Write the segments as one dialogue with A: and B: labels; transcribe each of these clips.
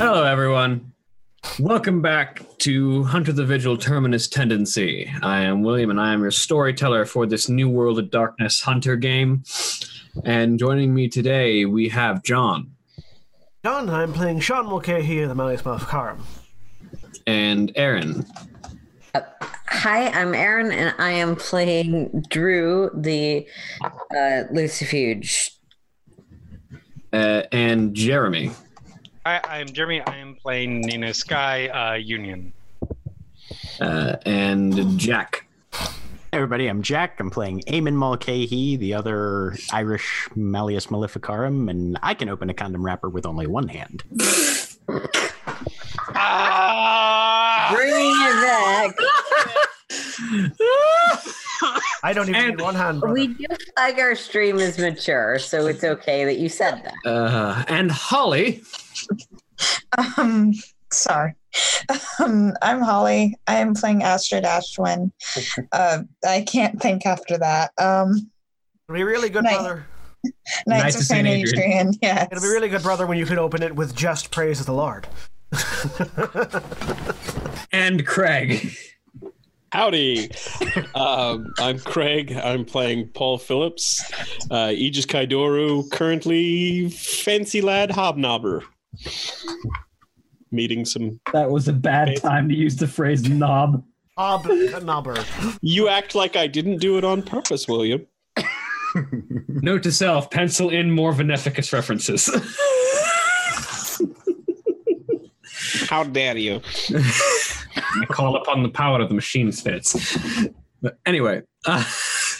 A: Hello, everyone. Welcome back to Hunter the Vigil Terminus Tendency. I am William, and I am your storyteller for this New World of Darkness Hunter game. And joining me today, we have John
B: John, I'm playing Sean Mulcahy, the Malice Malleus Maleficarum.
A: and Erin.
C: Hi, I'm Erin, and I am playing Drew, the uh, Lucifuge.
A: uh, and Jeremy.
D: Hi, I'm Jeremy. I am playing Nina Skye uh, Union.
A: Uh, and Jack.
E: Hey everybody, I'm Jack. I'm playing Eamon Mulcahy, the other Irish Malleus Maleficarum, and I can open a condom wrapper with only one hand.
D: Ah!
C: Bringing it back.
B: I don't even
A: And
B: need one hand. Brother.
C: We do flag our stream is mature, so it's okay that you said that.
A: Uh, and Holly.
F: Um, sorry. Um, I'm Holly. I am playing Astrid Ashwin. Uh, I can't think after that. Um,
B: It'll be really good,
F: Nice.
B: brother.
F: Knights
A: Knights
F: of
A: of
F: Saint
A: Saint Adrian.
F: Adrian. Yes.
B: It'll be really good, brother, when you can open it with just praise of the Lord.
A: And Craig.
G: Howdy. um, I'm Craig. I'm playing Paul Phillips, uh, Aegis Kai Doru, currently fancy lad hobnobber. Meeting some.
A: That was a bad time to use the phrase knob.
B: Ob Knobber.
G: You act like I didn't do it on purpose, William.
A: Note to self: pencil in more beneficus references.
G: How dare you?
A: I call upon the power of the machine spirits. But anyway, uh,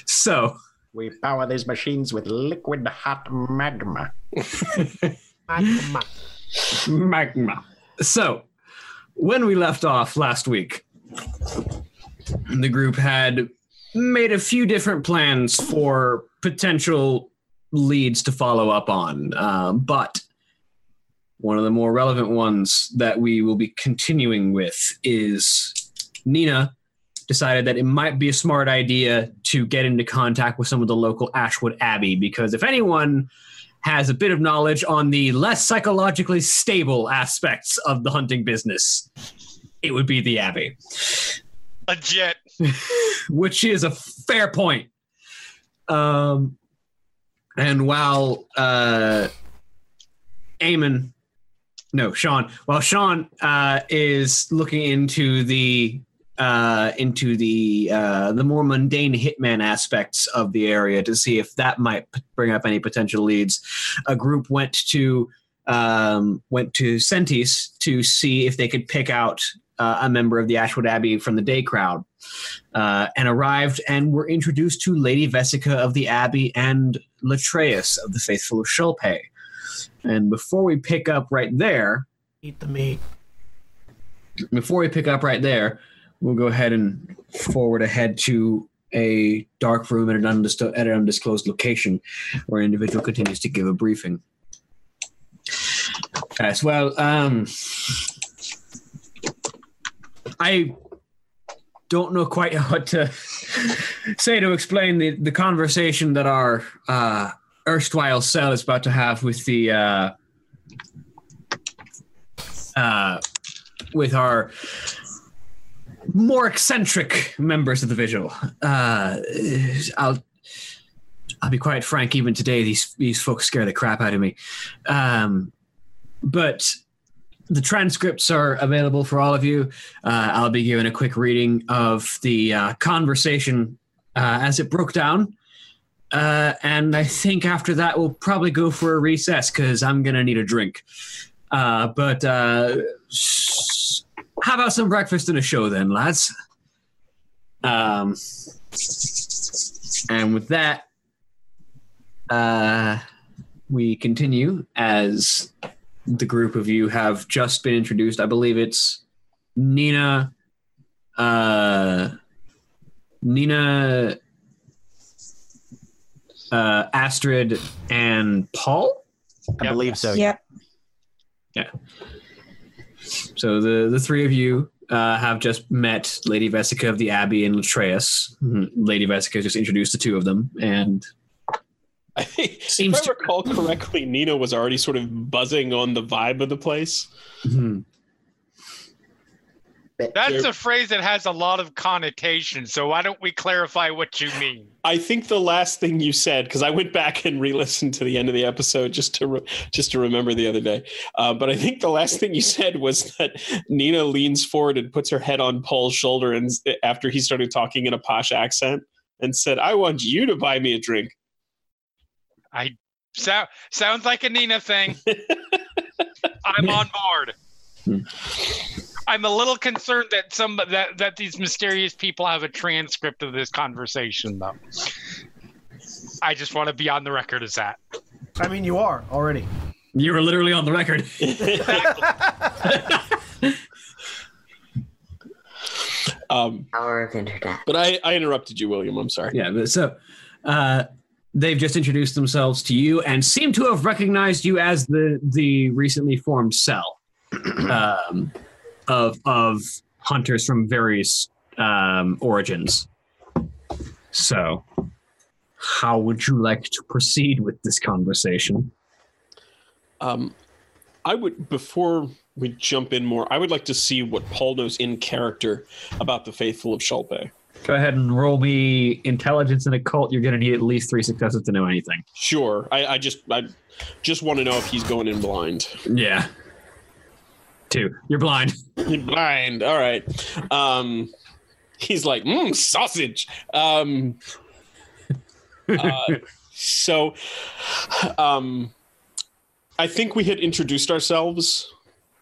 A: so
E: We power these machines with liquid hot magma.
B: Magma.
A: Magma. So when we left off last week, the group had made a few different plans for potential leads to follow up on, um, but one of the more relevant ones that we will be continuing with is Nina decided that it might be a smart idea to get into contact with some of the local Ashwood Abbey because if anyone has a bit of knowledge on the less psychologically stable aspects of the hunting business, it would be the Abbey,
D: Legit.
A: which is a fair point. Um, and while uh, Eamon, no, Sean, while Sean uh, is looking into the uh, into the uh, the more mundane hitman aspects of the area to see if that might bring up any potential leads. A group went to um, went to Sentis to see if they could pick out uh, a member of the Ashwood Abbey from the day crowd, uh, and arrived and were introduced to Lady Vesica of the Abbey and Latreus of the Faithful of Shulpae. And before we pick up right there,
B: Eat the meat.
A: before we pick up right there, we'll go ahead and forward ahead to a dark room at an, undis- at an undisclosed location where an individual continues to give a briefing. Yes, well, um, I don't know quite what to say to explain the, the conversation that our uh, erstwhile cell is about to have with the uh, uh, with our more eccentric members of the vigil. Uh, I'll I'll be quite frank. Even today, these these folks scare the crap out of me. Um, but the transcripts are available for all of you. Uh, I'll be giving a quick reading of the uh, conversation uh, as it broke down. Uh, and I think after that, we'll probably go for a recess because I'm going to need a drink. Uh, but how about some breakfast and a show then, lads? Um, and with that, uh, we continue as the group of you have just been introduced. I believe it's Nina, uh, Nina, uh, Astrid, and Paul.
E: I
D: Yep.
E: believe so.
F: Yep.
A: So the the three of you uh, have just met Lady Vesica of the Abbey and Latreus. Mhm. Lady Vesica just introduced the two of them, and
G: I think,
A: Seems
G: if I
A: to-
G: recall correctly, Nina was already sort of buzzing on the vibe of the place.
A: mhm.
D: That's a phrase that has a lot of connotation. So why don't we clarify what you mean?
G: I think the last thing you said, because I went back and re-listened to the end of the episode just to re- just to remember the other day. Uh, but I think the last thing you said was that Nina leans forward and puts her head on Paul's shoulder, and after he started talking in a posh accent, and said, "I want you to buy me a drink."
D: I So, sounds like a Nina thing. I'm on board. I'm a little concerned that some that that these mysterious people have a transcript of this conversation, though. I just want to be on the record as that.
B: I mean, you are already.
A: you were literally on the record.
G: um,
C: Power of internet.
G: but I, I interrupted you, William. I'm sorry.
A: Yeah, but so uh, they've just introduced themselves to you and seem to have recognized you as the the recently formed cell um, of of hunters from various um, origins. So, how would you like to proceed with this conversation?
G: Um, I would before we jump in more. I would like to see what Paul knows in character about the faithful of Shulpae.
A: Go ahead and roll me intelligence and occult. You're going to need at least three successes to know anything.
G: Sure. I, I just I just want to know if he's going in blind.
A: Yeah. Two. You're blind.
G: blind. All right. Um, he's like, mm, sausage. Um, uh, so, um, I think we had introduced ourselves.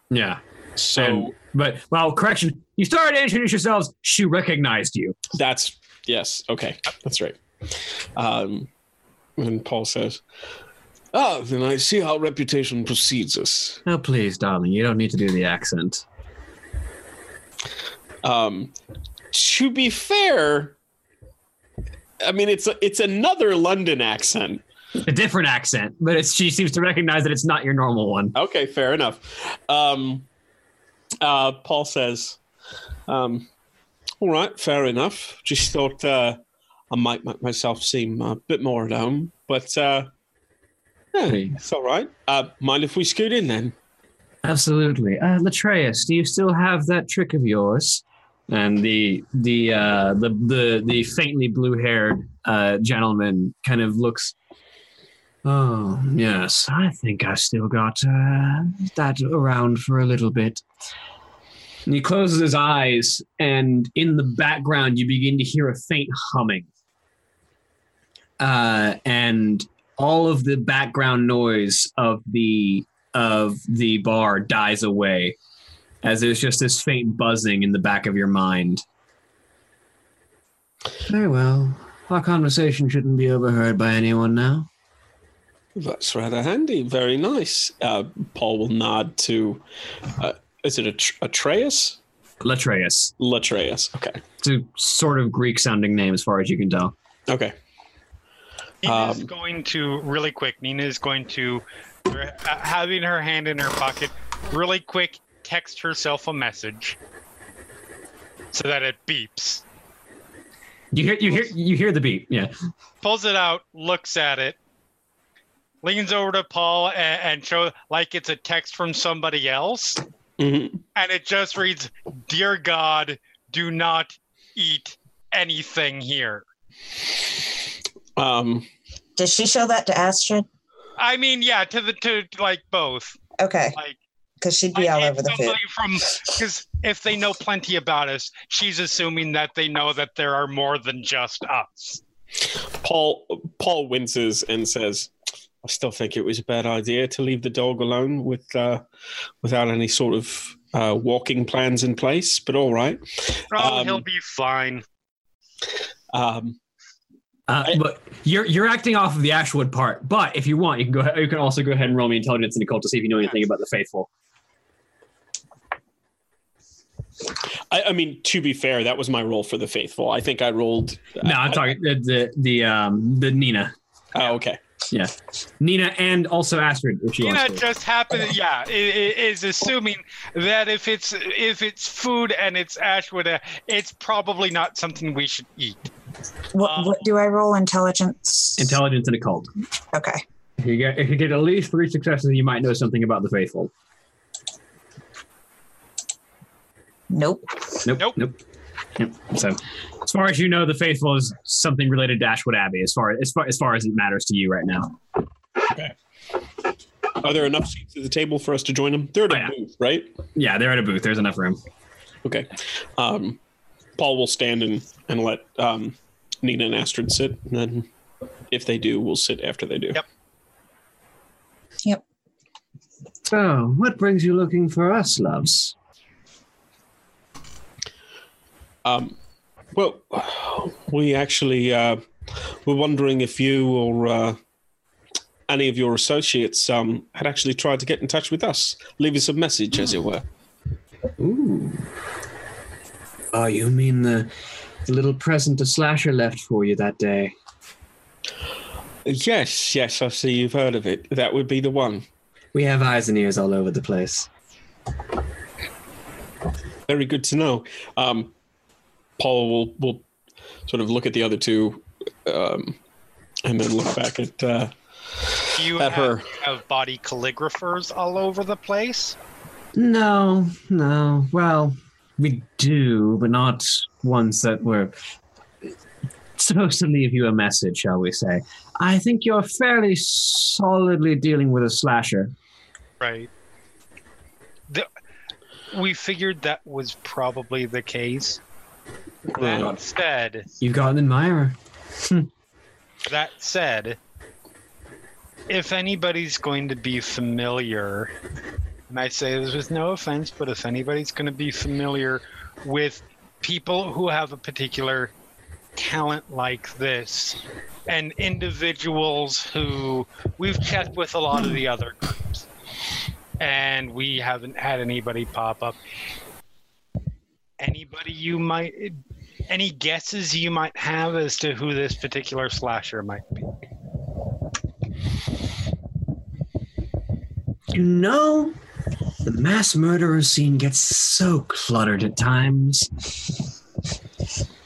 A: Yeah.
G: So
A: And- but well, correction. You started to introduce yourselves. She recognized you.
G: that's yes. Okay, that's right. Um, and Paul says, "Ah, then I see how reputation precedes us."
A: Oh, please, darling. You don't need to do the accent.
G: Um, to be fair, I mean it's a, it's another London accent.
A: A different accent, but it's she seems to recognize that it's not your normal one.
G: Okay, fair enough. Um, uh, Paul says, um, "All right, fair enough. Just thought uh, I might make myself seem a bit more at home, but uh, yeah,
A: Hey.
G: it's all right. Uh, mind if we scoot in then?"
A: Absolutely. Uh, Latreus, do you still have that trick of yours? And the the uh, the the the faintly blue-haired uh, gentleman kind of looks. Oh yes, I think I still got uh, that around for a little bit. And he closes his eyes, and in the background, you begin to hear a faint humming. Uh, and all of the background noise of the of the bar dies away as there's just this faint buzzing in the back of your mind. Very well. Our conversation shouldn't be overheard by anyone now.
G: That's rather handy. Very nice. Uh, Paul will nod to. Uh, is it a Tr- Atreus?
A: Latreus.
G: Latreus. Okay.
A: It's a sort of Greek sounding name as far as you can tell.
G: Okay.
D: Nina's
G: Um,
D: going to really quick. Nina is going to uh, having her hand in her pocket, really quick, text herself a message so that it beeps.
A: You hear you hear you hear the beep. Yeah.
D: Pulls it out, looks at it, leans over to Paul and, and show like it's a text from somebody else,
G: Mhm.
D: and it just reads, "Dear God, do not eat anything here."
G: Um,
F: Does she show that to Astrid?
D: I mean, yeah, to the to like both.
F: Okay,
D: Like
F: because she'd be all over the food.
D: from because if they know plenty about us, she's assuming that they know that there are more than just us.
G: Paul Paul winces and says, "I still think it was a bad idea to leave the dog alone with uh, without any sort of uh, walking plans in place. But all right,
D: Oh,
G: Um,
D: he'll be fine.
G: um,
A: Uh,
G: I-
A: but you're you're acting off of the Ashwood part. But if you want, you can go. ahead You can also go ahead and roll me intelligence and occult to see if you know anything about the faithful.
G: I, I mean, to be fair, that was my roll for the faithful. I think I rolled.
A: No, I'm talking the the the um the Nina,
G: Oh, okay.
A: Yeah, Nina, and also Astrid if she
D: Nina
A: wants
D: just happened. Yeah, i- i- is assuming that if it's if it's food and it's Ashwood, uh, it's probably not something we should eat.
F: What,
D: Um,
F: what do I roll? Intelligence.
A: Intelligence and occult.
F: Okay.
A: If you get if you get at least three successes, you might know something about the faithful.
F: Nope.
A: Nope.
D: Nope.
A: Nope. Yep. So, as far as you know, the faithful is something related to Ashwood Abbey. As far as far as far as it matters to you right now. Okay.
G: Are there enough seats at the table for us to join them? They're at a
A: Oh, yeah.
G: booth, right?
A: Yeah, they're at a booth. There's enough room.
G: Okay. Um, Paul will stand and and let um, Nina and Astrid sit, and then if they do, we'll sit after they do.
D: Yep. Yep.
A: So, what brings you looking for us, loves?
G: Um, well, we actually uh, were wondering if you or uh, any of your associates um, had actually tried to get in touch with us, leave us a message, as it were.
A: Ooh. Oh, you mean the, the little present the slasher left for you that day?
G: Yes, yes, I see you've heard of it. That would be the one.
A: We have eyes and ears all over the place.
G: Very good to know. Um, Paul will will sort of look at the other two, um, and then look back at. Uh,
D: Do you
G: At
D: have,
G: her.
D: have body calligraphers all over the place?
A: No, no. Well, we do, but not ones that were supposed to leave you a message, shall we say. I think you're fairly solidly dealing with a slasher.
D: Right. The, we figured that was probably the case. That said,
A: You've got an admirer. Hmm.
D: that said, if anybody's going to be familiar, and I say this with no offense, but if anybody's going to be familiar with people who have a particular talent like this, and individuals who we've checked with a lot of the other groups, and we haven't had anybody pop up. Anybody you might, any guesses you might have as to who this particular slasher might be?
A: Know, the mass murderer scene gets so cluttered at times.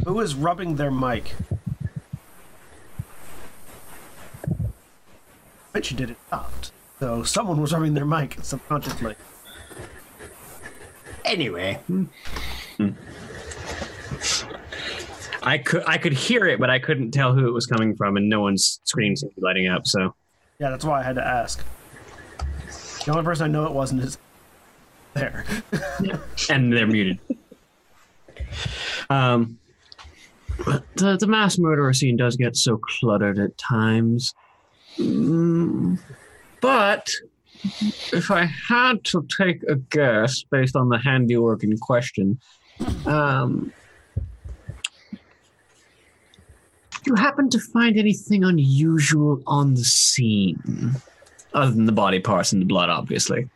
B: Who is rubbing their mic? I bet you did it stopped. So someone was rubbing their mic subconsciously.
A: Anyway. Hmm. Hmm. I could I could hear it, but I couldn't tell who it was coming from, and no one's screen seemed to be lighting up. So
B: Yeah, that's why I had to ask. The only person I know it wasn't is there.
A: and they're muted. Um, the, the mass murderer scene does get so cluttered at times. Mm, but if I had to take a guess based on the handiwork in question, um, you happen to find anything unusual on the scene? Other than the body parts and the blood, obviously.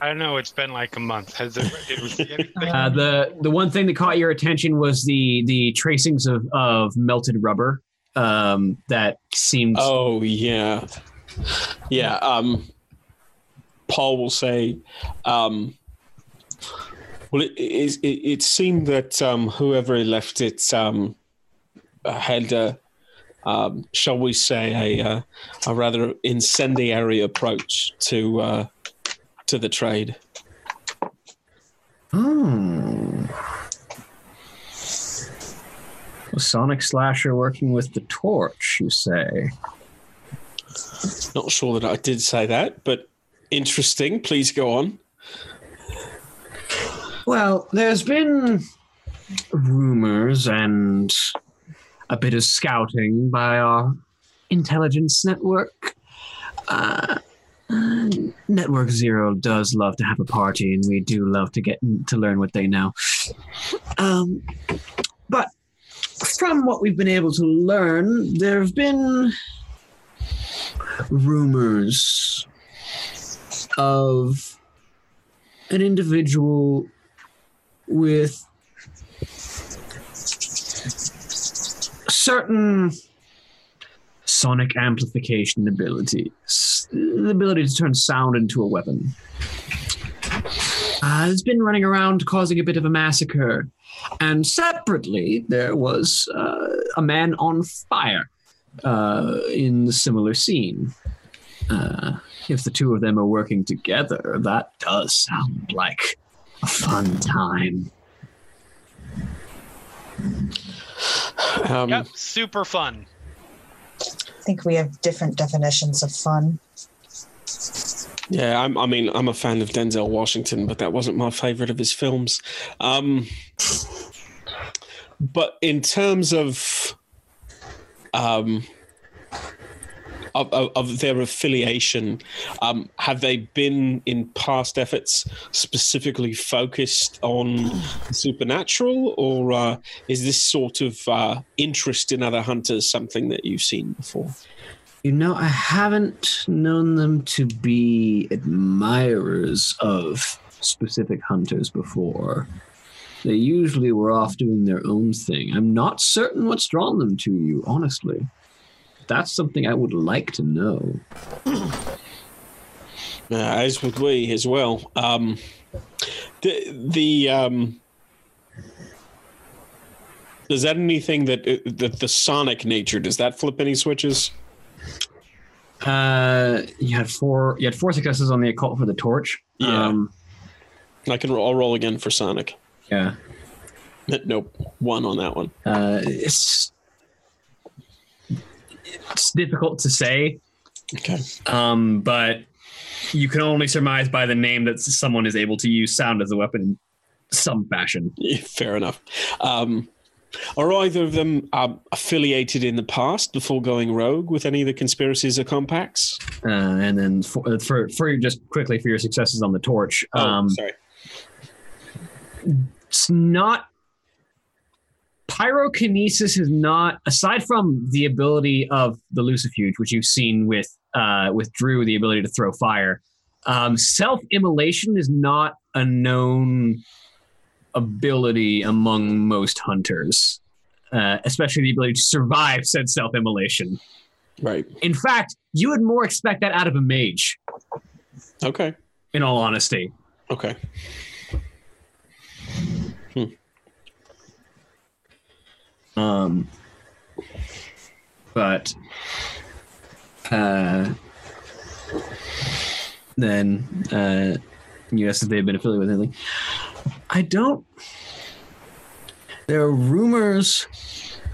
D: I don't know. It's been like a month. Has it? Did we?
A: Uh, the the one thing that caught your attention was the the tracings of, of melted rubber um, that seemed.
G: Oh yeah, yeah. Um, Paul will say, um, "Well, it, it, it, it seemed that um, whoever left it um, had, a, um, shall we say, a, uh, a rather incendiary approach to uh, to the trade."
A: Oh. A Sonic Slasher working with the torch, you say?
G: Not sure that I did say that, but interesting. Please go on.
A: Well, there's been rumors and a bit of scouting by our intelligence network. Uh, network Zero does love to have a party, and we do love to get to learn what they know. Um, but from what we've been able to learn, there have been rumors of an individual with certain sonic amplification abilities, the ability to turn sound into a weapon. Uh, has been running around causing a bit of a massacre. And separately, there was uh, a man on fire uh, in the similar scene. Uh, if the two of them are working together, that does sound like a fun time.
G: Um,
D: Yep, super fun.
F: I think we have different definitions of fun.
G: Yeah, I'm, I mean, I'm a fan of Denzel Washington, but that wasn't my favorite of his films. Um, but in terms of, um, of, of, of their affiliation, um, have they been in past efforts specifically focused on supernatural, or uh, is this sort of uh, interest in other hunters something that you've seen before?
A: You know, I haven't known them to be admirers of specific hunters before. They usually were off doing their own thing. I'm not certain what's drawn them to you, honestly. That's something I would like to know.
G: As would we as well. Um, the the um, does that anything that uh, the, the sonic nature does that flip any switches?
A: Uh, you had four. You had four successes on the occult for the torch.
G: Yeah.
A: Um,
G: I can roll, I'll roll again for sonic.
A: yeah.
G: Nope, one on that one.
A: Uh, it's it's difficult to say,
G: Okay.
A: um, but you can only surmise by the name that someone is able to use sound as a weapon in some fashion.
G: Yeah, fair enough. Um, are either of them um, affiliated in the past before going rogue with any of the conspiracies or compacts?
A: Uh, and then for, for for just quickly for your successes on the torch,
G: Oh,
A: um,
G: sorry.
A: it's not pyrokinesis is not aside from the ability of the lucifuge which you've seen with uh with drew the ability to throw fire um self-immolation is not a known ability among most hunters uh, especially the ability to survive said self-immolation
G: Right.
A: in fact you would more expect that out of a mage
G: Okay.
A: in all honesty
G: Okay.
A: Um, but uh, then uh, you asked if they've been affiliated with anything. I don't. There are rumors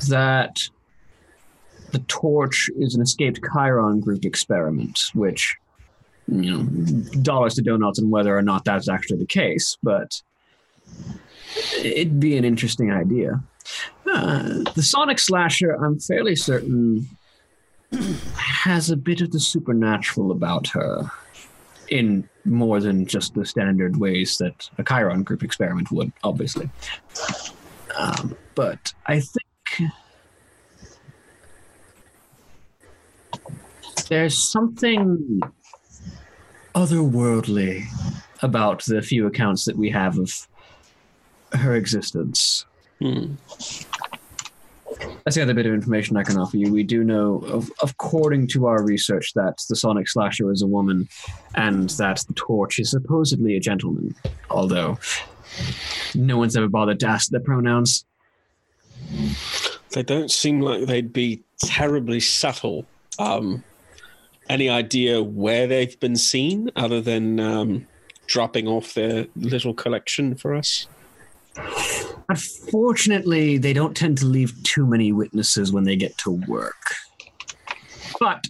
A: that the torch is an escaped Cheiron group experiment, which you know dollars to donuts on whether or not that's actually the case, but it'd be an interesting idea. Uh, the Sonic Slasher, I'm fairly certain, has a bit of the supernatural about her in more than just the standard ways that a Cheiron group experiment would, obviously. Um, but I think there's something otherworldly about the few accounts that we have of her existence
G: Hmm.
A: That's the other bit of information I can offer you. We do know, of, according to our research, that the Sonic Slasher is a woman and that the Torch is supposedly a gentleman, although no one's ever bothered to ask their pronouns.
G: They don't seem like they'd be terribly subtle. Um, any idea where they've been seen other than um, dropping off their little collection for us?
A: Unfortunately, they don't tend to leave too many witnesses when they get to work. But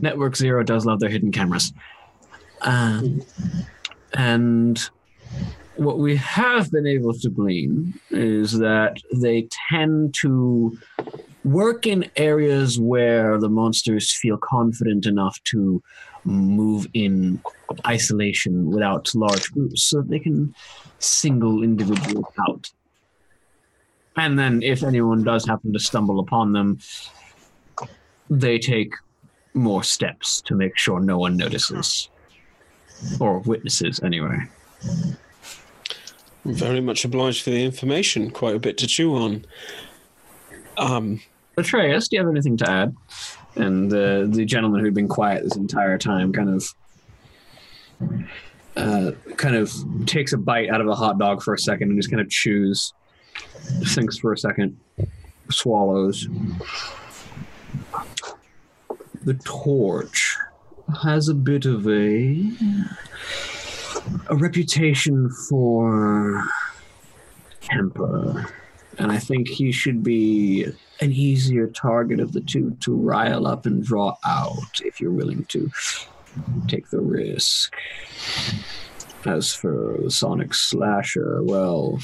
A: Network Zero does love their hidden cameras. Um, and what we have been able to glean is that they tend to work in areas where the monsters feel confident enough to move in isolation without large groups so that they can single individuals out. And then if anyone does happen to stumble upon them, they take more steps to make sure no one notices. Or witnesses, anyway.
G: Very much obliged for the information. Quite a bit to chew on. Um,
A: Atreus, do you have anything to add? And uh, the gentleman who'd been quiet this entire time kind of uh, kind of takes a bite out of a hot dog for a second and just kind of chews, thinks for a second, swallows. The torch has a bit of a a reputation for temper, and I think he should be an easier target of the two to rile up and draw out if you're willing to take the risk. As for the Sonic Slasher, well,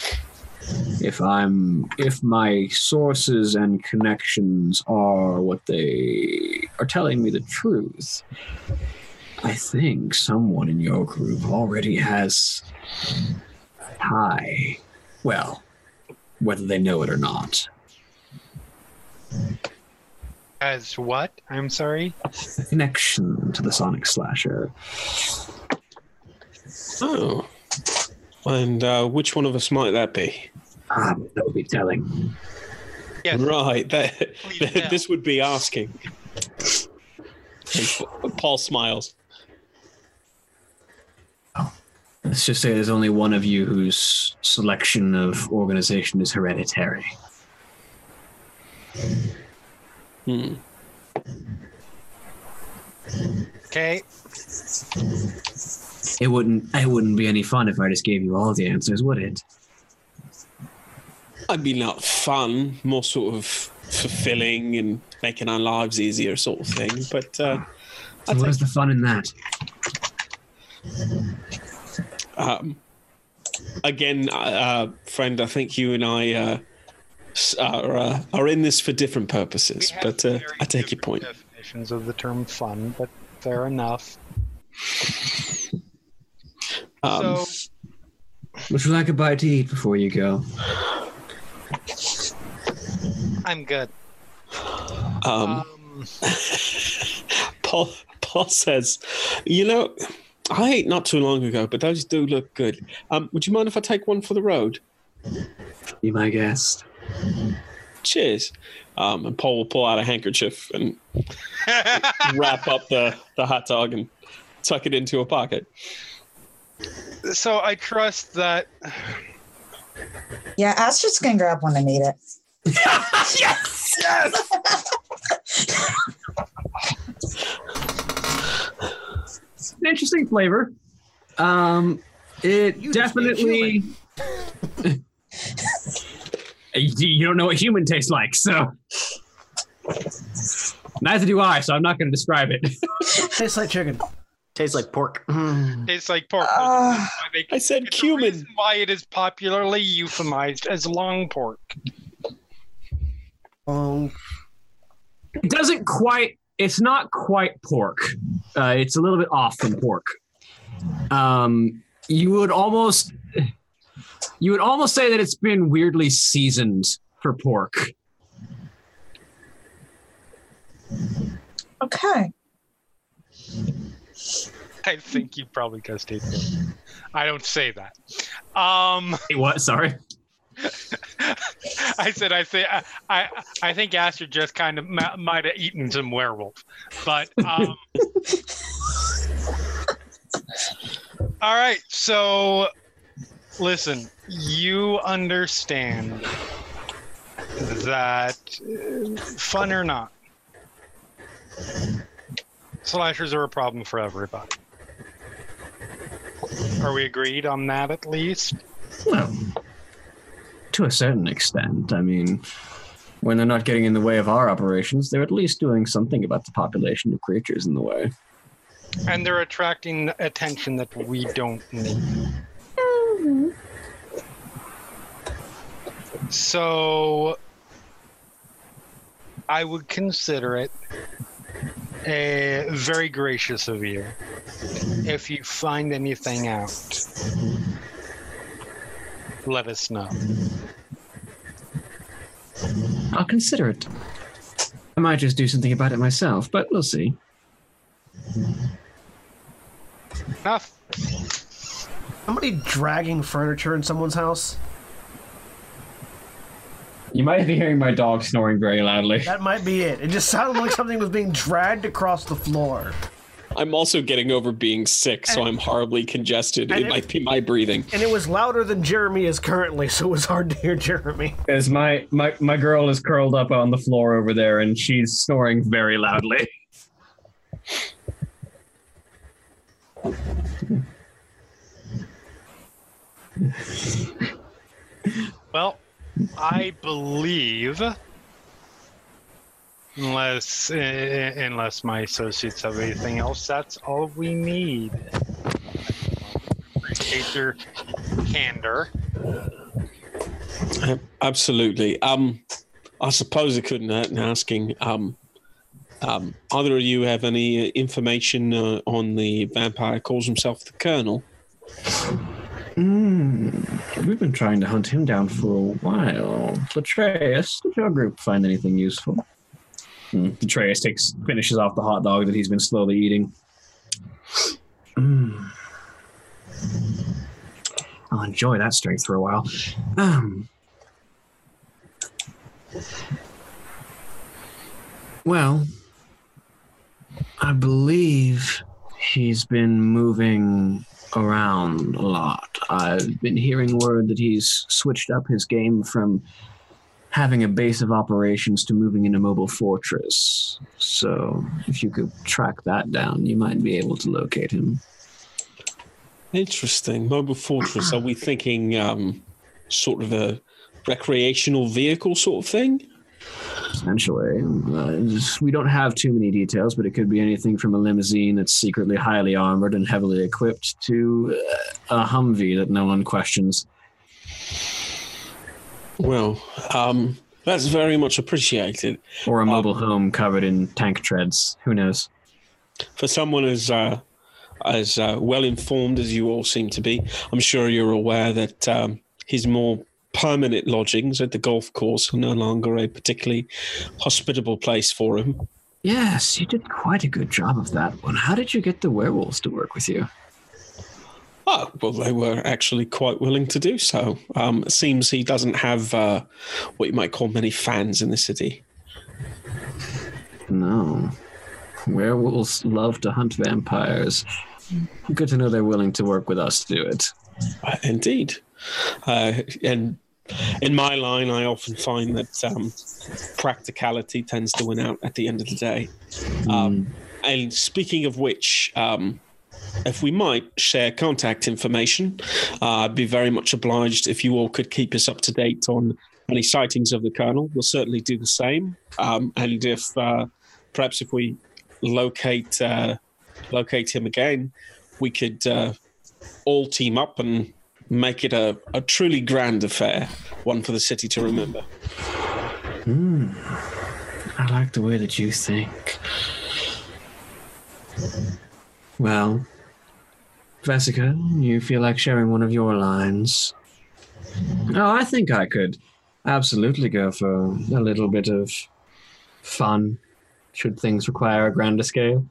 A: if I'm if my sources and connections are what they are telling me the truth, I think someone in your group already has high. Well, whether they know it or not.
D: As what? I'm sorry.
A: Connection to the Sonic Slasher.
G: oh. And uh, which one of us might that be?
A: Ah, that would be telling.
D: Yes.
G: Right. That,
D: Please tell.
G: this would be asking. Paul smiles.
A: Let's just say there's only one of you whose selection of organization is hereditary.
G: Hmm.
D: Okay.
A: It wouldn't it wouldn't be any fun if I just gave you all the answers, would it?
G: I'd be not fun, more sort of fulfilling and making our lives easier, sort of thing. But uh,
A: So what is the fun in that?
G: um, again, uh, friend, I think you and I uh, s- are uh, are in this for different purposes.
D: We
G: But uh, I take your point.
D: Definitions of the term fun, but fair enough.
G: Um,
D: so,
A: Would you like a bite to eat before you go?
D: I'm good.
G: um,
D: Um,
G: Paul Paul says, "You know, I ate not too long ago, but those do look good. Um, would you mind if I take one for the road?
A: Be my guest.
G: Cheers." Um, and Paul will pull out a handkerchief and wrap up the, the hot dog and tuck it into a pocket.
D: so I trust that
F: Yeah, Astrid's gonna grab one and eat it.
A: yes! Yes! An interesting flavor. Um, it
B: You
A: definitely. you you don't know what human tastes like, so. Neither do I, so I'm not going to describe it.
B: Tastes like chicken.
E: Tastes like pork. Mm.
D: tastes like pork.
F: Uh,
G: I said
D: It's the
G: cumin.
D: Why it is popularly euphemized as long pork.
B: Um,
A: It doesn't quite. It's not quite pork. Uh, it's a little bit off from pork. Um, you would almost, you would almost say that it's been weirdly seasoned for pork.
F: okay.
D: I think you probably does taste it. I don't say that. Um,
A: Wait, what? Sorry.
D: I said, I say, I, I, I think Aster just kind of ma- might have eaten some werewolf, but um, all right. So, listen, you understand that, fun or not, slashers are a problem for everybody. Are we agreed on that at least?
A: Well, to a certain extent. I mean, when they're not getting in the way of our operations, they're at least doing something about the population of creatures in the way.
D: And they're attracting attention that we don't need. So I would consider it a very gracious of you if you find anything out. Let us know.
A: I'll consider it. I might just do something about it myself, but we'll see.
D: Enough.
B: Somebody dragging furniture in someone's house?
A: You might be hearing my dog snoring very loudly.
B: That might be it. It just sounded like something was being dragged across the floor.
G: I'm also getting over being sick, so
B: And-
G: I'm horribly congested. It
B: it-
G: might be my breathing.
B: And it was louder than Jeremy is currently, so it was hard to hear Jeremy.
A: As my, my my girl is curled up on the floor over there, and she's snoring very loudly.
D: Well, I believe, unless uh, unless my associates have anything else, that's all we need. Appreciate your candor.
G: Uh, Absolutely. Um, I suppose I couldn't hurt in asking. Um, um, either of you have any uh, information uh, on the vampire calls himself the Colonel?
A: Mm, we've been trying to hunt him down for a while. Latreus, did your group find anything useful? Mm, Latreus takes finishes off the hot dog that he's been slowly eating. Mm. I'll enjoy that strength for a while. Um. Well, I believe he's been moving around a lot. I've been hearing word that he's switched up his game from having a base of operations to moving into mobile fortress. So, if you could track that down, you might be able to locate him.
G: Interesting. Mobile fortress. Are we thinking um, sort of a recreational vehicle sort of thing?
A: Essentially, uh, we don't have too many details, but it could be anything from a limousine that's secretly highly armored and heavily equipped to uh, a Humvee that no one questions.
G: Well, um, that's very much appreciated.
A: Or a mobile home covered in tank treads. Who knows?
G: For someone as uh, as uh, well informed as you all seem to be, I'm sure you're aware that um, his more permanent lodgings at the golf course are no longer a particularly hospitable place for him.
A: Yes, you did quite a good job of that one. How did you get the werewolves to work with you?
G: Oh, well, they were actually quite willing to do so. Um, it seems he doesn't have uh, what you might call many fans in the city.
A: No. Werewolves love to hunt vampires. Good to know they're willing to work with us to do it.
G: Uh, Indeed. Uh, and in my line, I often find that um, practicality tends to win out at the end of the day. Um, and speaking of which, um, if we might share contact information, uh, I'd be very much obliged if you all could keep us up to date on any sightings of the Colonel. We'll certainly do the same. Um, and if uh, perhaps if we locate uh, locate him again, we could uh, all team up and make it a, a truly grand affair, one for the city to remember.
A: Hmm. I like the way that you think. Well, Vesica, you feel like sharing one of your lines? Oh, I think I could absolutely go for a little bit of fun, should things require a grander scale.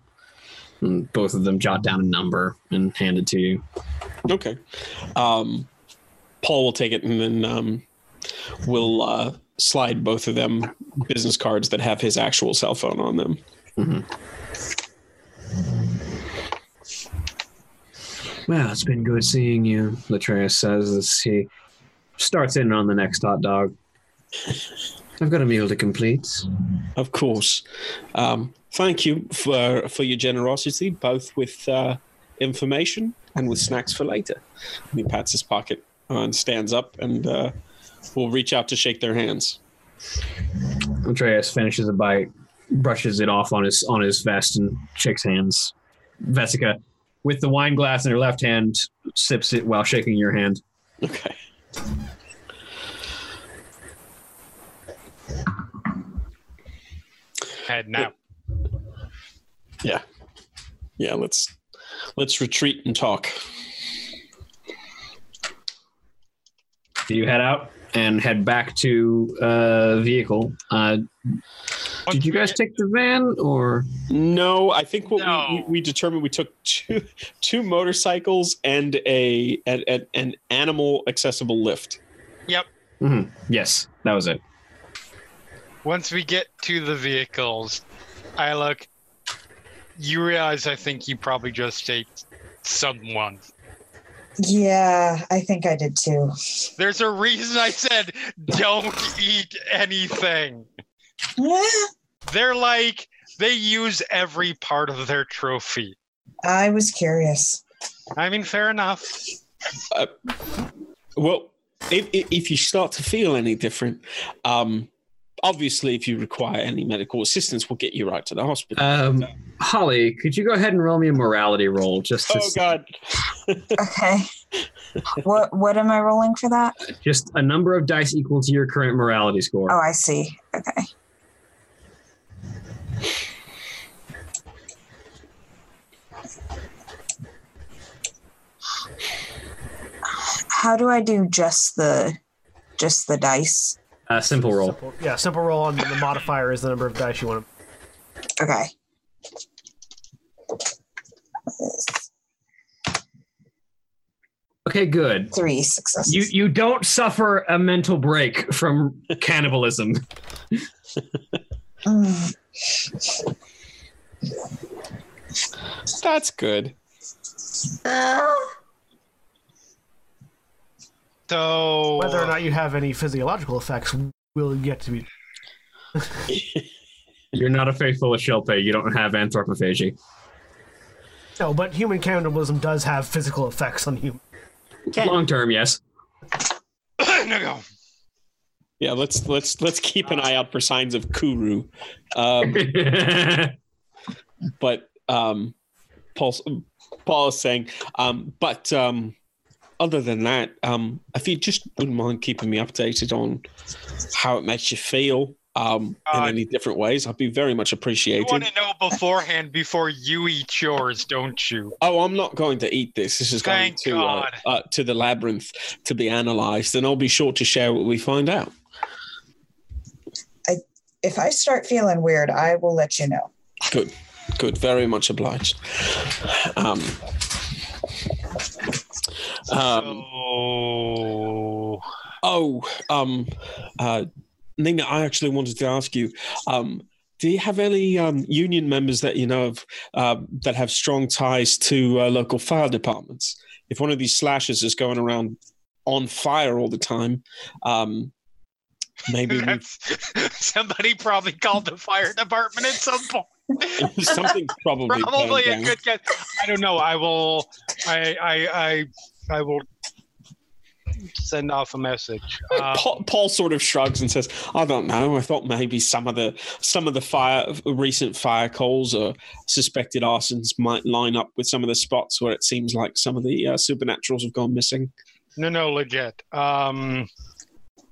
A: And both of them jot down a number and hand it to you.
G: Okay. Um, Paul will take it and then um, we'll uh, slide both of them business cards that have his actual cell phone on them. Mm-hmm.
A: Well, it's been good seeing you, Latreus says as he starts in on the next hot dog. I've got a meal to complete.
G: Of course. Um, thank you for for your generosity, both with uh, information and with snacks for later. And he pats his pocket and stands up, and uh, will reach out to shake their hands.
A: Latreus finishes a bite, brushes it off on his on his vest, and shakes hands. Vesica, with the wine glass in her left hand, sips it while shaking your hand.
G: Okay.
D: Head now.
G: Yeah. Yeah. Let's let's retreat and talk.
A: You head out and head back to uh, vehicle. Uh, did you guys take the van or?
G: No, I think what
D: No.
G: we, we, we determined we took two two motorcycles and a an, an, an animal accessible lift.
D: Yep.
A: mm-hmm. Yes, that was it.
D: Once we get to the vehicles, I look. You realize I think you probably just ate someone.
F: Yeah, I think I did too.
D: There's a reason I said don't eat anything.
F: Yeah,
D: They're like they use every part of their trophy.
F: I was curious.
D: I mean, fair enough.
G: Well, if, if if you start to feel any different, um, obviously, if you require any medical assistance, we'll get you right to the hospital.
A: Um, Holly, could you go ahead and roll me a morality roll just to
G: oh God!
F: Okay. what what am I rolling for that?
A: just a number of dice equal to your current morality score.
F: Oh, I see. Okay. How do I do just the just the dice?
A: Uh, simple roll.
B: Simple, yeah, simple roll on the modifier is the number of dice you want to.
F: Okay.
A: Okay, good.
F: Three successes.
A: You you don't suffer a mental break from cannibalism.
F: Mm.
G: That's good.
D: So
B: Whether or not you have any physiological effects will yet to be.
A: You're not a faithful Shulpae. You don't have anthropophagy.
B: No, but human cannibalism does have physical effects on humans.
A: Long term, yes.
D: no go.
G: Yeah, let's let's let's keep an eye out for signs of Kuru. Um, but um, Paul Paul is saying, um, but um, other than that, um, if you just wouldn't mind keeping me updated on how it makes you feel um, in
D: Uh,
G: any different ways, I'd be very much appreciated.
D: You want to know beforehand before you eat yours, don't you?
G: Oh, I'm not going to eat this. This is going to uh, uh, to the labyrinth to be analyzed, and I'll be sure to share what we find out.
F: if I start feeling weird, I will let you know.
G: Good, good. Very much obliged. Um, um,
D: oh,
G: oh, um, uh, Nina, I actually wanted to ask you. Um, do you have any um, union members that you know of uh, that have strong ties to uh, local fire departments? If one of these slashes is going around on fire all the time, um, maybe we
D: somebody probably called the fire department at some point.
G: Something's probably
D: Probably a good guess. I don't know. I will. I. I. I. I will send off a message. Um,
G: Paul, Paul sort of shrugs and says, "I don't know. I thought maybe some of the some of the fire recent fire calls or suspected arsons might line up with some of the spots where it seems like some of the uh, supernaturals have gone missing."
D: No, no, legit. Um,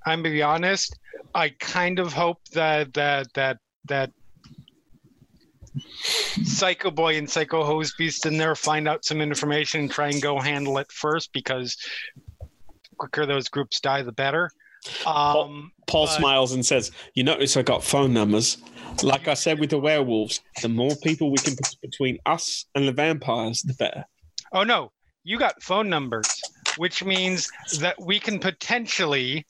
D: I'm gonna be honest. I kind of hope that that that that Psycho Boy and Psycho Hose Beast in there find out some information and try and go handle it first because quicker those groups die, the better. Um,
G: Paul
D: But-
G: smiles and says, "You notice I got phone numbers. Like I said with the werewolves, the more people we can put between us and the vampires, the better."
D: oh no, you got phone numbers, which means that we can potentially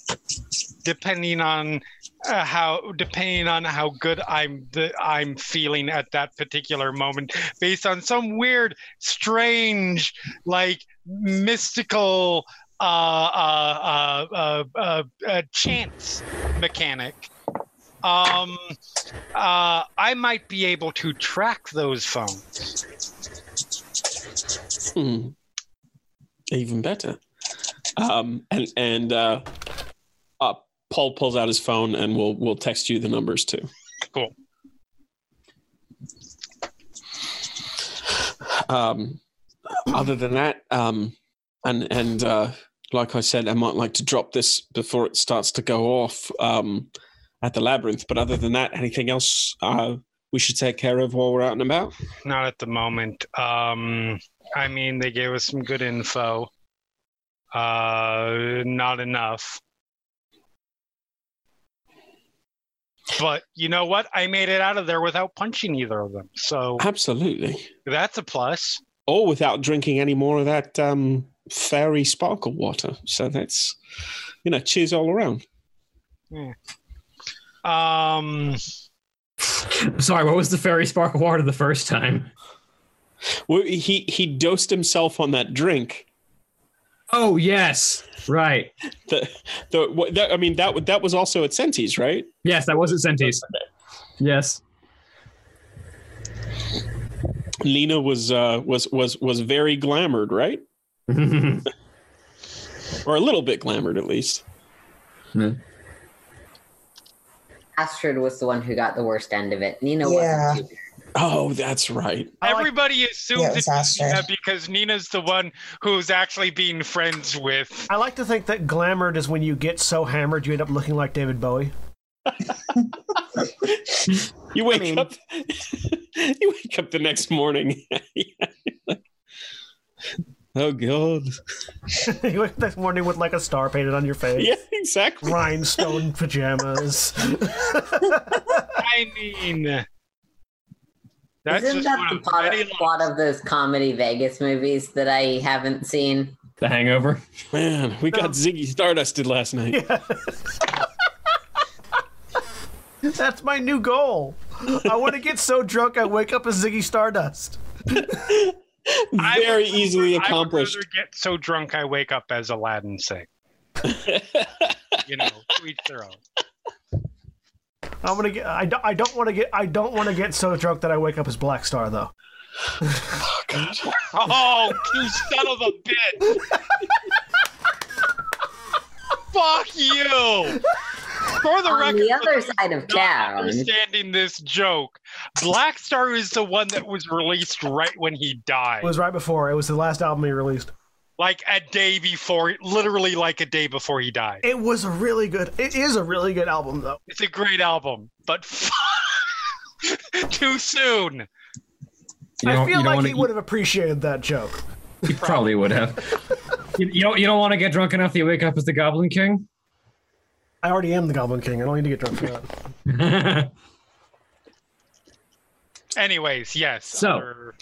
D: depending on uh, how depending on how good I'm the, I'm feeling at that particular moment, based on some weird, strange, like mystical uh, uh, uh, uh, uh, uh, chance mechanic. Um, uh, I might be able to track those phones.
G: Hmm. Even better. Um, and and uh, uh, Paul pulls out his phone and we'll we'll text you the numbers too.
D: Cool.
G: Um, other than that, um, and and uh, like I said, I might like to drop this before it starts to go off um, at the labyrinth. But other than that, anything else uh, we should take care of while we're out and about?
D: Not at the moment. Um, I mean, they gave us some good info. Uh, not enough. But you know what? I made it out of there without punching either of them. So
G: Absolutely.
D: that's a plus.
G: Or without drinking any more of that um, fairy sparkle water. So that's, you know, cheers all around. Yeah.
D: Um,
A: Sorry, what was the fairy sparkle water the first time?
G: Well, he he dosed himself on that drink.
A: Oh yes, right.
G: The the what, that, I mean that that was also at Senti's, right?
A: Yes, that was at Sentis. Yes.
G: Lena was uh, was was was very glamored, right? Or a little bit glamored, at least.
C: Astrid was the one who got the worst end of it. Nina
F: Yeah.
C: wasn't. Too.
G: Oh, that's right.
B: I like-
D: everybody assumes
F: Yeah, it
D: it's Nina because Nina's the one who's actually being friends with.
B: I like to think that glamored is when you get so hammered you end up looking like David Bowie.
G: You wake
E: mean-
G: up. you wake up the next morning. oh God!
B: you wake up next morning with like a star painted on your face.
G: Yeah, exactly.
B: Rhinestone pajamas.
D: I mean, that's
C: Isn't
D: just
C: that
D: one
C: the
D: of
C: plot,
D: many
C: plot of those comedy Vegas movies that I haven't seen?
A: the Hangover.
G: Man, we got Ziggy Stardusted last night.
B: That's my new goal. I want to get so drunk I wake up as Ziggy Stardust.
D: I
G: Very
D: would-
G: easily
D: I would
G: accomplished.
D: rather get so drunk I wake up as Aladdin Sane. you know, to each their own.
B: I'm gonna get. I don't, I don't want to get. I don't want to get so drunk that I wake up as Blackstar though.
G: Oh God!
D: Oh, you son of a bitch! Fuck you! For the
C: On
D: record,
C: the other side of
D: not
C: town,
D: understanding this joke, Blackstar is the one that was released right when he died,
B: It was right before. It was the last album he released.
D: Like a day before, literally like a day before he died.
B: It was a really good. It is a really good album though.
D: It's a great album, but too soon.
A: You
B: I
A: don't-
B: feel
A: you don't
B: like he
A: eat-
B: would have appreciated that joke.
A: He probably would have. you, you don't. You don't want to get drunk enough that you wake up as the Goblin King.
B: I already am the Goblin King. I don't need to get drunk for that.
D: Anyways, yes.
A: So-
D: other-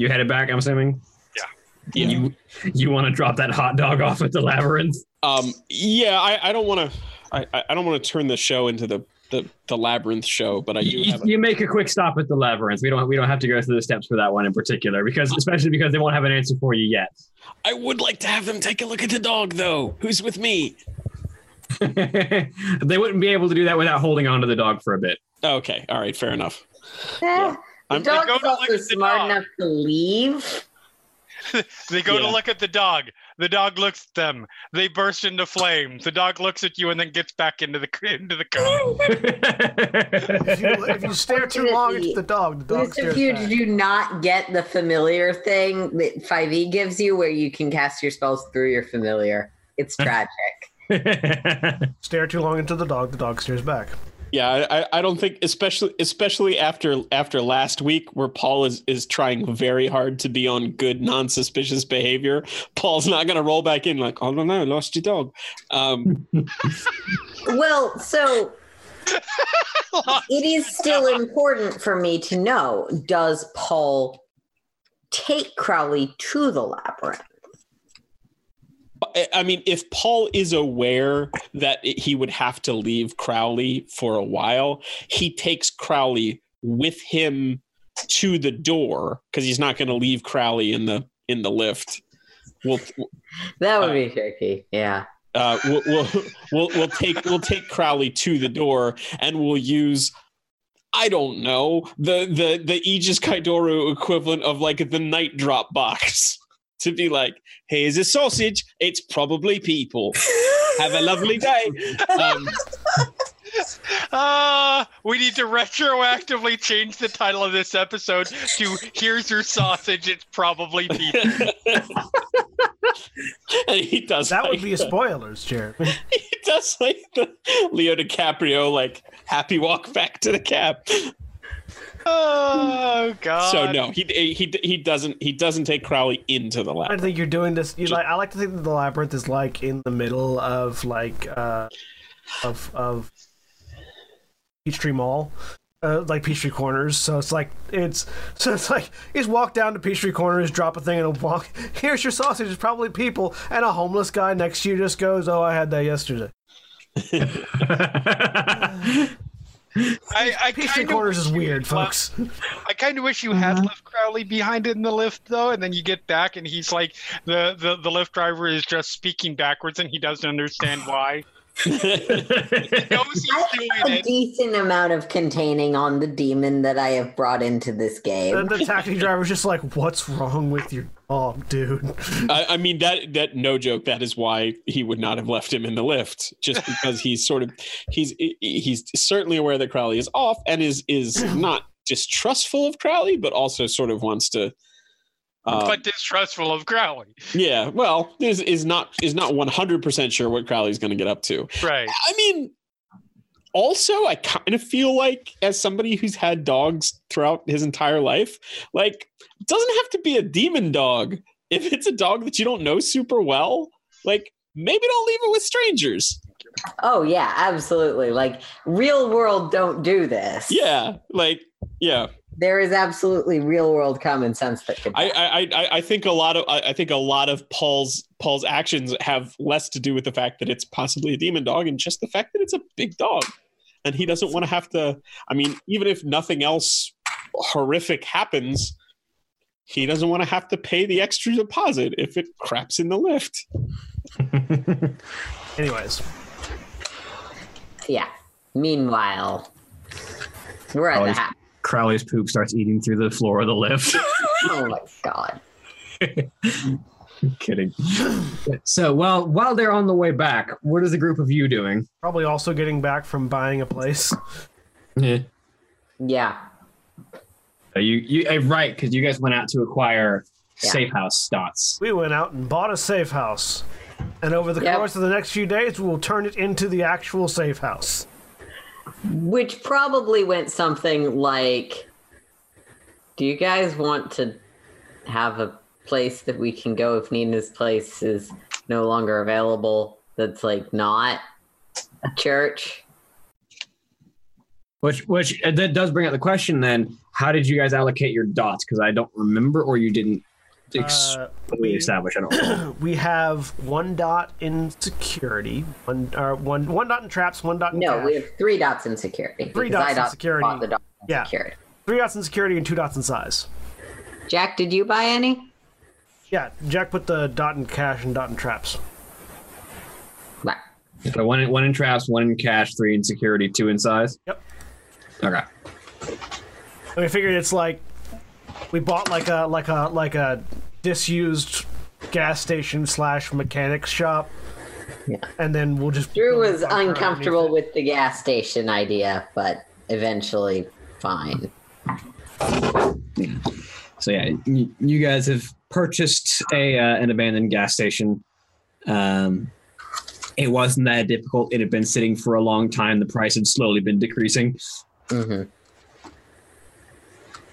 A: you headed back. I'm assuming.
G: Yeah.
A: You you want to drop that hot dog off at the labyrinth?
G: Um, yeah, I, I don't want to. I, I I don't want to turn the show into the, the the labyrinth show, but I do
A: You,
G: have. A,
A: you make a quick stop at the labyrinth. We don't. We don't have to go through the steps for that one in particular, because especially because they won't have an answer for you yet.
G: I would like to have them take a look at the dog, though. Who's with me?
A: they wouldn't be able to do that without holding on to the dog for a bit.
G: Okay, all right, fair enough.
C: Eh, the
G: I'm-
C: dog
D: Go
C: is
D: to look
C: also smart
D: dog.
C: enough to leave.
D: They go
G: Yeah.
D: to look at the dog. The dog looks at them. They burst into flames. The dog looks at you and then gets back into the into the car.
B: If you, if you stare too long into the dog, the dog
C: Mr.
B: stares
C: Few,
B: back.
C: did you do not get the familiar thing that 5e gives you where you can cast your spells through your familiar? It's tragic.
B: Stare too long into the dog, the dog stares back.
G: Yeah, I, I- don't think, especially especially after after last week, where Paul is is trying very hard to be on good, non suspicious behavior. Paul's not going to roll back in like, oh no, no, lost your dog. Um,
C: Well, so it is still important for me to know does Paul take Crowley to the labyrinth?
G: I- mean, if Paul is aware that he would have to leave Crowley for a while, he takes Crowley with him to the door because he's not going to leave Crowley in the in the lift. We'll
C: That would be tricky. Yeah.
G: uh, we'll, we'll we'll we'll take we'll take Crowley to the door and we'll use I don't know the the the Aegis Kai Doru equivalent of like the night drop box to be like, here's a sausage? It's probably people. Have a lovely day. Um,
D: Ah, we need to retroactively change the title of this episode to "Here's Your Sausage." It's probably people.
G: and he does
B: That would
G: like
B: be a spoilers, Jeremy.
G: he does like the Leo DiCaprio like happy walk back to the cab.
D: Oh God!
G: So no, he he he doesn't he doesn't take Crowley into the
B: I think you're doing this. You like. I like to think that the labyrinth is like in the middle of like uh, of of Peachtree Mall, uh, like Peachtree Corners. So it's like it's so it's like you just walk down to Peachtree Corners, drop a thing, and a walk. Here's your sausage. It's probably people, and a homeless guy next to you just goes, "Oh, I had that yesterday."
D: I, I of
B: Corners is weird, folks.
D: I kind of wish you had mm-hmm. left Crowley behind in the lift though, and then you get back and he's like the the the lift driver is just speaking backwards and he doesn't understand why. He knows
C: A decent amount of containing on the demon that I have brought into this game.
B: And the taxi driver's just like, "What's wrong with your dog, dude?"
G: I, I mean that that no joke. That is why he would not have left him in the lift, just because he's sort of he's he's certainly aware that Crowley is off and is is not distrustful of Crowley, but also sort of wants to. Uh,
D: but distrustful of Crowley.
G: yeah, well, is is not is not one hundred percent sure what Crowley's going to get up to.
D: Right.
G: I mean, also, I kind of feel like, as somebody who's had dogs throughout his entire life, like, it doesn't have to be a demon dog. If it's a dog that you don't know super well, like, maybe don't leave it with strangers.
C: oh yeah, absolutely. Like real world don't do this.
G: Yeah, like, yeah.
C: There is absolutely real world common sense that could
G: I, I, I, I think a lot of, I, I think a lot of Paul's Paul's actions have less to do with the fact that it's possibly a demon dog and just the fact that it's a big dog, and he doesn't want to have to. I mean, even if nothing else horrific happens, he doesn't want to have to pay the extra deposit if it craps in the lift.
B: Anyways,
C: Yeah. Meanwhile, we're at
A: Oh,
C: the
A: he's-
C: house.
A: Crowley's poop starts eating through the floor of the lift.
C: Oh my god.
A: I'm Kidding. So while while they're on the way back, what is the group of you doing?
B: probably also getting back from buying a place.
A: Yeah.
C: Yeah.
A: You you uh, right because you guys went out to acquire
C: Yeah.
A: safe house dots.
B: We went out and bought a safe house. And over the
C: Yep.
B: course of the next few days, we will turn it into the actual safe house.
C: Which probably went something like Do you guys want to have a place that we can go if Nina's place is no longer available that's like not a church?
A: Which which that does bring up the question then: How did you guys allocate your dots? Because I don't remember, or you didn't ex-
B: Uh,
A: fully establish. I don't. know.
B: We have one dot in security, one or one one dot in traps, one dot in
C: No,
B: cash.
C: we have three dots in security.
B: Three dots
C: I
B: in
C: dot-
B: security.
C: bought the dots in
B: Yeah.
C: security.
B: three dots in security and two dots in size.
C: Jack, did you buy any?
B: Yeah, Jack put the dot in cash and dot in traps.
C: Right.
A: so one in, one in traps, one in cash, three in security, two in size.
B: Yep.
A: Okay.
B: And we figured it's like we bought like a like a like a disused gas station slash mechanics shop.
C: Yeah.
B: And then we'll just
C: Drew
B: build
C: was uncomfortable with the gas station idea, but eventually fine. Yeah.
A: So yeah, you, you guys have purchased a uh, an abandoned gas station. Um, it wasn't that difficult. It had been sitting for a long time. The price had slowly been decreasing.
C: hmm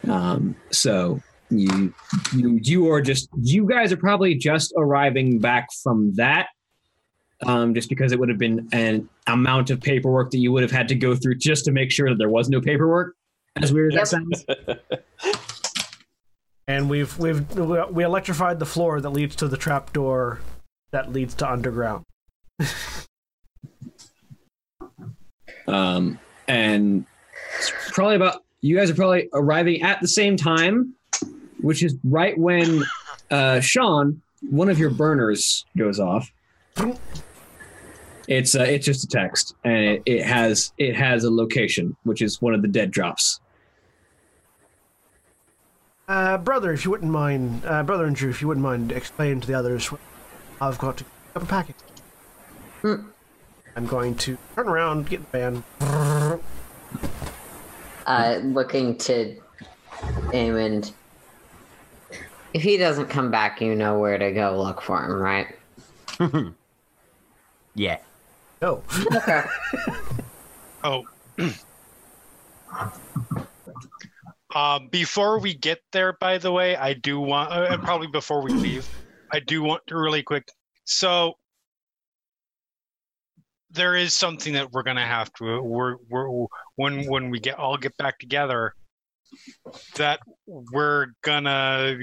A: Um, so you you you are just you guys are probably just arriving back from that. Um, just because it would have been an amount of paperwork that you would have had to go through just to make sure that there was no paperwork. As weird as that sounds.
B: And we've we've we electrified the floor that leads to the trap door that leads to underground.
A: Um, and it's probably about you guys are probably arriving at the same time, which is right when uh, Sean, one of your burners, goes off. It's uh, it's just a text, and it, it has it has a location, which is one of the dead drops.
B: Uh, brother, if you wouldn't mind, uh, brother and Drew, if you wouldn't mind explaining to the others, I've got to pick up a package. I'm going to turn around, get the van.
C: Uh, looking to Eamon. If he doesn't come back, you know where to go look for him, right?
E: Yeah.
B: Go.
C: Okay.
D: Oh. um, before we get there, by the way, I do want, uh, and probably before we leave, I do want to really quick. So there is something that we're gonna have to. We're we're when when we get all get back together. That we're gonna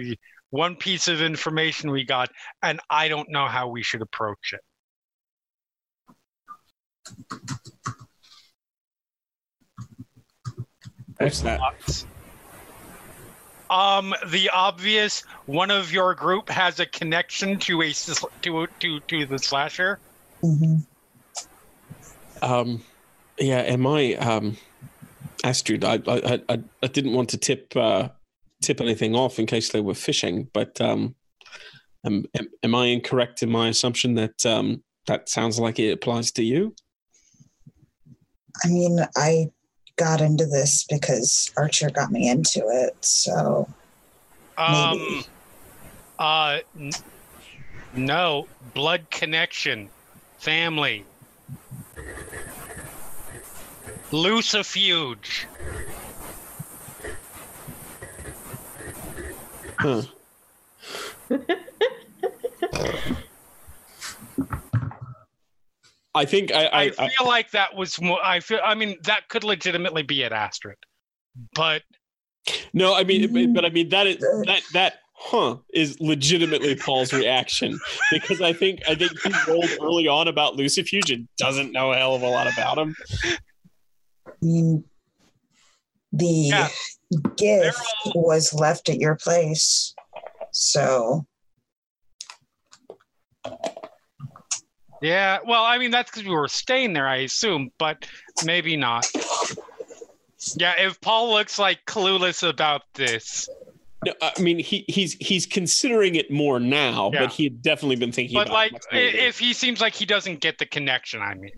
D: one piece of information we got, and I don't know how we should approach it.
G: What's that?
D: Um, the obvious one of your group has a connection to a s- to to to the slasher.
F: hmm
G: Um, yeah, am I, um, Astrid? I, I, I, I didn't want to tip, uh, tip anything off in case they were fishing, but um, am, am, am I incorrect in my assumption that um, that sounds like it applies to you?
F: I mean, I got into this because Archer got me into it. So
D: Um,
F: Maybe.
D: uh, n- no blood connection, family, Lucifuge.
G: Huh. Hmm. I think I,
D: I,
G: I,
D: feel
G: I
D: like that was more. I feel. I mean, that could legitimately be at Astrid, but
G: no, I mean, but- hmm. but I mean that is that that huh is legitimately Paul's reaction because I think I think he rolled early on about Lucifuge and doesn't know a hell of a lot about him.
F: I mean, the
D: Yeah.
F: gift
D: all-
F: was left at your place. So
D: yeah. Well, I mean, that's because we were staying there, I assume, but maybe not. Yeah, if Paul looks like clueless about this,
G: No, I mean he he's he's considering it more now,
D: Yeah.
G: but he had definitely been thinking
D: but
G: about
D: like,
G: it much
D: i-
G: more later.
D: if he seems like he doesn't get the connection, I mean,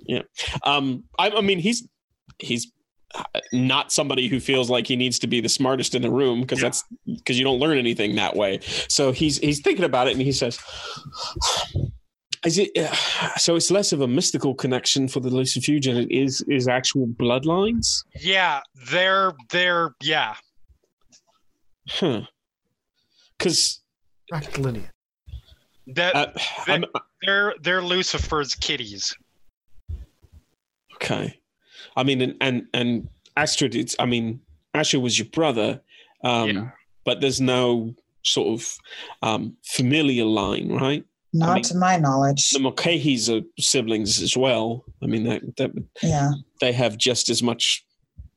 D: yeah.
G: Um, I, I mean, he's he's not somebody who feels like he needs to be the smartest in the room because
D: Yeah.
G: that's because you don't learn anything that way. So he's he's thinking about it and he says, "Is it uh, so? It's less of a mystical connection for the Lucifuge than it is is actual bloodlines."
D: yeah, they're they're yeah.
G: Huh? Because
B: Direct.
D: That
G: uh, I'm,
D: they're they're Lucifer's kitties.
G: okay. I mean, and and, and Astrid, it's I mean, Asher was your brother. Um,
D: Yeah.
G: but there's no sort of um, familiar line, right?
F: not
G: mean-
F: to my knowledge.
G: The Mulcahy's are siblings as well. I mean, that, that
F: Yeah.
G: they have just as much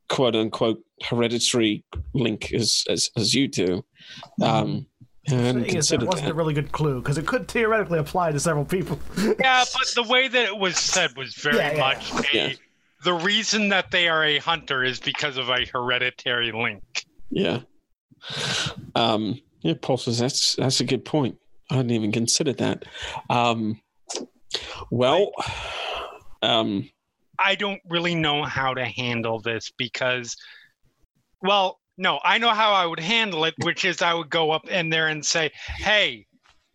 G: quote unquote hereditary link as as, as you do. Um,
B: The
G: and
B: thing is, that wasn't a really good clue because it could theoretically apply to several people.
D: Yeah, but the way that it was said was very
B: Yeah, yeah,
D: much a.
G: Yeah.
D: The reason that they are a hunter is because of a hereditary link.
G: Yeah. Um, yeah, Paul says that's that's a good point. I hadn't even considered that. Um, well, um,
D: I don't really know how to handle this because, well, no, I know how I would handle it, which is I would go up in there and say, "Hey,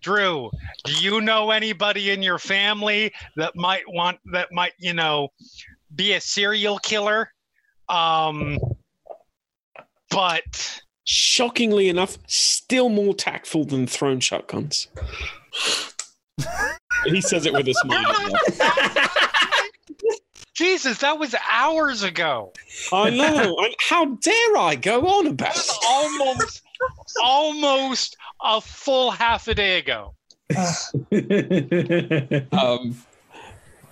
D: Drew, do you know anybody in your family that might want that might you know be a serial killer?" Um, but
G: shockingly enough, still more tactful than thrown shotguns. he says it with a smile.
D: Jesus, that was hours ago.
G: I know. How dare I go on about it?
D: almost, almost a full half a day ago.
G: Um,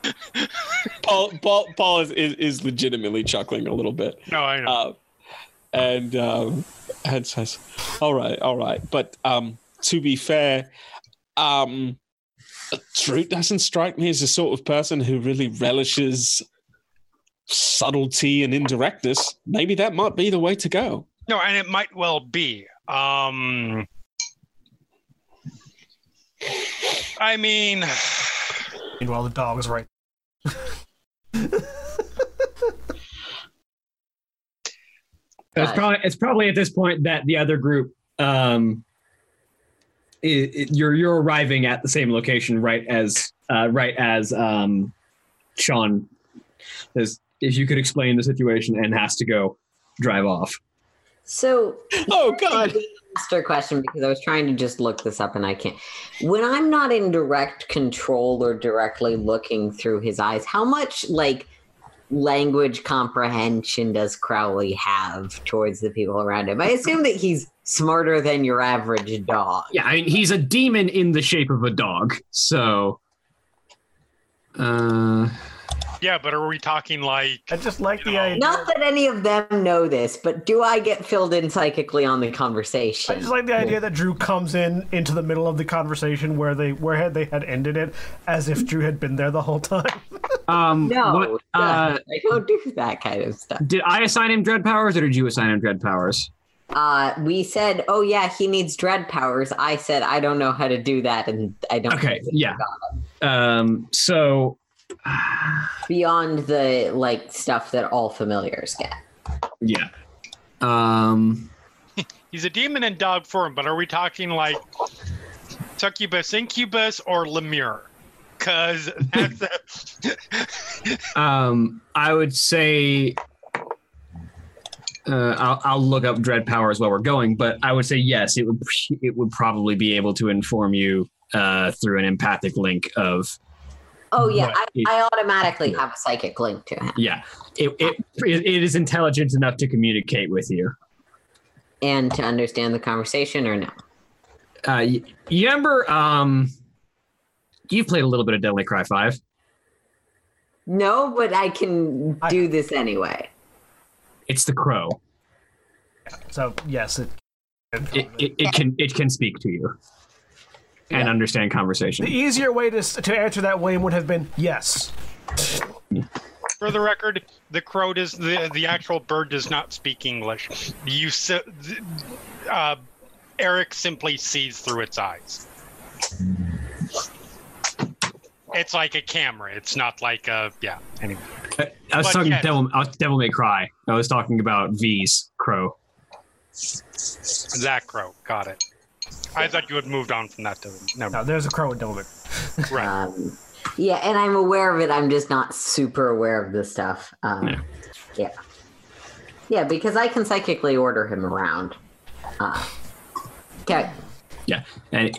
G: Paul, Paul, Paul is, is, is legitimately chuckling a little bit.
D: No, I know.
G: Uh, and um, and says, "All right, all right." But um, to be fair, um, Drew doesn't strike me as the sort of person who really relishes subtlety and indirectness. Maybe that might be the way to go.
D: no, and it might well be. Um, I mean,
B: Meanwhile, the dog is right.
A: It's probably it's probably at this point that the other group um i i- you're you're arriving at the same location right as uh, right as um Sean is if you could explain the situation and has to go drive off.
C: So
G: Oh God!
C: master question because I was trying to just look this up and I can't. When I'm not in direct control or directly looking through his eyes, how much like language comprehension does Crowley have towards the people around him? I assume that he's smarter than your average dog.
A: Yeah, I mean he's a demon in the shape of a dog. So uh
D: yeah, but are we talking like?
B: I just like the
D: know,
B: idea.
C: Not that any of them know this, but do I get filled in psychically on the conversation?
B: I
C: conversation?
B: just like the idea that Drew comes in into the middle of the conversation where they where had they had ended it, as if Drew had been there the whole time.
A: um
C: no,
A: what uh
C: I don't do that kind of stuff.
A: did I assign him dread powers or did you assign him dread powers?
C: Uh, we said, "Oh yeah, he needs dread powers." I said, "I don't know how to do that," and I don't.
A: Okay, yeah. Um so
C: Beyond the like stuff that all familiars get.
A: yeah. Um
D: He's a demon in dog form, but are we talking like succubus, incubus, or lemure? Because that's a,
A: Um, I would say uh, I'll, I'll look up dread powers well. we're going, but I would say yes, it would it would probably be able to inform you uh, through an empathic link of
C: Oh yeah,
A: Right.
C: I, I automatically have a psychic link to him,
A: yeah, it, it it is intelligent enough to communicate with you.
C: and to understand the conversation or no.
A: Uh, you, you remember um, you've played a little bit of Devil May Cry Five.
C: No, but I can
B: I-
C: do this anyway.
A: It's the crow.
B: So yes, it.
A: It, it, it can it can speak to you and understand conversation.
B: the easier way to to answer that, William, would have been yes.
D: for the record, the crow does the the actual bird does not speak English. You si- uh, Eric simply sees through its eyes. It's like a camera. It's not like a yeah. Anyway,
A: I I was
D: But
A: talking
D: yes.
A: Devil, I was Devil May Cry. I was talking about V's Crow.
D: Zach Crow got it. I thought you had moved on from that to no.
B: No, there's a crow in Devil May Cry.
D: Right.
C: Um, yeah, and I'm aware of it. I'm just not super aware of the stuff. Um,
A: Yeah.
C: yeah. yeah, because I can psychically order him around. Uh, okay,
A: Yeah, and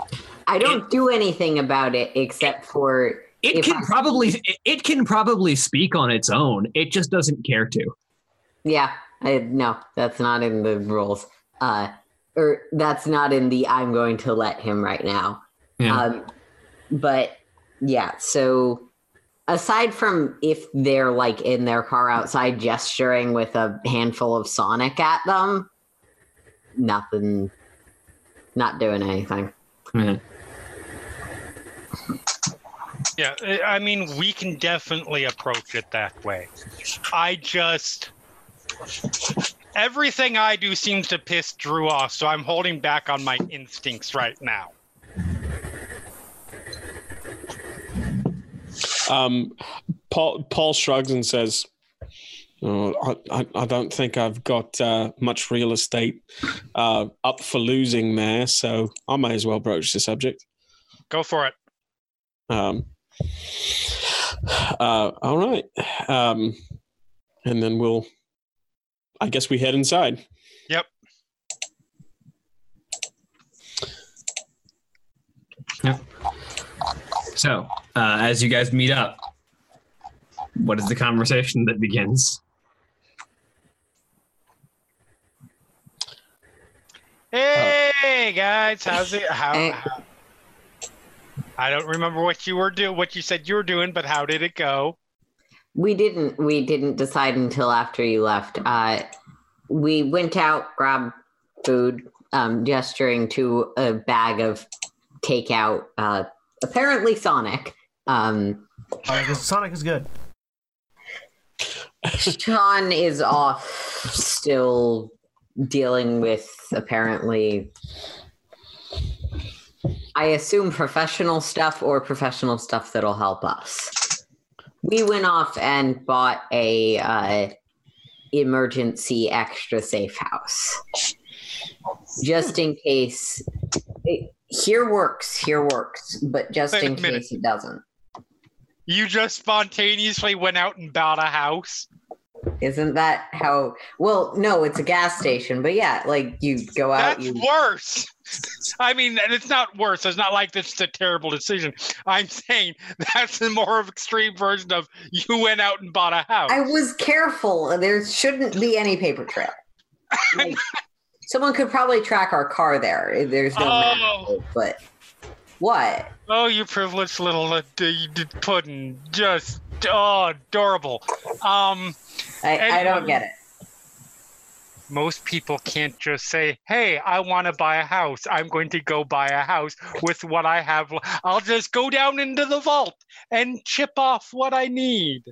C: I don't do anything about it except for
A: it can
C: I-
A: probably it, it can probably speak on its own. It just doesn't care to.
C: yeah. I, no, that's not in the rules. Uh, or that's not in the I'm going to let him right now.
A: Yeah.
C: Um, but yeah, so aside from if they're like in their car outside gesturing with a handful of Sonic at them, nothing, not doing anything.
A: Yeah.
D: Yeah, I- I mean, we can definitely approach it that way. I just. Everything I do seems to piss Drew off, so I'm holding back on my instincts right now.
G: Um, Paul Paul shrugs and says, oh, I, I, I don't think I've got uh, much real estate uh, up for losing there, so I may as well broach the subject.
D: Go for it.
G: Um, uh, all right. Um, and then we'll, I guess we head inside.
D: Yep. Yep.
A: So uh, as you guys meet up, what is the conversation that begins?
D: Hey guys, how's it? How, how I don't remember what you were doing, what you said you were doing, but how did it go?
C: We didn't. We didn't decide until after you left. Uh, we went out, grabbed food, um, gesturing to a bag of takeout. Uh, apparently, Sonic. Um,
B: Sonic is, Sonic is good.
C: Sean is off, still dealing with apparently. I assume professional stuff or professional stuff that'll help us. We went off and bought a uh, emergency extra safe house, just in case. It, here works, here works, but just
D: Wait
C: in
D: minute.
C: case it doesn't.
D: You just spontaneously went out and bought a house.
C: Isn't that how? Well, no, it's a gas station, but yeah, like you go out,
D: That's
C: you
D: worse. I mean, and it's not worse. It's not like this is a terrible decision. I'm saying that's a more of extreme version of you went out and bought a house.
C: I was careful. There shouldn't be any paper trail. Like, someone could probably track our car there. There's no map,
D: oh,
C: but what?
D: oh, you privileged little uh, d- d- pudding. Just oh, adorable. Um,
C: I, I don't get it.
D: most people can't just say, "Hey, I want to buy a house. I'm going to go buy a house with what I have. I'll just go down into the vault and chip off what I need."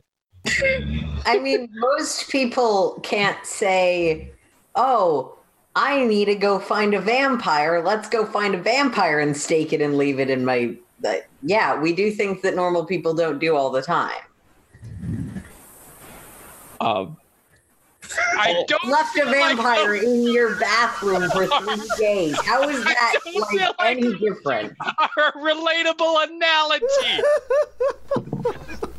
C: I mean, most people can't say, "Oh, I need to go find a vampire. Let's go find a vampire and stake it and leave it in my." But yeah, we do things that normal people don't do all the time.
G: Uh,
D: I
G: Oh.
D: don't
C: left a
D: feel like
C: vampire in your bathroom for three days. How is that like
D: like
C: any different?
D: are a relatable analogy.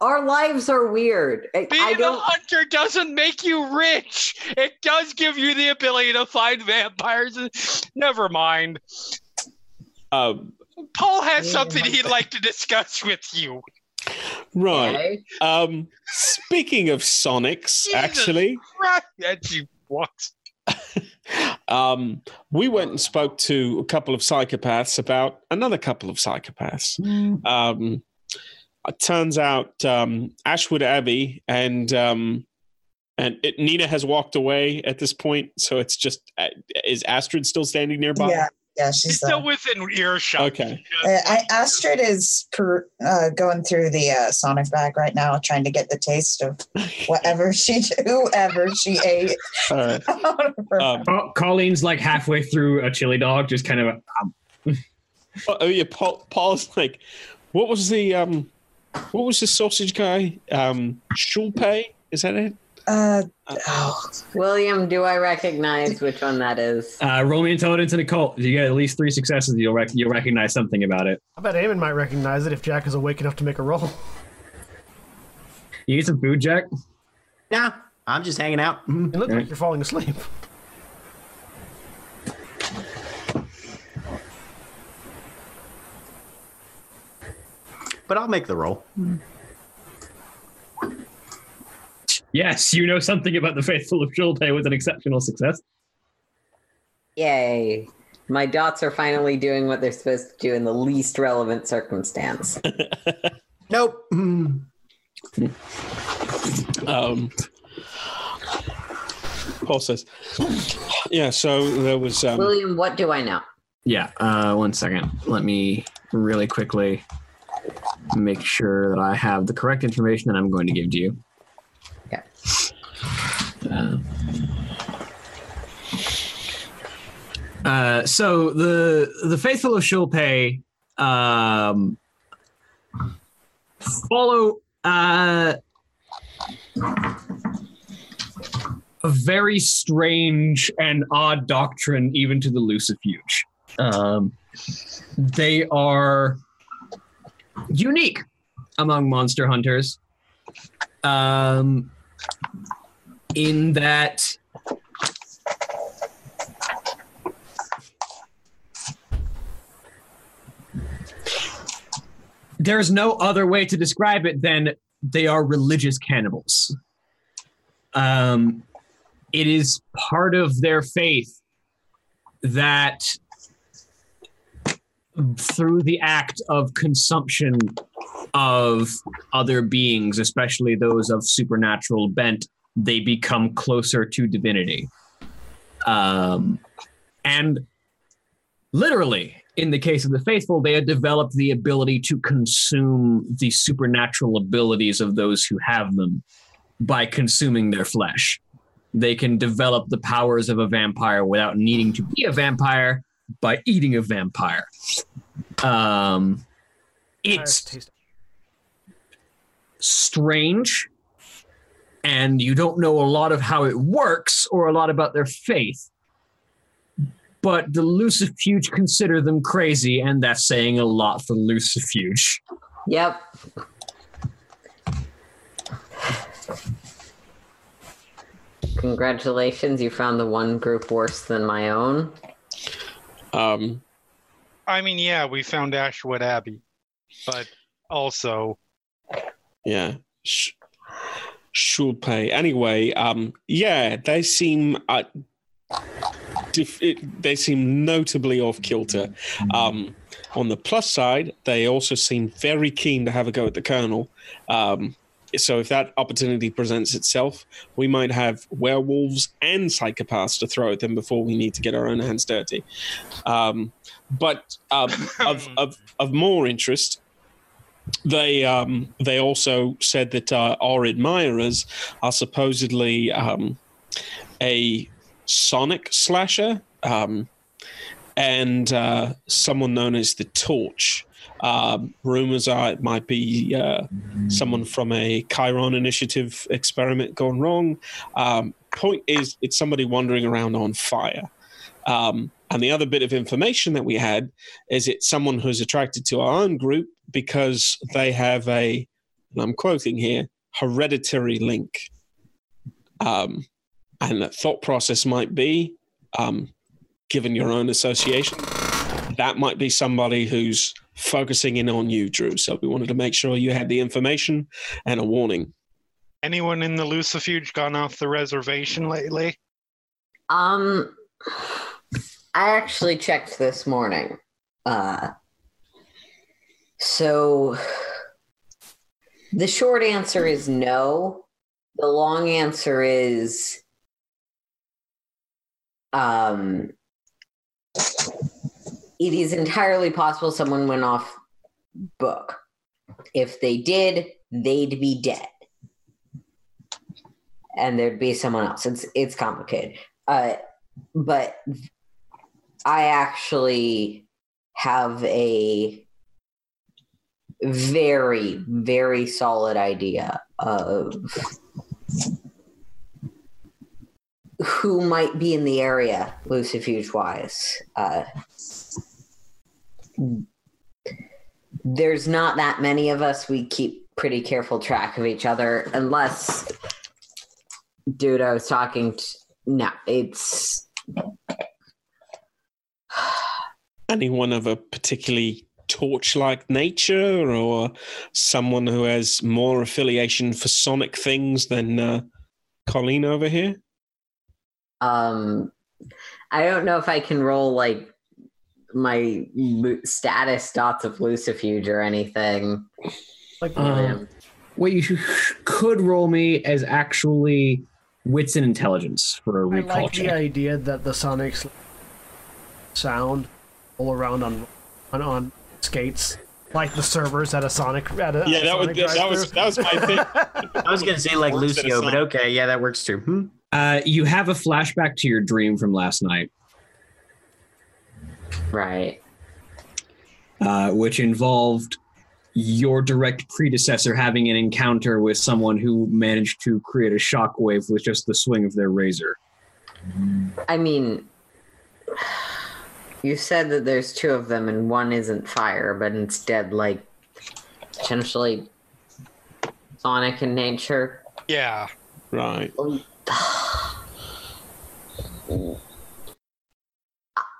C: Our lives are weird. I,
D: Being
C: I
D: a
C: don't.
D: hunter doesn't make you rich. It does give you the ability to find vampires. Never mind.
G: uh,
D: Paul has something he'd like to discuss with you.
G: Right.
C: Okay.
G: Um, speaking of Sonics,
D: Jesus.
G: actually,
D: Right. And she walks.
G: um, we went and spoke to a couple of psychopaths about another couple of psychopaths. Um, it turns out um, Ashwood Abbey and um, and it, Nina has walked away at this point, so it's just uh, is Astrid still standing nearby?
F: Yeah, yeah,
D: She's
F: she's
D: still
F: uh,
D: within earshot.
G: Okay.
F: uh, I, Astrid is per, uh, going through the uh, Sonic bag right now, trying to get the taste of whatever she, whoever she ate.
G: All right.
F: out of her
G: Um,
A: Pa- Colleen's like halfway through a chili dog, just kind of. Um,
G: oh yeah, Paul. Paul's like, what was the um, what was the sausage guy? Um, Shulpae? Is that it?
F: Uh, oh,
C: William, do I recognize which one that is?
A: uh, roll me intelligence and occult. If you get at least three successes, you'll rec- you'll recognize something about it.
B: I bet Eamon might recognize it if Jack is awake enough to make a roll.
A: You need some food, Jack.
E: Nah, I'm just hanging out. Mhm.
B: You look like you're falling asleep.
E: But I'll make the roll.
A: Yes, you know something about the faithful of Shulpae with an exceptional success.
C: Yay. My dots are finally doing what they're supposed to do in the least relevant circumstance.
E: Nope. Mhm.
G: Um, Paul says, yeah. So there was. Um,
C: William, what do I know?
A: Yeah, uh, one second. Let me really quickly make sure that I have the correct information that I'm going to give to you. Uh, uh, so the the faithful of Shulpae um, follow uh, a very strange and odd doctrine, even to the Lucifuge. Um, they are unique among monster hunters um, in that there's no other way to describe it than they are religious cannibals. Um, it is part of their faith that through the act of consumption of other beings, especially those of supernatural bent, they become closer to divinity. Um, and literally, in the case of the faithful, they had developed the ability to consume the supernatural abilities of those who have them by consuming their flesh. They can develop the powers of a vampire without needing to be a vampire by eating a vampire. Um, it's strange and you don't know a lot of how it works or a lot about their faith. But the Lucifuge consider them crazy, and that's saying a lot for Lucifuge.
C: Yep. Congratulations, you found the one group worse than my own.
G: Um,
D: I mean, yeah, we found Ashwood Abbey, but also,
G: yeah. Sh- Shulpae. Anyway, um, yeah, they seem uh, it, they seem notably off kilter. Um, on the plus side, they also seem very keen to have a go at the colonel. Um, so if that opportunity presents itself, we might have werewolves and psychopaths to throw at them before we need to get our own hands dirty. Um, but um, of, of of more interest, they um, they also said that uh, our admirers are supposedly um, a Sonic slasher um, and uh, someone known as the Torch. Um, rumors are it might be uh, someone from a Cheiron Initiative experiment gone wrong. Um, point is, it's somebody wandering around on fire. Um, and the other bit of information that we had is it's someone who's attracted to our own group because they have a, and I'm quoting here, hereditary link. Um, and the thought process might be, um, given your own association, that might be somebody who's focusing in on you, Drew. So we wanted to make sure you had the information and a warning.
D: anyone in the Lucifuge gone off the reservation lately?
C: Um, I actually checked this morning. Uh, so the short answer is no. The long answer is um, it is entirely possible someone went off book. If they did, they'd be dead. And there'd be someone else. It's it's complicated. Uh, but I actually have a very, very solid idea of who might be in the area, Lucifuge wise. Uh, there's not that many of us. We keep pretty careful track of each other, unless, dude, I was talking to. No, it's
G: Anyone of a particularly torch like nature or someone who has more affiliation for sonic things than uh, Colleen over here?
C: um i don't know if i can roll like my status dots of lucifuge or anything.
B: Like,
A: Um, what you could roll me as actually wits and intelligence for a
B: I
A: recall
B: like the idea that the Sonics sound all around on on, on skates, like the servers at a Sonic. At a,
G: Yeah,
B: at a
G: that was that was
B: drive-thru.
G: that was my thing.
E: I was gonna say like
G: Works at a
E: Lucio, but okay, yeah, that works too. Hmm?
A: Uh, you have a flashback to your dream from last night,
C: right
A: uh, which involved your direct predecessor having an encounter with someone who managed to create a shockwave with just the swing of their razor.
C: i mean you said that there's two of them and one isn't fire but instead like potentially sonic in nature
D: Yeah.
G: right.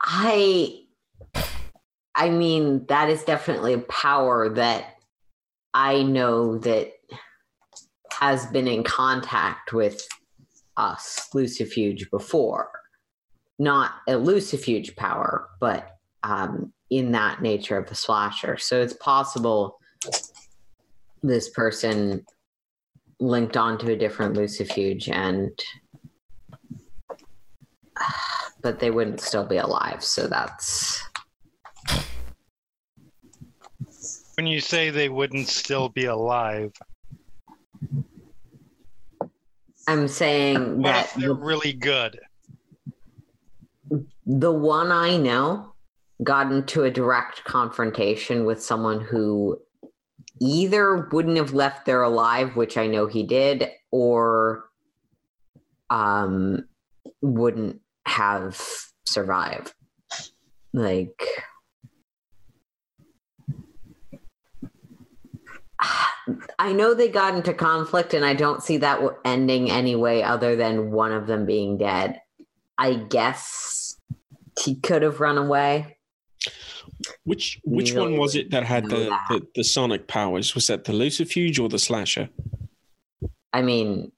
C: I I mean that is definitely a power that I know that has been in contact with us Lucifuge before. Not a Lucifuge power, but um in that nature of the slasher. So it's possible this person linked onto a different lucifuge and but they wouldn't still be alive so that's
D: When you say they wouldn't still be alive,
C: i'm saying
D: what
C: that
D: they're really good?
C: The one i know got into a direct confrontation with someone who either wouldn't have left there alive which i know he did or um wouldn't have survived like I know they got into conflict, and I don't see that ending any way other than one of them being dead. I guess he could have run away.
G: Which which
C: You
G: one was it that had the,
C: that.
G: the, the sonic powers? Was that the Lucifuge or the Slasher?
C: I mean,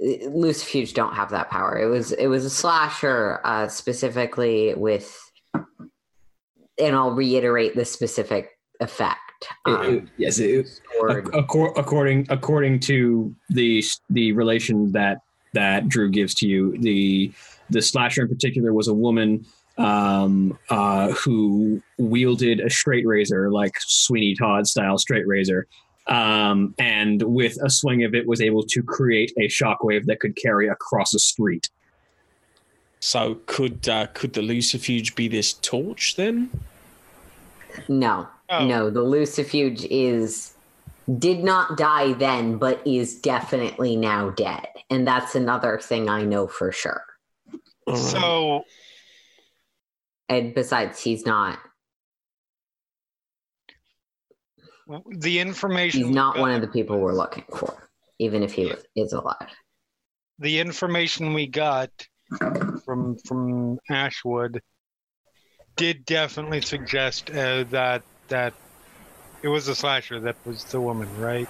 C: Lucifuge don't have that power. It was it was a slasher uh, specifically with, and I'll reiterate the specific effect. Um,
A: it- yes, it,
C: sword.
A: Accor- according according to the the relation that that Drew gives to you, the the slasher in particular was a woman um, uh, who wielded a straight razor, like Sweeney Todd style straight razor, um, and with a swing of it was able to create a shockwave that could carry across a street.
G: So could uh, could the Lucifuge be this torch then?
C: No,
D: Oh.
C: no. The Lucifuge is did not die then, but is definitely now dead, and that's another thing I know for sure.
G: All right.
D: So
C: And besides, he's not.
D: the information
C: He's not one of the people we're looking for, even if he is alive.
D: the information we got from from Ashwood did definitely suggest uh, that that it was a slasher that was the woman, right?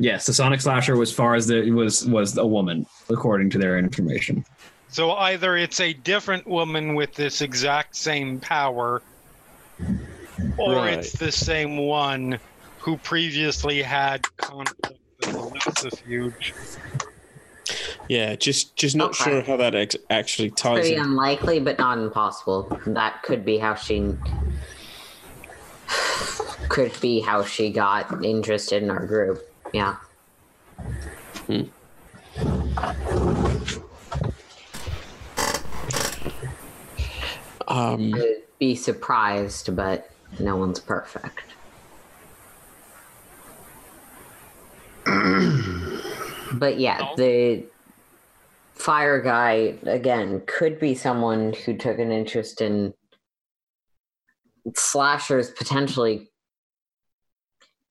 A: Yes, the Sonic Slasher was far as the was was a woman, according to their information.
D: So either it's a different woman with this exact same power, or
G: Right.
D: it's the same one who previously had conflict with the Lucifuge.
G: yeah, just just not
C: Okay.
G: sure how that ex- actually ties
C: Pretty
G: in.
C: unlikely, but not impossible. That could be how she could be how she got interested in our group. Yeah.
G: Hmm.
C: Um, be surprised, but no one's perfect. but yeah, the fire guy again could be someone who took an interest in slashers potentially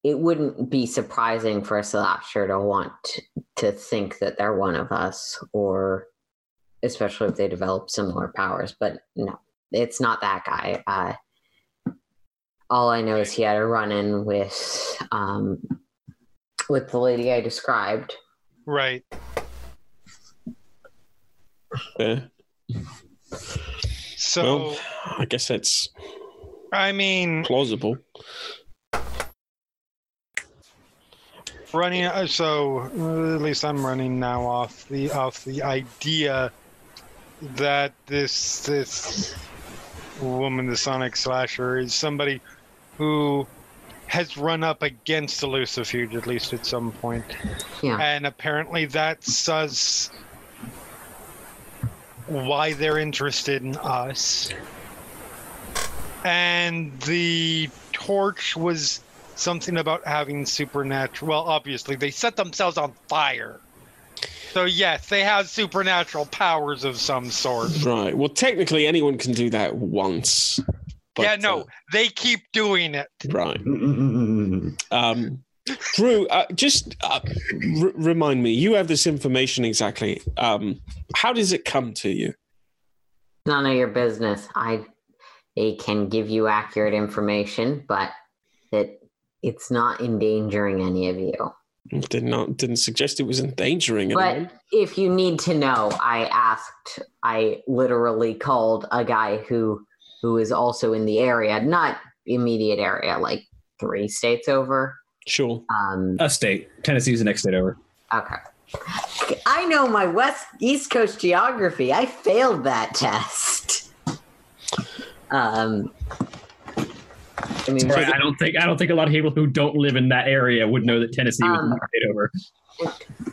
C: it wouldn't be surprising for a slasher to want to think that they're one of us or especially if they develop similar powers but no it's not that guy uh, all i know is he had a run-in with um, with the lady i described
D: Right.
G: yeah.
D: So
G: Well, I guess that's
D: I mean,
G: plausible.
D: running uh, so uh, at least i'm running now off the off the idea that this this woman the sonic slasher is somebody who has run up against the lucifuge at least at some point.
C: Yeah.
D: And apparently that says why they're interested in us. And the torch was something about having supernatural well obviously they set themselves on fire so yes they have supernatural powers of some sort
G: Right. Well, technically, anyone can do that once. but,
D: yeah no
G: uh,
D: they keep doing it
G: right. Um, Drew, uh, just uh, r- remind me. You have this information exactly. Um, how does it come to you?
C: none of your business i it can give you accurate information but it it's not endangering any of you
G: It Did not didn't suggest it was endangering
C: But if you need to know, I asked, I literally called a guy who who is also in the area, not immediate area, like three states over.
G: Sure.
C: Um,
A: A state. Tennessee's the next state over.
C: okay. I know my West East Coast geography. I failed that test. Um, I mean,
A: Right, I don't think I don't think a lot of people who don't live in that area would know that Tennessee was the
C: Um,
A: next state over.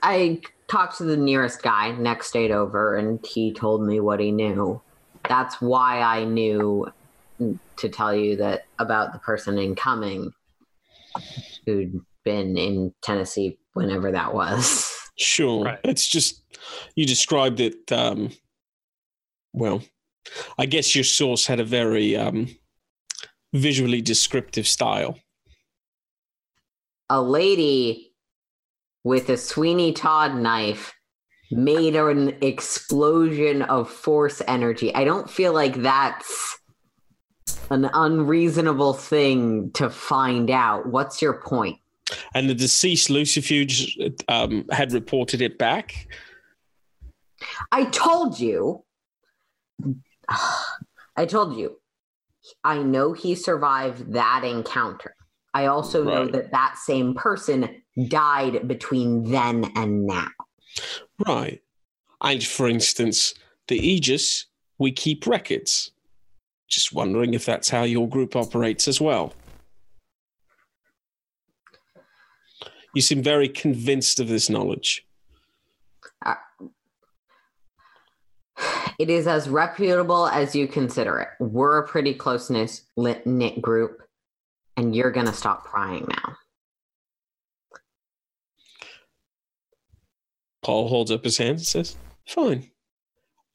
C: I talked to the nearest guy next state over, and he told me what he knew. That's why I knew to tell you that about the person incoming who'd been in Tennessee whenever that was.
G: Sure.
D: Right.
G: It's just you described it. Um, well, I guess your source had a very um, visually descriptive style.
C: A lady with a Sweeney Todd knife made an explosion of force energy. I don't feel like that's an unreasonable thing to find out. What's your point?
G: And the deceased Lucifuge um, had reported it back.
C: I told you. I told you. I know he survived that encounter. I also know that that same person died between then and now.
G: Right. And for instance, the Aegis, we keep records. Just wondering if that's how your group operates as well. You seem very convinced of this knowledge.
C: It is as reputable as you consider it. We're a pretty close knit knit group, and you're going to stop prying now.
G: Paul holds up his hand and says, "Fine,"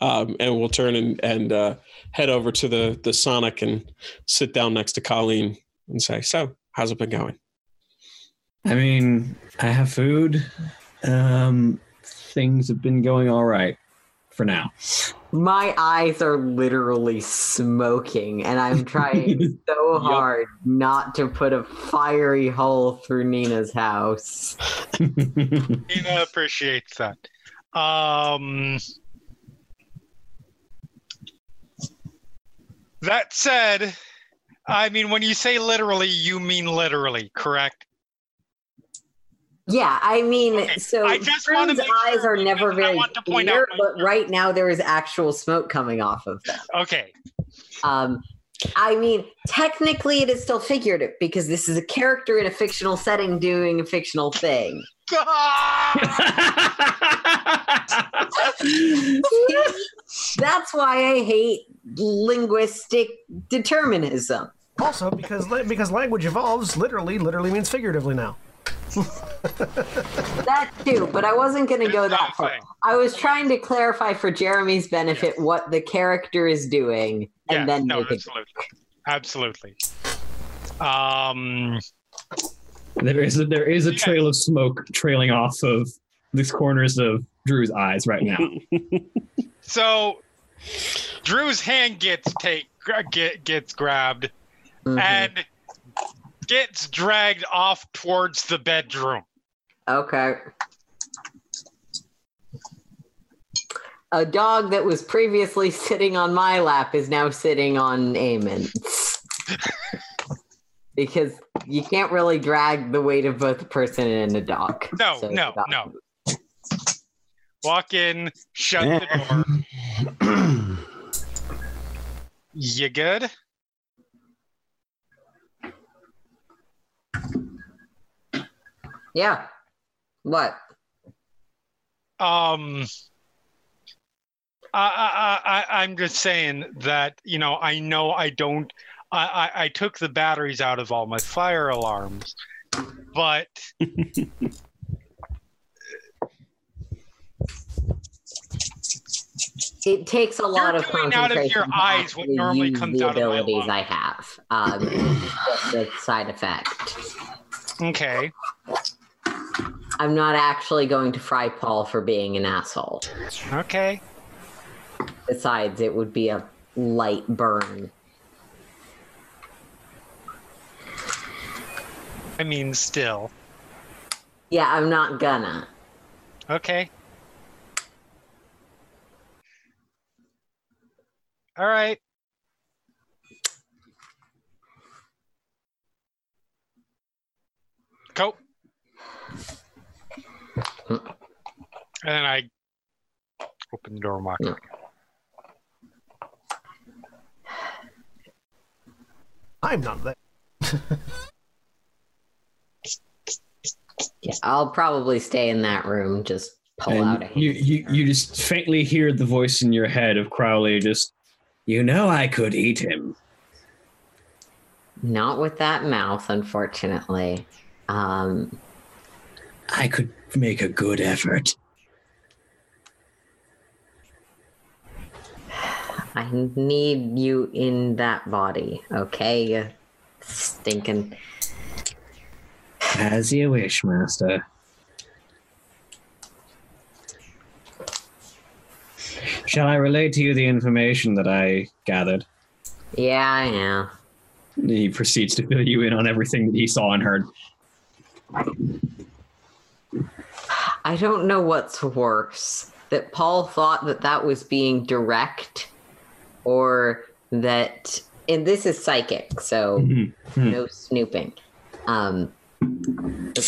G: um, and we'll turn and, and uh, head over to the the Sonic and sit down next to Colleen and say, "So, how's it been going?"
A: I mean, I have food. Um, things have been going all right for now.
C: My eyes are literally smoking, and I'm trying so hard not to put a fiery hole through Nina's house.
D: Nina appreciates that. Um, that said, I mean, when you say literally, you mean literally, correct?
C: Yeah, I mean,
D: Okay,
C: so
D: I just wanna make
C: eyes
D: sure
C: are never very
D: want to point
C: clear,
D: out my-
C: but right now there is actual smoke coming off of them.
D: Okay.
C: Um, I mean, technically, it is still figurative because this is a character in a fictional setting doing a fictional thing. That's why I hate linguistic determinism.
B: Also, because because language evolves, literally, literally means figuratively now.
C: That too, but I wasn't going to go that far.
D: Nothing.
C: I was trying to clarify for Jeremy's benefit what the character is doing, and
D: yeah,
C: then
D: no,
C: make it.
D: absolutely, absolutely. Um,
A: there is a, there is a
D: Yeah.
A: trail of smoke trailing off of these corners of Drew's eyes right now.
D: so Drew's hand gets take gra- get gets grabbed
C: Mhm.
D: and gets dragged off towards the bedroom.
C: Okay. A dog that was previously sitting on my lap is now sitting on Eamon's. because you can't really drag the weight of both a person and a dog.
D: No,
C: So
D: no,
C: about-
D: no. Walk in, shut the door. You good?
C: Yeah. What?
D: Um, I, I, I, I'm just saying that you know I know I don't. I, I, I took the batteries out of all my fire alarms, but
C: It takes a lot of
D: doing out of your eyes what normally comes
C: the
D: out of my
C: abilities. I have. Um, a side effect.
D: okay.
C: I'm not actually going to fry Paul for being an asshole.
D: Okay.
C: Besides, it would be a light burn.
D: I mean, still.
C: Yeah, I'm not gonna.
D: Okay. All right. Cool. And then I open the door and walk.
C: Yeah.
B: I'm not there.
C: Yeah, I'll probably stay in that room. Just pull out a
A: And
C: hand.
A: you, you, you just faintly hear the voice in your head of Crowley just, you know, I could eat him.
C: Not with that mouth, unfortunately. Um,
A: I could make a good effort.
C: I need you in that body, okay? Stinking.
A: As you wish, Master. Shall I relate to you the information that I gathered?
C: Yeah, I yeah.
A: He proceeds to fill you in on everything that he saw and heard.
C: I don't know what's worse that Paul thought that that was being direct or that and this is psychic so
A: Mhm. Hmm.
C: no snooping um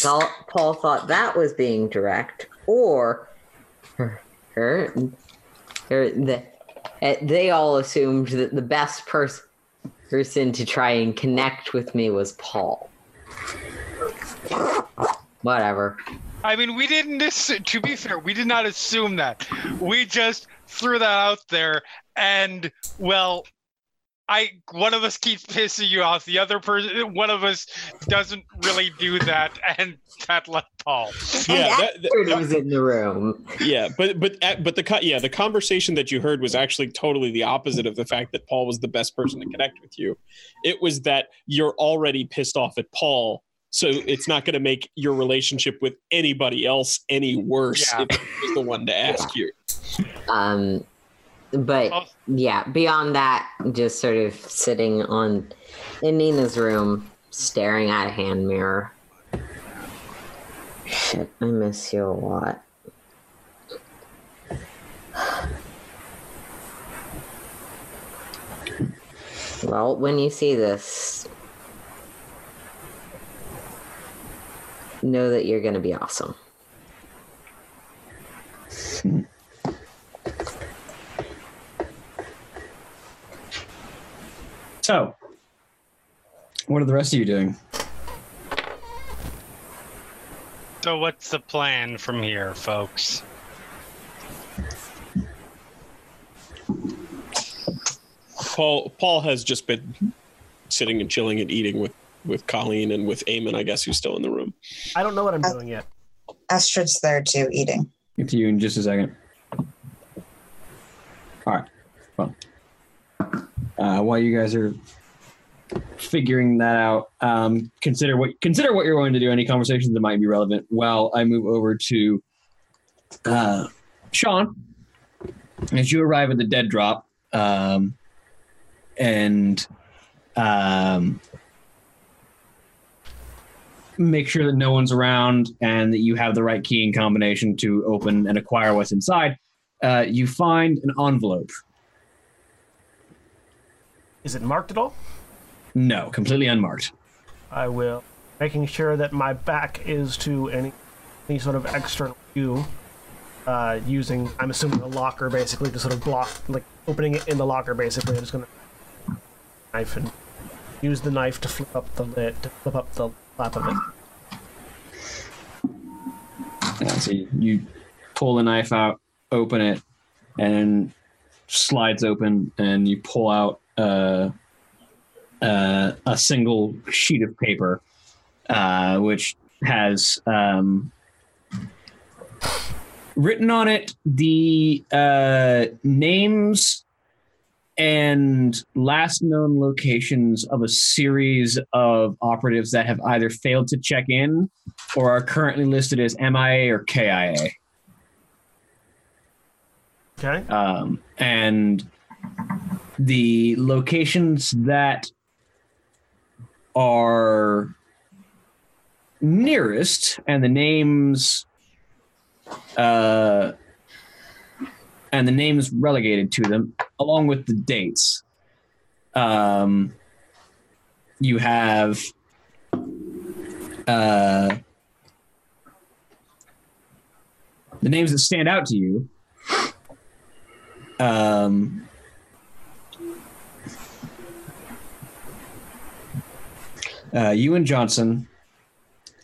C: Paul, Paul thought that was being direct or her, her, her the eh, they all assumed that the best person person to try and connect with me was Paul whatever
D: I mean, we didn't. Assume, to be fair, we did not assume that. We just threw that out there, and well, I one of us keeps pissing you off. The other person, one of us, doesn't really do that, and that left Paul.
G: Yeah,
C: and
G: that- that-
C: was in the room
G: yeah, but but but the co- yeah the conversation that you heard was actually totally the opposite of the fact that Paul was the best person to connect with you. It was that you're already pissed off at Paul, so it's not going to make your relationship with anybody else any worse
D: Yeah.
G: if he the one to ask you.
C: Um, but
D: Oh.
C: yeah, beyond that, just sort of sitting on in Nina's room, staring at a hand mirror. Shit, I miss you a lot. Well, when you see this, know that you're going to be awesome.
A: So, what are the rest of you doing?
D: So, what's the plan from here, folks?
G: Paul Paul has just been sitting and chilling and eating with with Colleen and with Eamon, I guess, who's still in the room.
B: I don't know what I'm doing yet.
F: Astrid's there too, eating.
A: Get to you in just a second. All right. Well, uh, while you guys are figuring that out, um, consider what consider what you're going to do. Any conversations that might be relevant. While I move over to uh, Sean, as you arrive at the dead drop, um, and um, make sure that no one's around and that you have the right key and combination to open and acquire what's inside. Uh, you find an envelope.
B: Is it marked at all?
A: No, completely unmarked.
B: I will. Making sure that my back is to any any sort of external view. Uh, using, I'm assuming a locker basically to sort of block, like opening it in the locker basically. I'm just gonna knife and use the knife to flip up the lid, to flip up the of it.
A: Yeah, so you, you pull the knife out, open it, and slides open, and you pull out uh, uh, a single sheet of paper, uh, which has um, written on it the uh, names and last known locations of a series of operatives that have either failed to check in or are currently listed as MIA or KIA.
B: Okay.
A: Um, and the locations that are nearest and the names uh, and the names relegated to them along with the dates um, you have uh, the names that stand out to you. Um, uh, Ewan Johnson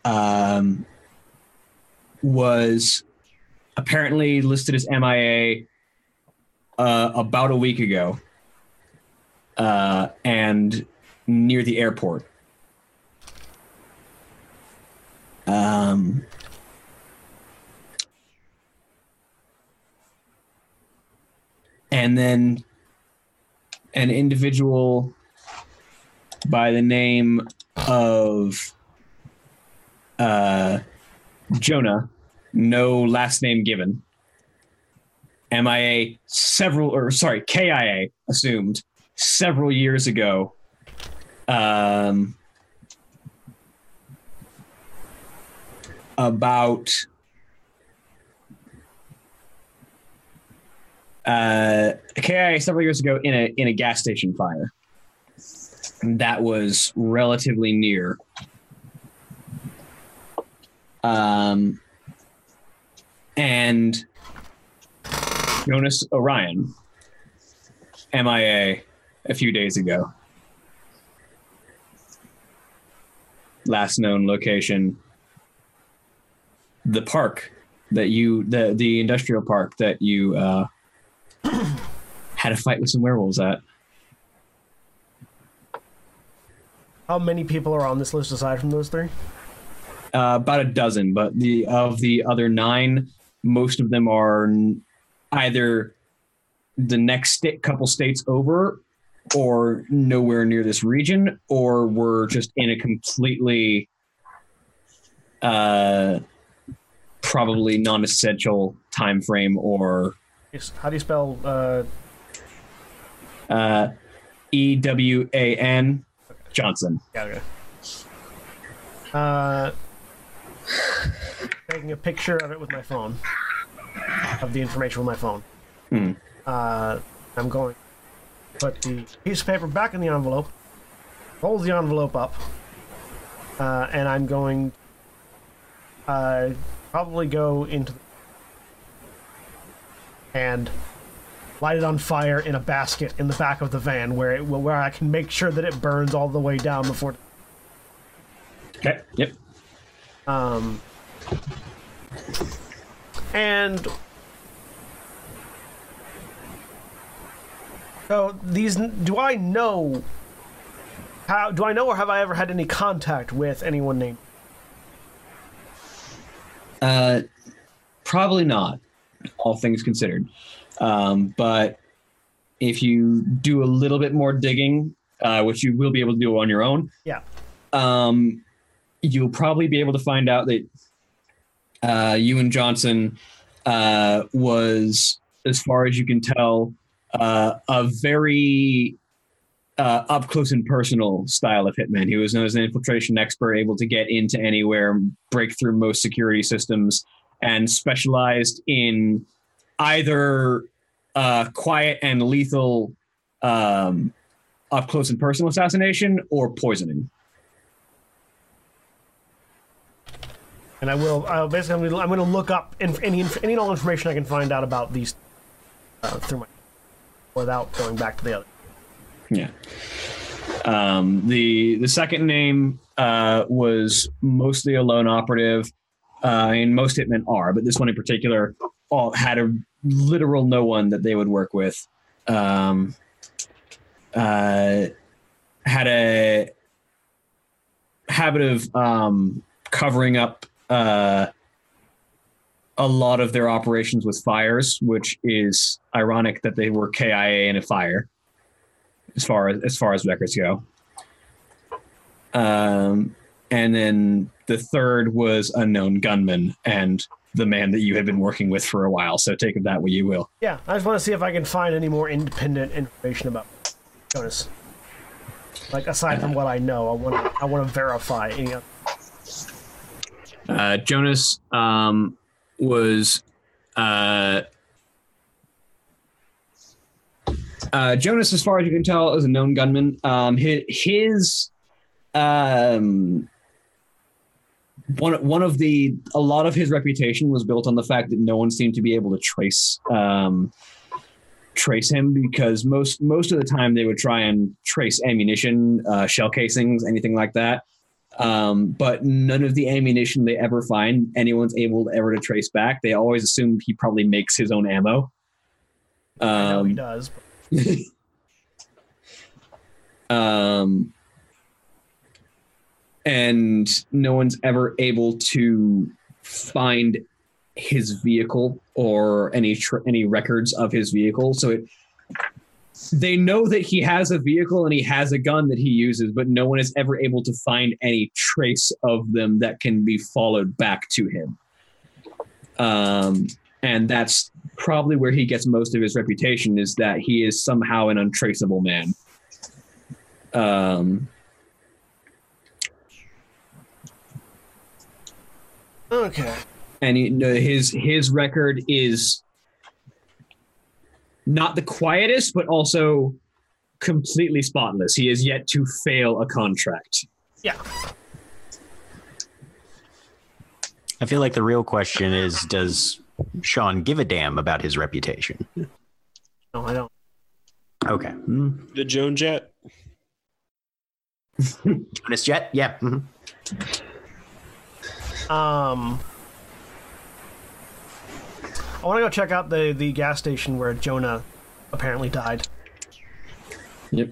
A: um, was apparently listed as MIA uh, about a week ago uh, and near the airport. Um, and then an individual by the name of uh, Jonah, no last name given. MIA several, or sorry, KIA assumed several years ago. Um, about uh, KIA several years ago in a in a gas station fire that was relatively near. Um, and Jonas Orion, MIA, a few days ago. Last known location, the park that you, the the industrial park that you uh, had a fight with some werewolves at.
B: How many people are on this list aside from those three?
A: uh, about a dozen, but the of the other nine, most of them are n- either the next couple states over, or nowhere near this region, or were just in a completely, uh, probably non-essential time frame, or.
B: How do you spell? Uh,
A: uh, E W A N Johnson.
B: yeah, okay. Uh, taking a picture of it with my phone, of the information with my phone.
A: Hmm.
B: Uh, I'm going to put the piece of paper back in the envelope, hold the envelope up, uh, and I'm going uh, probably go into and light it on fire in a basket in the back of the van where it where I can make sure that it burns all the way down before
A: Okay. Yep.
B: um, and so these do I know how do I know or have I ever had any contact with anyone named
A: Uh, probably not, all things considered. Um, but if you do a little bit more digging, uh, which you will be able to do on your own,
B: yeah
A: um, you'll probably be able to find out that uh, Ewan Johnson uh, was, as far as you can tell, uh, a very uh, up close and personal style of hitman. He was known as an infiltration expert, able to get into anywhere, break through most security systems, and specialized in either uh, quiet and lethal um, up close and personal assassination or poisoning.
B: and I will I'll basically I'm gonna, look up any any and all information I can find out about these uh, through my without going back to the other
A: Yeah. Um, the the second name uh, was mostly a lone operative, uh, and most hitmen are, but this one in particular all had a literal no one that they would work with. Um, uh, had a habit of um, covering up uh, a lot of their operations with fires, which is ironic that they were KIA in a fire as far as as far as records go. Um, and then the third was unknown gunman and the man that you had been working with for a while. So take of that what you will.
B: yeah I just want to see if I can find any more independent information about Jonas like aside from what I know I want to I want to verify any other
A: Uh, Jonas um, was uh, uh, Jonas, as far as you can tell, is a known gunman. Um, his, his um, one one of the a lot of his reputation was built on the fact that no one seemed to be able to trace um, trace him because most most of the time they would try and trace ammunition, uh, shell casings, anything like that. Um, but none of the ammunition they ever find anyone's able ever to trace back. They always assume he probably makes his own ammo.
B: I know he
A: Um,
B: does.
A: um, and no one's ever able to find his vehicle or any tr- any records of his vehicle. So it, they know that he has a vehicle and he has a gun that he uses, but no one is ever able to find any trace of them that can be followed back to him. Um, and that's probably where he gets most of his reputation is that he is somehow an untraceable man. Um,
B: Okay.
A: and know, his his record is not the quietest, but also completely spotless. He is yet to fail a contract.
B: Yeah.
E: I feel like the real question is does Sean give a damn about his reputation?
B: No, I don't.
E: Okay. Hmm.
G: The Joan Jett.
E: Jonas Jet? Yeah. mhm.
B: Um, I want to go check out the the gas station where Jonah apparently died.
A: Yep.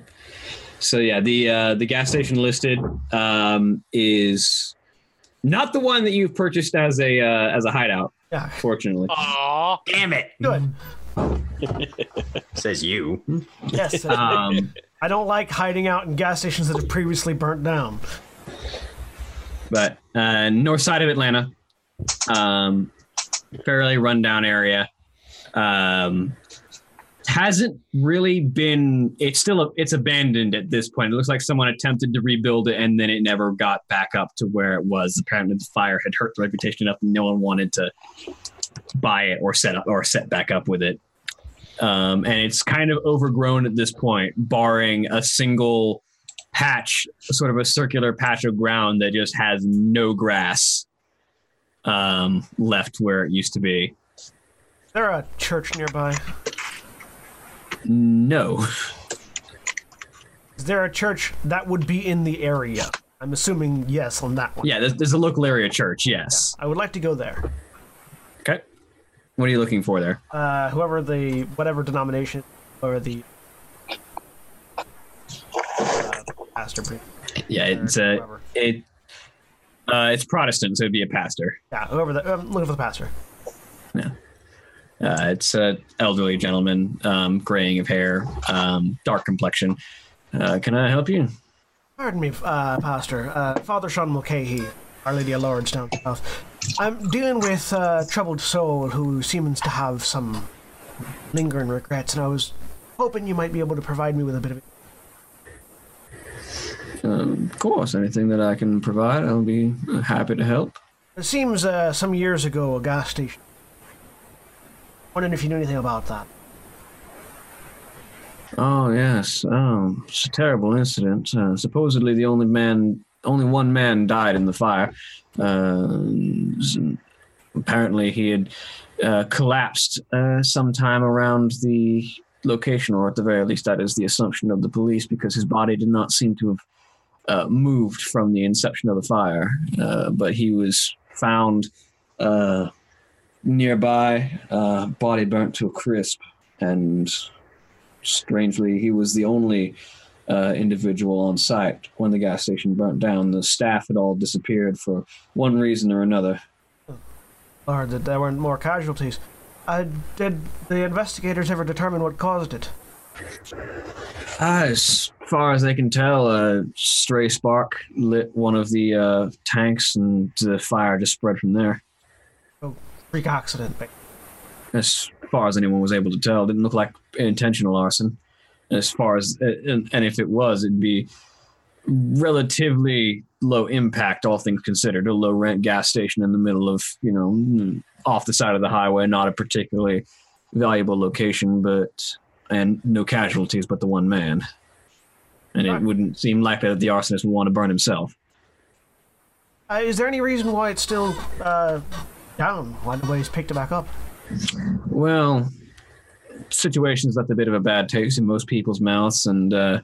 A: So yeah, the uh, the gas station listed um, is not the one that you've purchased as a uh, as a hideout.
B: Yeah.
A: Fortunately,
D: Aw.
E: Damn it.
B: Good.
E: Says you.
B: Yes.
A: um,
B: I don't like hiding out in gas stations that have previously burnt down.
A: but uh, north side of Atlanta, um, fairly rundown area. Um, hasn't really been. It's still a, it's abandoned at this point. It looks like someone attempted to rebuild it and then it never got back up to where it was. Apparently, the fire had hurt the reputation enough, and no one wanted to buy it or set up or set back up with it. Um, and it's kind of overgrown at this point, barring a single patch, sort of a circular patch of ground that just has no grass um, left where it used to be.
B: Is there a church nearby?
A: No.
B: Is there a church that would be in the area? I'm assuming yes on that one.
A: Yeah, there's, there's a local area church. Yes.
B: I would like to go there.
A: Okay. What are you looking for there?
B: Uh, whoever the whatever denomination or the uh, pastor.
A: Yeah, it's a it. Uh, it's Protestant, so it'd be a pastor.
B: Yeah, whoever the I'm looking for the pastor. Yeah.
A: Uh, it's a elderly gentleman, um, graying of hair, um, dark complexion. Uh, can I help you?
B: Pardon me, uh, Pastor. Uh, Father Sean Mulcahy, Our Lady of Lourdes down south. I'm dealing with a troubled soul who seems to have some lingering regrets, and I was hoping you might be able to provide me with a bit of.
A: Um, of course, anything that I can provide, I'll be happy to help.
B: It seems uh, some years ago a gas station. Wondering if you knew anything about that.
A: Oh yes, oh, it's a terrible incident. Uh, supposedly, the only man, only one man died in the fire. Uh, apparently, he had uh, collapsed uh, sometime around the location, or at the very least, that is the assumption of the police, because his body did not seem to have uh, moved from the inception of the fire. Uh, but he was found uh, nearby, uh, body burnt to a crisp, and strangely, he was the only uh, individual on site when the gas station burnt down. The staff had all disappeared for one reason or another.
B: Or that there weren't more casualties. Did the investigators ever determine what caused it?
A: As far as they can tell, a stray spark lit one of the uh, tanks, and the fire just spread from there.
B: Oh, Freak accident.
A: As far as anyone was able to tell, didn't look like intentional arson. As far as and, and if it was, it'd be relatively low impact, all things considered. A low rent gas station in the middle of you know off the side of the highway, not a particularly valuable location, but and no casualties but the one man. And it wouldn't seem likely that the arsonist would want to burn himself.
B: Uh, is there any reason why it's still uh, down? Why nobody's picked it back up?
A: Well, situations left a bit of a bad taste in most people's mouths, and uh,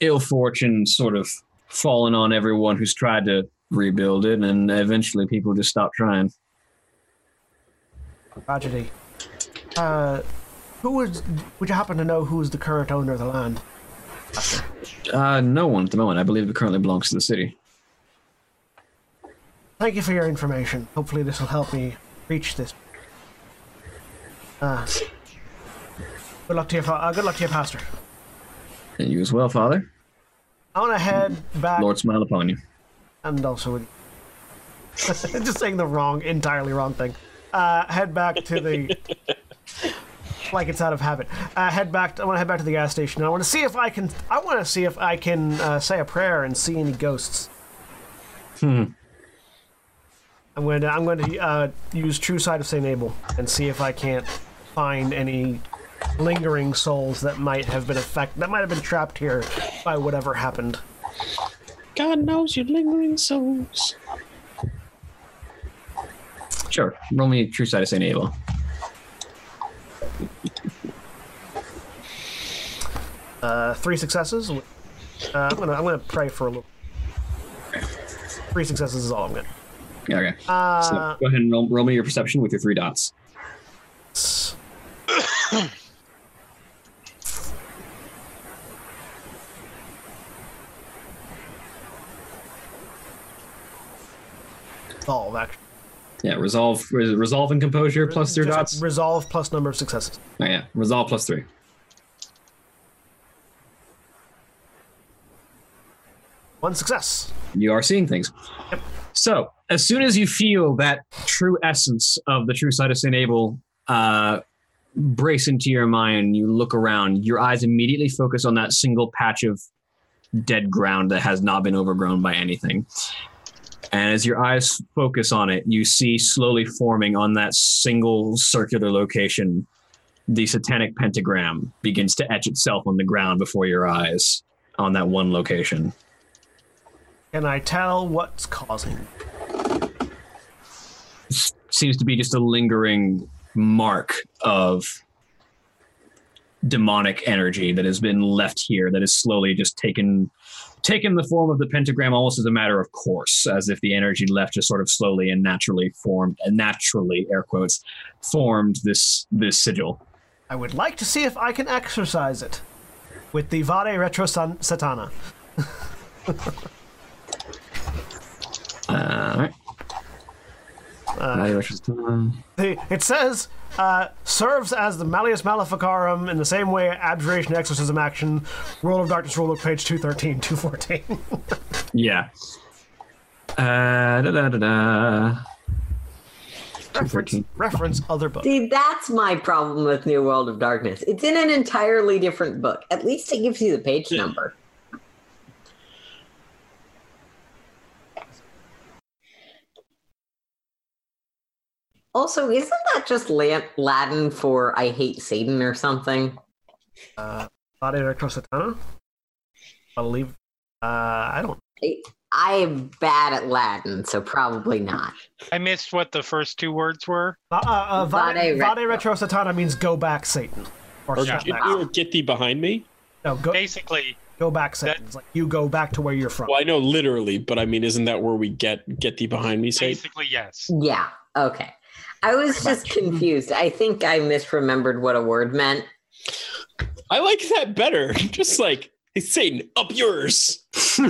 A: ill fortune sort of fallen on everyone who's tried to rebuild it, and eventually people just stopped trying.
B: Tragedy. Uh, who was? Would you happen to know who is the current owner of the land?
A: Uh, no one at the moment. I believe it currently belongs to the city.
B: Thank you for your information. Hopefully, this will help me reach this. Uh, good luck to your fa- uh, good luck to your pastor.
A: And you as well, Father.
B: I want to head back
A: Lord smile upon you.
B: and also just saying the wrong, entirely wrong thing. Uh, head back to the like it's out of habit. Uh, head back. I want to head back to the gas station. I want to see if I can. I want to see if I can uh, say a prayer and see any ghosts.
A: Hmm.
B: I'm going to. I'm going to uh, use True Sight of Saint Abel and see if I can't find any lingering souls that might have been affect that might have been trapped here by whatever happened.
G: God knows your lingering souls.
A: Sure. Roll me true sight of Saint Abel.
B: Uh, three successes. Uh, I'm gonna. I'm gonna pray for a little. Three successes is all I'm gonna.
A: Okay.
B: Uh,
A: so go ahead and roll, roll me your perception with your three dots.
B: Resolve, actually.
A: Yeah, resolve, re- resolve and composure plus three dots.
B: Resolve plus number of successes.
A: Oh, yeah, resolve plus three.
B: One success.
A: You are seeing things. So, as soon as you feel that true essence of the True Sight of Saint Abel uh, brace into your mind, you look around, your eyes immediately focus on that single patch of dead ground that has not been overgrown by anything. And as your eyes focus on it, you see slowly forming on that single circular location, the satanic pentagram begins to etch itself on the ground before your eyes on that one location.
B: Can I tell what's causing?
A: seems to be just a lingering mark of demonic energy that has been left here that is slowly just taken taken the form of the pentagram almost as a matter of course as if the energy left just sort of slowly and naturally formed and naturally air quotes formed this this sigil
B: I would like to see if I can exercise it with the Vade Retro San- Satana.
A: uh, all right
B: The, it says uh, serves as the Malleus Maleficarum in the same way Abjuration Exorcism action. World of Darkness rulebook, page 213, 214.
A: yeah uh, da, da, da, da.
B: reference, reference other book.
C: See, that's my problem with New World of Darkness. It's in an entirely different book. At least it gives you the page number. Also, isn't that just Latin for I hate Satan or something?
B: Uh, Vade Retro Satana? I believe. Uh, I don't.
C: I'm bad at Latin, so probably not.
D: I missed what the first two words were.
B: Uh, uh, uh, Vade,
C: Vade
B: Vade
C: Retro.
B: Retro Satana means go back, Satan. Or
G: Or
B: shut
G: get,
B: back.
G: or get thee behind me.
B: No, go,
D: Basically,
B: go back, Satan. It's like you go back to where you're from.
G: Well, I know literally, but I mean, isn't that where we get get thee behind me? Say,
D: basically yes.
C: Yeah, okay. I was just confused. I think I misremembered what a word meant.
G: I like that better. Just like hey, Satan, up yours.
A: all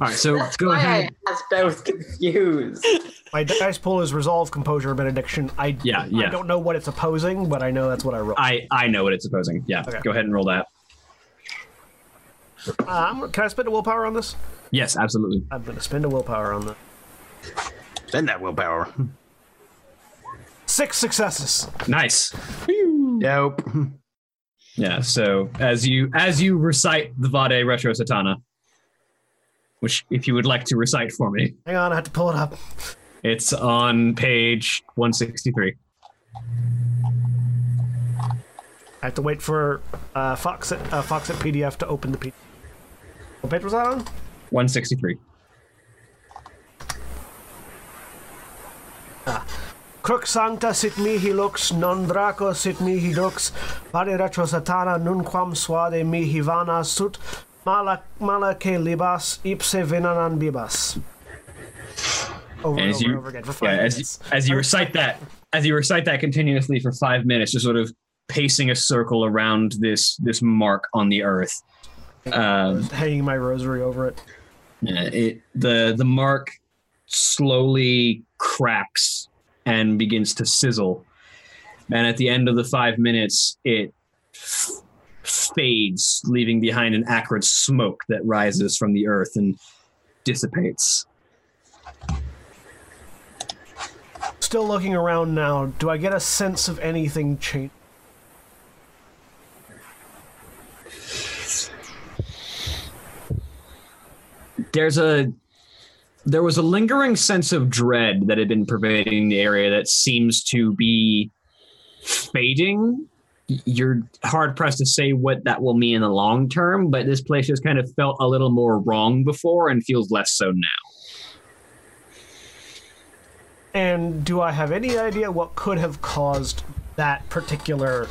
A: right so
C: That's
A: go
C: why
A: ahead
C: I asked. I was confused.
B: My dice pool is Resolve, Composure, Benediction. I,
A: Yeah, yeah.
B: I don't know what it's opposing, but I know that's what I rolled.
A: i i know what it's opposing yeah
B: Okay.
A: go ahead and roll that
B: uh, I'm- can I spend a willpower on this?
A: yes absolutely
B: I'm going to spend a willpower on this.
E: Send that willpower.
B: Six successes.
A: nice
E: Nope.
A: Yeah. So as you as you recite the Vade Retro Satana, which if you would like to recite for me,
B: Hang on, I have to pull it up.
A: it's on page 163.
B: I have to wait for uh, Foxit uh, Foxit PDF to open the PDF. What page was that on?
A: 163.
B: Crux sancta sit mihi lux, non draco sit mihi dux, pari retro satana nunquam suade mihi vana sut, mala, mala que libas, ipse venanan bibas. Over and
A: as
B: over,
A: you,
B: over again for
A: yeah, as, as you recite that, as you recite that continuously for five minutes, just sort of pacing a circle around this this mark on the earth. Um,
B: hanging my rosary over it.
A: Yeah, it the the mark slowly cracks and begins to sizzle, and at the end of the five minutes, it f- fades, leaving behind an acrid smoke that rises from the earth and dissipates.
B: Still looking around now, do I get a sense of anything change?
A: There's a there was a lingering sense of dread that had been pervading the area that seems to be fading. You're hard pressed to say what that will mean in the long term, but this place has kind of felt a little more wrong before and feels less so now.
B: And do I have any idea what could have caused that particular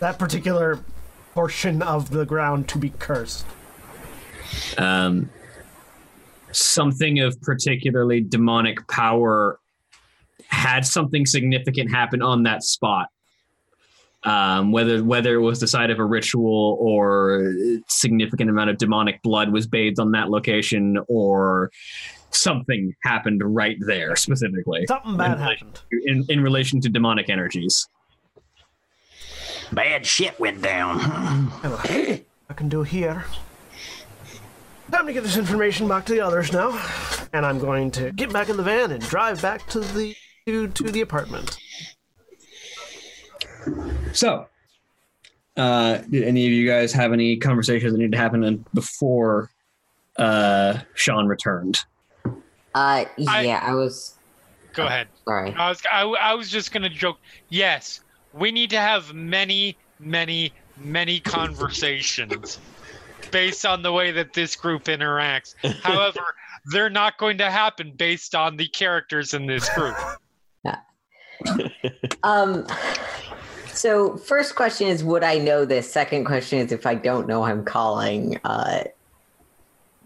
B: that particular portion of the ground to be cursed?
A: um, something of particularly demonic power had something significant happen on that spot. Um, whether whether it was the site of a ritual or significant amount of demonic blood was bathed on that location, or something happened right there specifically
B: Something bad
A: In relation-
B: happened.
A: in, in relation to demonic energies.
E: Bad shit went down.
B: I can do here. Time to get this information back to the others now, and I'm going to get back in the van and drive back to the to, to the apartment.
A: So, uh, did any of you guys have any conversations that need to happen before uh, Sean returned?
C: Uh, yeah, I, was
D: Go ahead.
C: sorry.
D: I was I, I was just gonna joke. Yes, we need to have many, many, many conversations based on the way that this group interacts. However, they're not going to happen based on the characters in this group. Yeah.
C: Um, so first question is, would I know this? Second question is, if I don't know, I'm calling. Uh,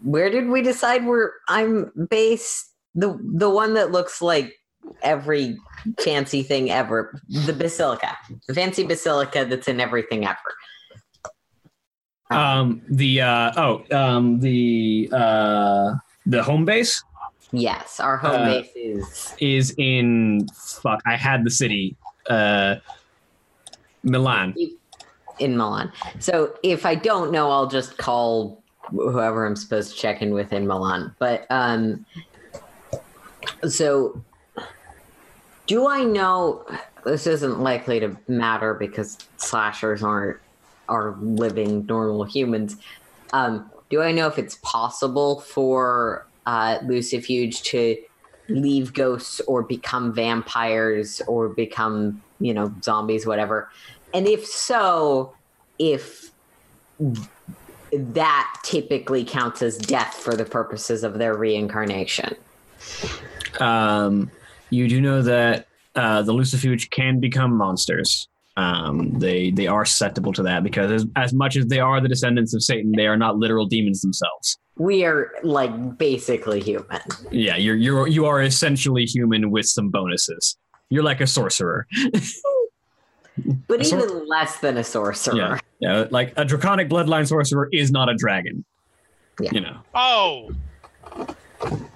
C: where did we decide where I'm based? The the one that looks like every fancy thing ever, the basilica, the fancy basilica that's in everything ever.
A: Um, the uh, oh, um, the uh, the home base
C: Yes, our home
A: Uh,
C: base is
A: is in fuck. I had the city, uh, Milan.
C: in Milan. So if I don't know, I'll just call whoever I'm supposed to check in with in Milan. But um, so do I know? This isn't likely to matter because slashers aren't are living normal humans. Um, do I know if it's possible for uh, Lucifuge to leave ghosts or become vampires or become you know zombies, whatever? And if so, if that typically counts as death for the purposes of their reincarnation.
A: Um, you do know that uh, the Lucifuge can become monsters. Um, they they are susceptible to that because as, as much as they are the descendants of Satan, they are not literal demons themselves.
C: We are like basically human.
A: Yeah, you're you're you are essentially human with some bonuses. You're like a sorcerer.
C: But
A: A sor-
C: even less than a sorcerer.
A: Yeah, yeah, like a draconic bloodline sorcerer is not a dragon.
C: Yeah.
A: You know.
D: Oh.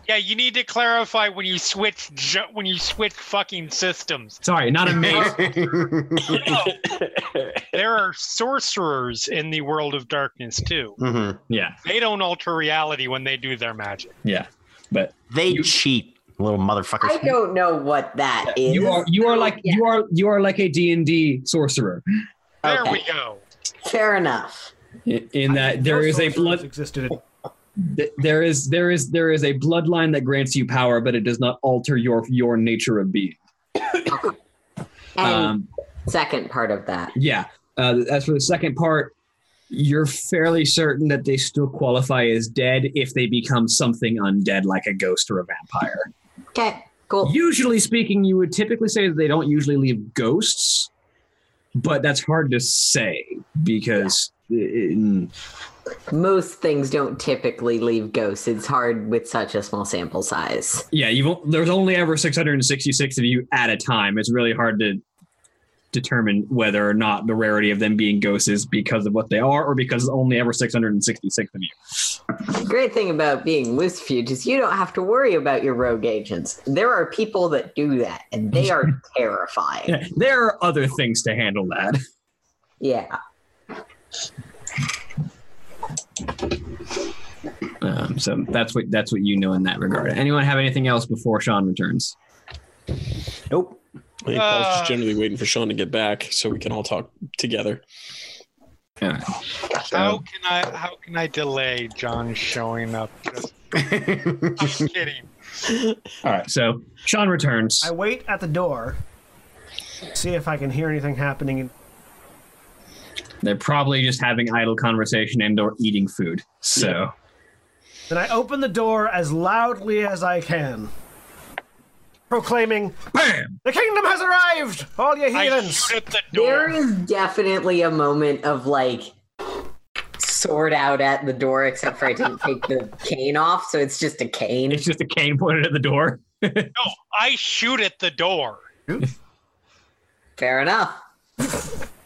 D: Yeah, you need to clarify when you switch ju- when you switch fucking systems.
A: Sorry, not a mage.
D: There are sorcerers in the world of darkness too.
E: hmm
A: yeah,
D: They don't alter reality when they do their magic.
A: yeah. But
E: They
A: You-
E: cheat, little motherfuckers.
C: I don't know what that is.
A: you are you are like
C: yeah,
A: you are you are like a D and D sorcerer
D: There
C: Okay.
D: we go.
C: fair enough.
A: in, in that there is a blood
B: existed. In-
A: th- there is there is there is a bloodline that grants you power, but it does not alter your your nature of being. Um,
C: second part of that.
A: yeah. Uh, as for the second part, You're fairly certain that they still qualify as dead if they become something undead like a ghost or a vampire.
C: Okay, cool.
A: Usually speaking, you would typically say that they don't usually leave ghosts, but that's hard to say because it-
C: Most things don't typically leave ghosts. It's hard with such a small sample size.
A: yeah, you've there's only ever 666 of you at a time. It's really hard to determine whether or not the rarity of them being ghosts is because of what they are or because only ever 666 of you.
C: The great thing about being Lucifuge is you don't have to worry about your rogue agents. There are people that do that, and they are terrifying.
A: Yeah, there are other things to handle that.
C: Yeah.
A: Um, so that's what that's what you know in that regard. Anyone have anything else before Sean returns?
E: Nope.
G: I think Paul's
D: Uh.
G: just generally waiting for Sean to get back so we can all talk together.
A: All right.
D: How can I how can I delay John showing up? Just, I'm kidding.
A: All right. So Sean returns.
B: I wait at the door, see if I can hear anything happening.
A: They're probably just having idle conversation and or eating food. So
B: Then I open the door as loudly as I can, proclaiming,
A: bam.
B: "The kingdom has arrived! All ye
D: I
B: heathens!"
D: shoot at the
C: There
D: door.
C: is definitely a moment of like sword out at the door, except for I didn't take the cane off, so it's just a cane.
A: It's just a cane pointed at the door.
D: No, I shoot at the door.
C: Fair enough.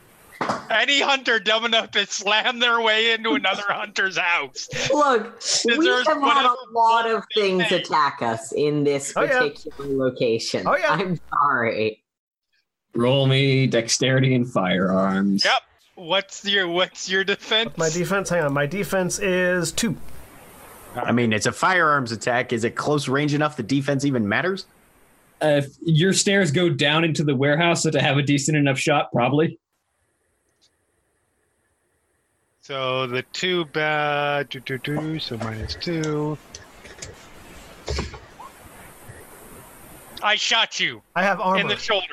D: Any hunter dumb enough to slam their way into another hunter's house.
C: Look, we have had a lot of things
D: say.
C: attack us in this
B: Oh, yeah.
C: particular location.
B: Oh, yeah.
C: I'm sorry.
A: Roll me dexterity and firearms.
D: Yep. What's your what's your defense?
B: My defense, hang on, my defense is two.
E: I mean, it's a firearms attack. Is it close range enough the defense even matters?
A: Uh, if your stairs go down into the warehouse, so to have a decent enough shot, probably.
D: So the two bad do do do so minus two. I shot you
B: I have armor.
D: in the shoulder.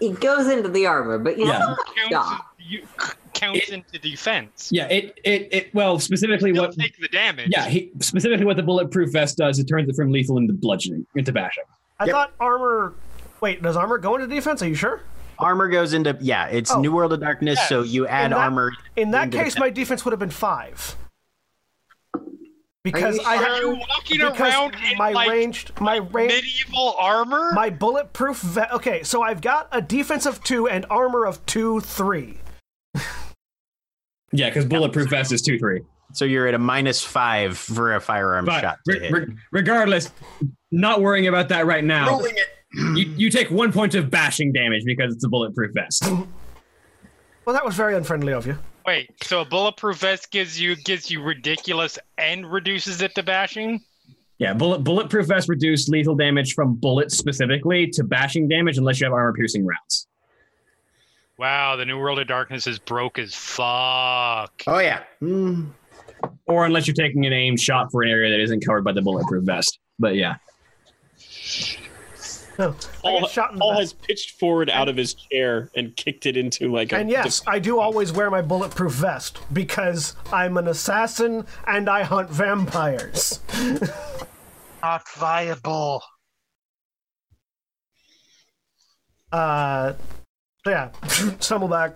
C: It goes into the armor, but you
A: Yeah.
C: know
D: Counts,
C: Yeah.
D: you, counts into defense.
A: Yeah. It it it. Well, specifically
D: You'll
A: what.
D: take the damage.
A: Yeah. He, specifically, what the bulletproof vest does, it turns it from lethal into bludgeoning, into bashing.
B: I
E: Yep.
B: thought armor. Wait, does armor go into defense? Are you sure?
E: Armor goes into yeah. It's
B: Oh.
E: New World of Darkness,
D: Yes.
E: so you add
B: In that-
E: armor.
B: In that case, my defense would have been five. Because
C: you
B: I?
D: Are
B: have
D: you walking
B: because
D: around in
B: my
D: like
B: ranged my range
D: medieval armor?
B: my bulletproof ve- okay so i've got a defense of two and armor of two three
A: Yeah, because bulletproof vest is two three.
E: So you're at a minus five for a firearm
A: But
E: shot. To
A: re-
E: hit.
A: re- regardless, not worrying about that right now.
E: Rolling it.
A: You, you take one point of bashing damage because it's a bulletproof vest.
B: well that was very unfriendly of you
D: Wait, so a bulletproof vest gives you gives you ridiculous and reduces it to bashing?
A: Yeah, bullet bulletproof vest reduce lethal damage from bullets specifically to bashing damage unless you have armor piercing rounds.
D: Wow, the new world of darkness is broke as fuck.
E: Oh yeah. Mm.
A: Or unless you're taking an aim shot for an area that isn't covered by the bulletproof vest. But yeah.
B: No I
G: Paul,
B: get shot in the
G: Paul has pitched forward out of his chair and kicked it into like a.
B: and yes i do always wear my bulletproof vest because i'm an assassin and i hunt vampires
D: Not viable.
B: uh yeah stumble back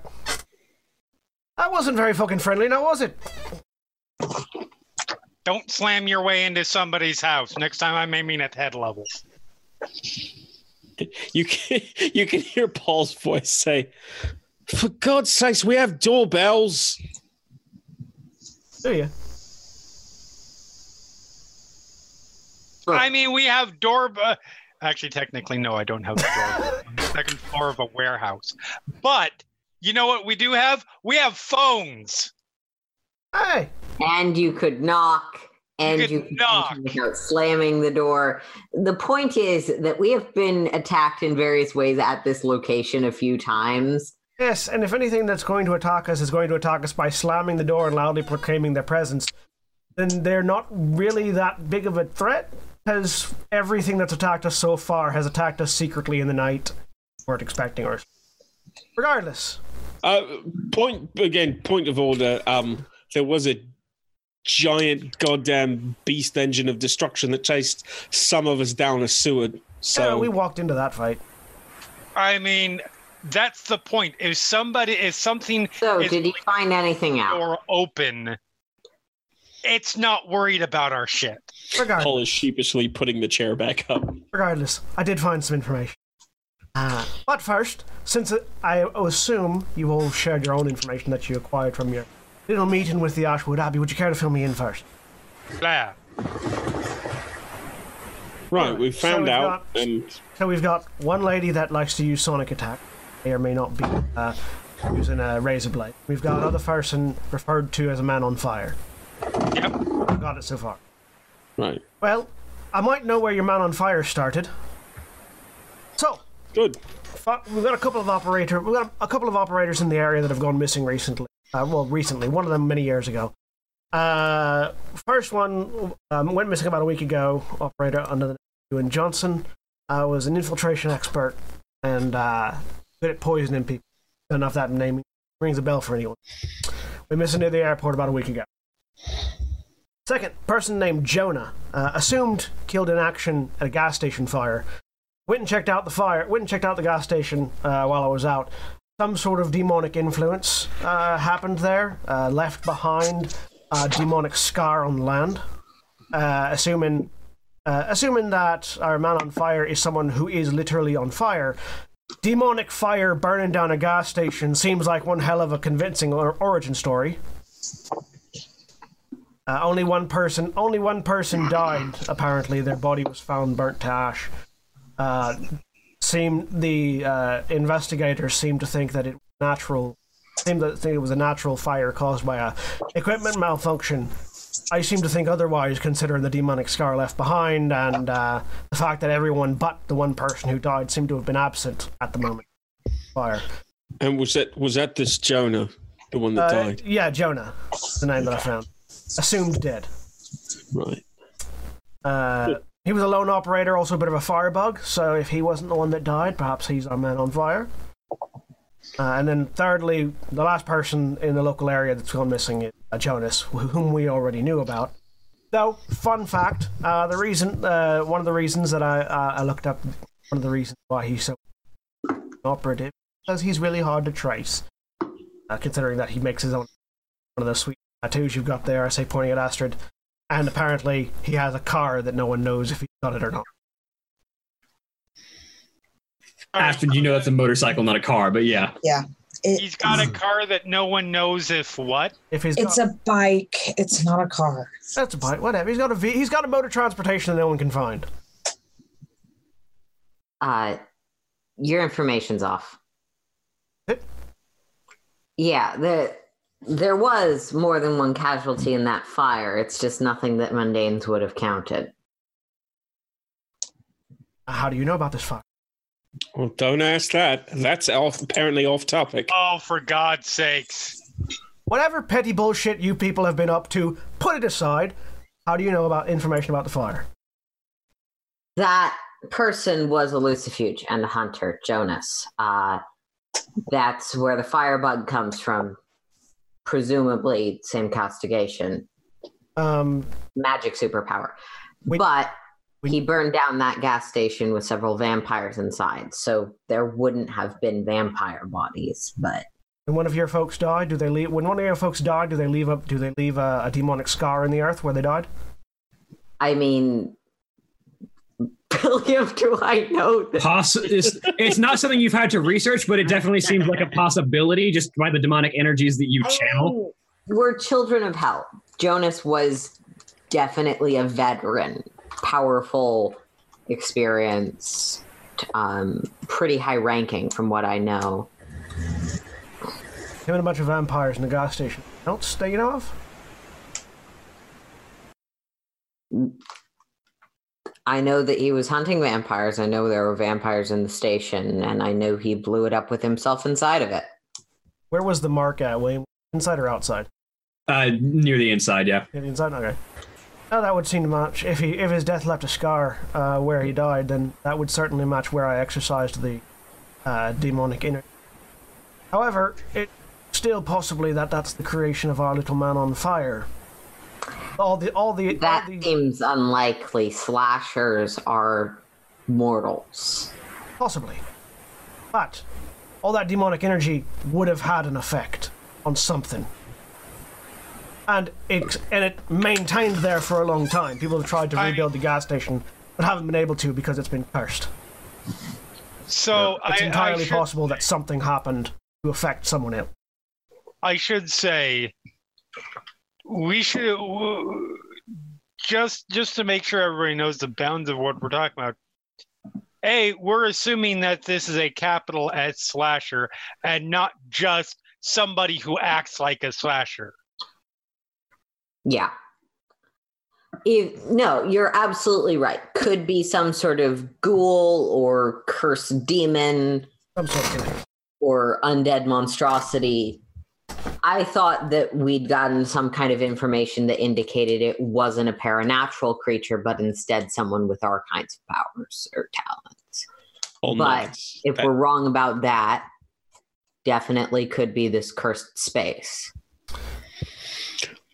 B: that wasn't very fucking friendly now was it
D: Don't slam your way into somebody's house. Next time I'm aiming at head level.
G: You can you can hear Paul's voice say, "For God's sakes, we have doorbells."
B: do you
D: I mean, we have door. Uh, actually, technically, no, I don't have a door on the second floor of a warehouse. But you know what we do have? We have phones.
B: hey
C: and you could knock and
D: could
C: you could
D: knock.
C: enter without slamming the door. The point is that we have been attacked in various ways at this location a few times.
B: Yes, and if anything that's going to attack us is going to attack us by slamming the door and loudly proclaiming their presence, then they're not really that big of a threat because everything that's attacked us so far has attacked us secretly in the night. We weren't expecting ours. Regardless,
G: Uh, point again. Point of order. Um, there was a giant goddamn beast engine of destruction that chased some of us down a sewer. So
B: Yeah, we walked into that fight.
D: I mean, that's the point. If somebody, if something
C: So,
D: is
C: did you find anything out?
D: or open, it's not worried about our shit.
B: Regardless,
G: Paul is sheepishly putting the chair back up.
B: regardless, I did find some information. Uh, but first, since I assume you all shared your own information that you acquired from your little meeting with the Ashwood Abbey, would you care to fill me in first?
D: Blah.
G: Right, we
B: So
G: found
B: we've
G: out,
B: got-
G: and
B: So we've got one lady that likes to use sonic attack, may or may not be uh, using a razor blade. We've got another person referred to as a man on fire.
D: Yep.
B: I've got it so far.
G: right,
B: Well, I might know where your man on fire started. So,
G: good.
B: we've got a couple of operator. We've got a couple of operators in the area that have gone missing recently. Uh, well, recently, one of them many years ago. Uh, first one um, went missing about a week ago. Operator under the name Ewan Johnson uh, was an infiltration expert and uh, good at poisoning people. Don't know if that name rings a bell for anyone. We missing near the airport about a week ago. Second, person named Jonah, uh, assumed killed in action at a gas station fire. Went and checked out the fire. Went and checked out the gas station uh, while I was out. Some sort of demonic influence uh, happened there. Uh, left behind a demonic scar on land. Uh, assuming, uh, assuming that our man on fire is someone who is literally on fire. Demonic fire burning down a gas station seems like one hell of a convincing or- origin story. Uh, only one person, only one person died. Apparently, their body was found burnt to ash. Seemed the uh, investigators seemed to think that it was natural. Seemed to think it was a natural fire caused by a equipment malfunction. I seem to think otherwise, considering the demonic scar left behind and uh, the fact that everyone but the one person who died seemed to have been absent at the moment. Fire.
G: And was that was that this Jonah, the one that
B: Uh,
G: died?
B: yeah, Jonah, the name that I found. Assumed dead.
G: Right.
B: Uh, he was a lone operator, also a bit of a firebug. So if he wasn't the one that died, perhaps he's our man on fire. Uh, and then thirdly, the last person in the local area that's gone missing is uh, Jonas, whom we already knew about. Though, fun fact: uh, the reason, uh, one of the reasons that I uh, I looked up, one of the reasons why he's so operative, because he's really hard to trace. Uh, considering that he makes his own one of those sweet tattoos you've got there, I say pointing at Astrid, and apparently he has a car that no one knows if he's got it or not.
A: Ashton, you know that's a motorcycle, not a car, but yeah.
F: It-
D: He's got a car that no one knows if what.
B: If he's
F: it's
B: got,
F: a bike. It's not a car.
B: that's a bike. whatever. He's got a v, he's got a mode of transportation that no one can find.
C: Uh, your information's off.
B: Eh?
C: Yeah, the there was more than one casualty in that fire. It's just nothing that mundanes would have counted.
B: How do you know about this fire?
G: Well, don't ask that. That's off, apparently off topic.
D: Oh, for God's sakes!
B: Whatever petty bullshit you people have been up to, put it aside. How do you know about information about the fire?
C: That person was a Lucifuge and a hunter, Jonas. Uh, that's where the firebug comes from. Presumably, same castigation,
B: Um,
C: magic superpower.
B: Wait-
C: but
B: wait.
C: he burned down that gas station with several vampires inside, so there wouldn't have been vampire bodies. But
B: when one of your folks died, do they leave? When one of your folks died, do they leave a do they leave a, a demonic scar in the earth where they died?
C: I mean, William, do I know that?
A: Poss- it's, it's not something you've had to research, but it definitely seems like a possibility just by the demonic energies that you
C: I
A: channel.
C: mean, we're children of hell. Jonas was definitely a veteran, powerful, experienced, um, pretty high ranking from what I know.
B: Him and a bunch of vampires in the gas station. Else that you know of?
C: I know that he was hunting vampires. I know there were vampires in the station, and I know he blew it up with himself inside of it.
B: Where was the mark at, William? Inside or outside?
A: Uh, near the inside, yeah.
B: Yeah, Inside. Okay. Oh, that would seem to match. If he if his death left a scar uh, where he died, then that would certainly match where I exercised the uh, demonic energy. However, it still possibly that that's the creation of our little man on fire. All the all the
C: That
B: all the,
C: seems unlikely. Slashers are mortals.
B: possibly, but all that demonic energy would have had an effect on something, and it and it maintained there for a long time. People have tried to
D: I-
B: rebuild the gas station, but haven't been able to because it's been cursed.
D: So
B: It's
D: I,
B: entirely
D: I should,
B: possible that something happened to affect someone else.
D: I should say we should uh, just just to make sure everybody knows the bounds of what we're talking about. A, we're assuming that this is a capital S slasher and not just somebody who acts like a slasher.
C: Yeah. If, no, you're absolutely right. Could be some sort of ghoul or cursed demon
B: Some sort of
C: or undead monstrosity. I thought that we'd gotten some kind of information that indicated it wasn't a paranatural creature, but instead someone with our kinds of powers or talents.
G: All
C: But
G: nights.
C: If
G: That-
C: we're wrong about that, definitely could be this cursed space.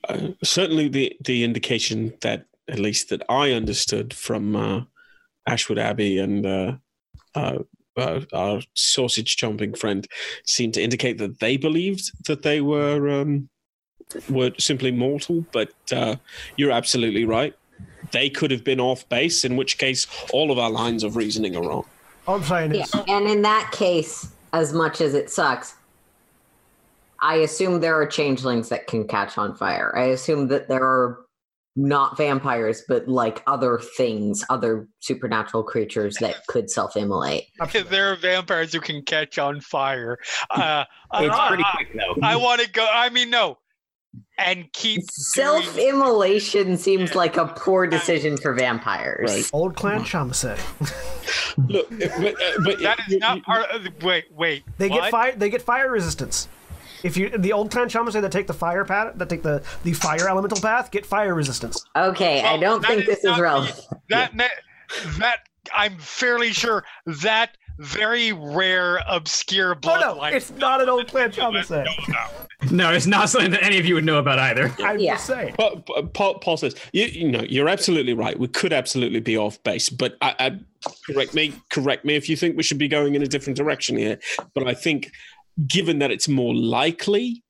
G: uh, certainly the the indication that at least that I understood from uh, Ashwood Abbey and uh, uh, our sausage chomping friend seemed to indicate that they believed that they were um, were simply mortal. But uh, you're absolutely right. They could have been off base, in which case all of our lines of reasoning are wrong.
B: I'm saying
C: Yeah. And in that case, as much as it sucks, I assume there are changelings that can catch on fire. I assume that there are not vampires, but like other things, other supernatural creatures that could self immolate.
B: absolutely.
D: There are vampires who can catch on fire. Uh,
E: It's
D: I-
E: pretty quick though.
D: I want to go. I mean, no, and keep
C: Self
D: doing-
C: immolation seems like a poor decision for vampires.
G: Right.
B: Old Clan Shamasay.
G: Look, uh, but, uh, but
D: That is not part of. The, wait, wait.
B: They
D: what?
B: get fire. They get fire resistance. If you the old clan Shamasay that take the fire path, that take the the fire elemental path, get fire resistance.
C: Okay, I don't think
D: is
C: this is
D: not
C: relevant.
D: That ne- that I'm fairly sure that very rare obscure
B: Oh
D: bloodline.
B: no, it's not an old clan Shamasay.
A: No, it's not something that any of you would know about either.
B: I'm
C: Yeah.
B: just saying.
G: But, but Paul, Paul says, you, you know, you're absolutely right. We could absolutely be off base, but I, I correct me, correct me if you think we should be going in a different direction here. But I think, given that it's more likely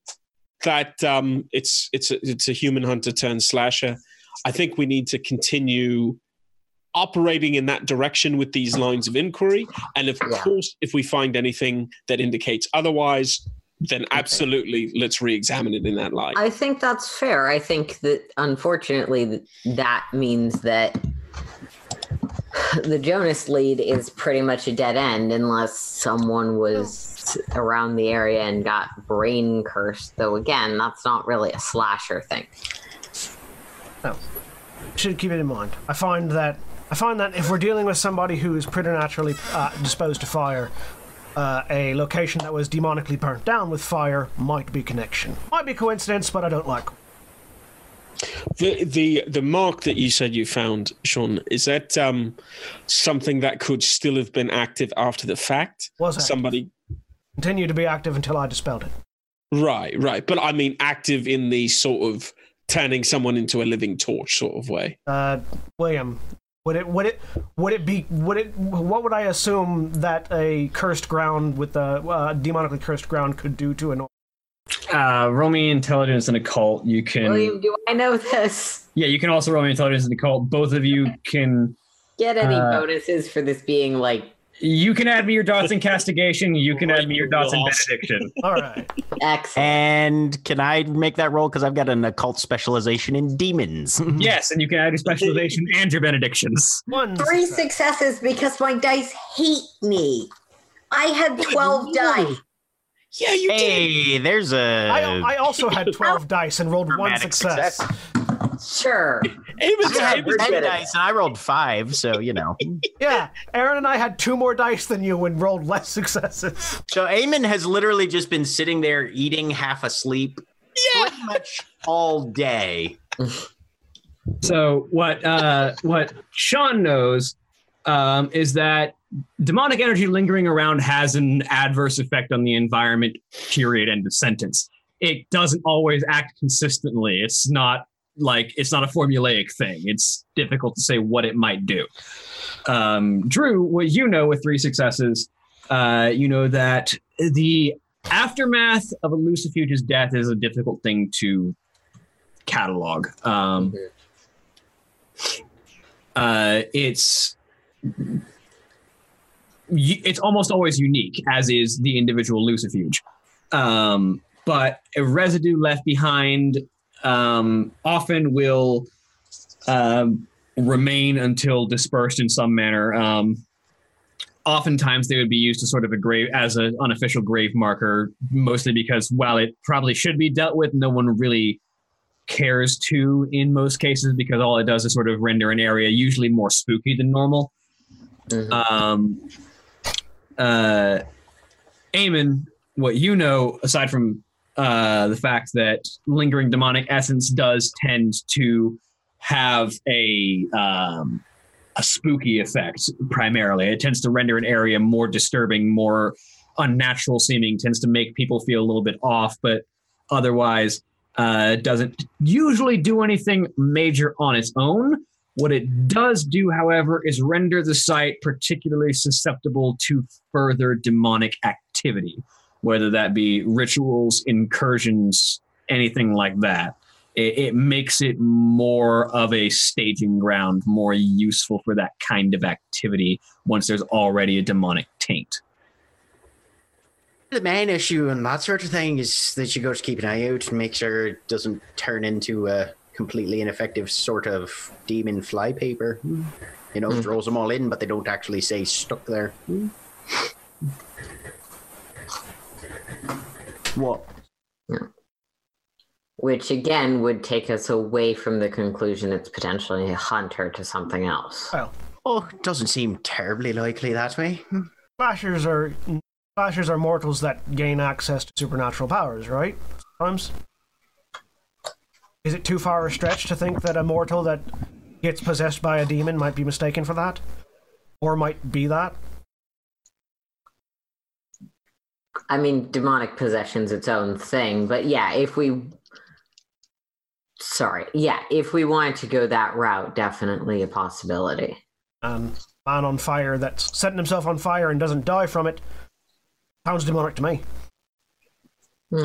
G: that um, it's it's a, it's a human hunter turned slasher, I think we need to continue operating in that direction with these lines of inquiry. And of
C: Yeah.
G: course, if we find anything that indicates otherwise, then absolutely let's re-examine it in that light.
C: I think that's fair. I think that unfortunately that means that the Jonas lead is pretty much a dead end unless someone was around the area and got brain cursed. Though again, that's not really a slasher thing.
B: Should keep it in mind. I find that I find that if we're dealing with somebody who is preternaturally uh, disposed to fire, uh, a location that was demonically burnt down with fire might be connection. Might be coincidence, but I don't like.
G: The the the mark that you said you found, Sean, is that um, something that could still have been active after the fact?
B: Was active.
G: somebody
B: Continue to be active until I dispelled it.
G: right, right, but I mean active in the sort of turning someone into a living torch sort of way.
B: Uh, William, would it would it would it be would it what would I assume that a cursed ground with a uh, demonically cursed ground could do to an
A: Uh, roll me intelligence and occult. You can.
C: William, do I know this?
A: Yeah, you can also roll me intelligence and occult. Both of you can.
C: Get any
A: Uh,
C: bonuses for this being like
A: You can add me your dots in castigation. You can add me your dots in benediction.
B: All right.
C: excellent?
E: And can I make that roll? Because I've got an occult specialization in demons.
A: yes, and you can add your specialization and your benedictions.
B: One
C: Three successes because my dice hate me. I had 12 dice.
G: Yeah, you did.
E: hey, there's a.
B: I, I also had 12 dice and rolled one
E: Dramatic
B: success.
C: Sure.
G: Amos,
E: I had 10 dice and I rolled five, so you know.
B: Yeah, Erin and I had two more dice than you and rolled less successes.
E: So Eamon has literally just been sitting there eating half asleep pretty much all day.
A: So what uh, what Sean knows um, is that demonic energy lingering around has an adverse effect on the environment. Period. End of sentence. It doesn't always act consistently. It's not like it's not a formulaic thing. It's difficult to say what it might do. Um, Drew, what you know with three successes, uh, you know that the aftermath of a Lucifuge's death is a difficult thing to catalog. Um, uh, it's it's almost always unique, as is the individual Lucifuge. Um, but a residue left behind um, often will um, remain until dispersed in some manner. Um, oftentimes, they would be used to sort of a grave as an unofficial grave marker, mostly because while it probably should be dealt with, no one really cares to in most cases because all it does is sort of render an area usually more spooky than normal.
C: Mhm.
A: Um, uh, Eamon, what you know, aside from uh, the fact that lingering demonic essence does tend to have a um, a spooky effect primarily. It tends to render an area more disturbing, more unnatural seeming, tends to make people feel a little bit off, but otherwise uh, doesn't usually do anything major on its own. What it does do, however, is render the site particularly susceptible to further demonic activity, whether that be rituals, incursions, anything like that. It, it makes it more of a staging ground, more useful for that kind of activity once there's already a demonic taint.
E: The main issue and that sort of thing is that you got to keep an eye out and make sure it doesn't turn into a completely ineffective sort of demon flypaper. You know,
C: Hmm.
E: throws them all in, but they don't actually stay stuck there. What? Yeah.
C: Which again would take us away from the conclusion it's potentially a hunter to something else.
B: Well,
E: Oh, doesn't seem terribly likely that way. Hmm.
B: slashers are slashers are mortals that gain access to supernatural powers, right? Sometimes. Is it too far a stretch to think that a mortal that gets possessed by a demon might be mistaken for that? Or might be that?
C: I mean, demonic possession's its own thing, but yeah, if we. Sorry. Yeah, if we wanted to go that route, definitely a possibility.
B: Um, man on fire that's setting himself on fire and doesn't die from it sounds demonic to me. Hmm.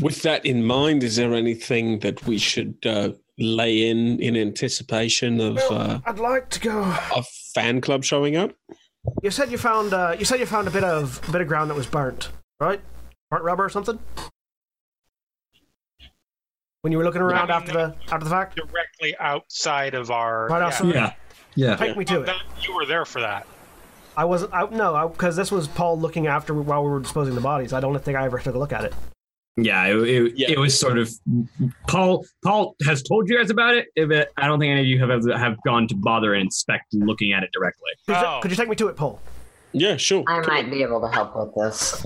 G: With that in mind, is there anything that we should uh, lay in in anticipation of
B: Well,
G: uh,
B: I'd like to go.
G: a fan club showing up?
B: You said you found uh, you said you found a bit of a bit of ground that was burnt, right? Burnt rubber or something? When you were looking around
D: Yeah.
B: after the after the fact?
D: Directly outside of our.
B: Right
D: yeah.
B: outside?
A: Yeah. Yeah.
B: Take me to it.
D: That- you were there for that.
B: I wasn't. I, no, because this was Paul looking after while we were disposing the bodies. I don't think I ever took a look at it.
A: Yeah, it, it,
G: Yeah.
A: it was sort of Paul. Paul has told you guys about it, but I don't think any of you have have gone to bother and inspect looking at it directly.
B: Could, you,
D: Oh.
B: could you take me to it, Paul?
G: Yeah, sure.
C: I might be able to help with this.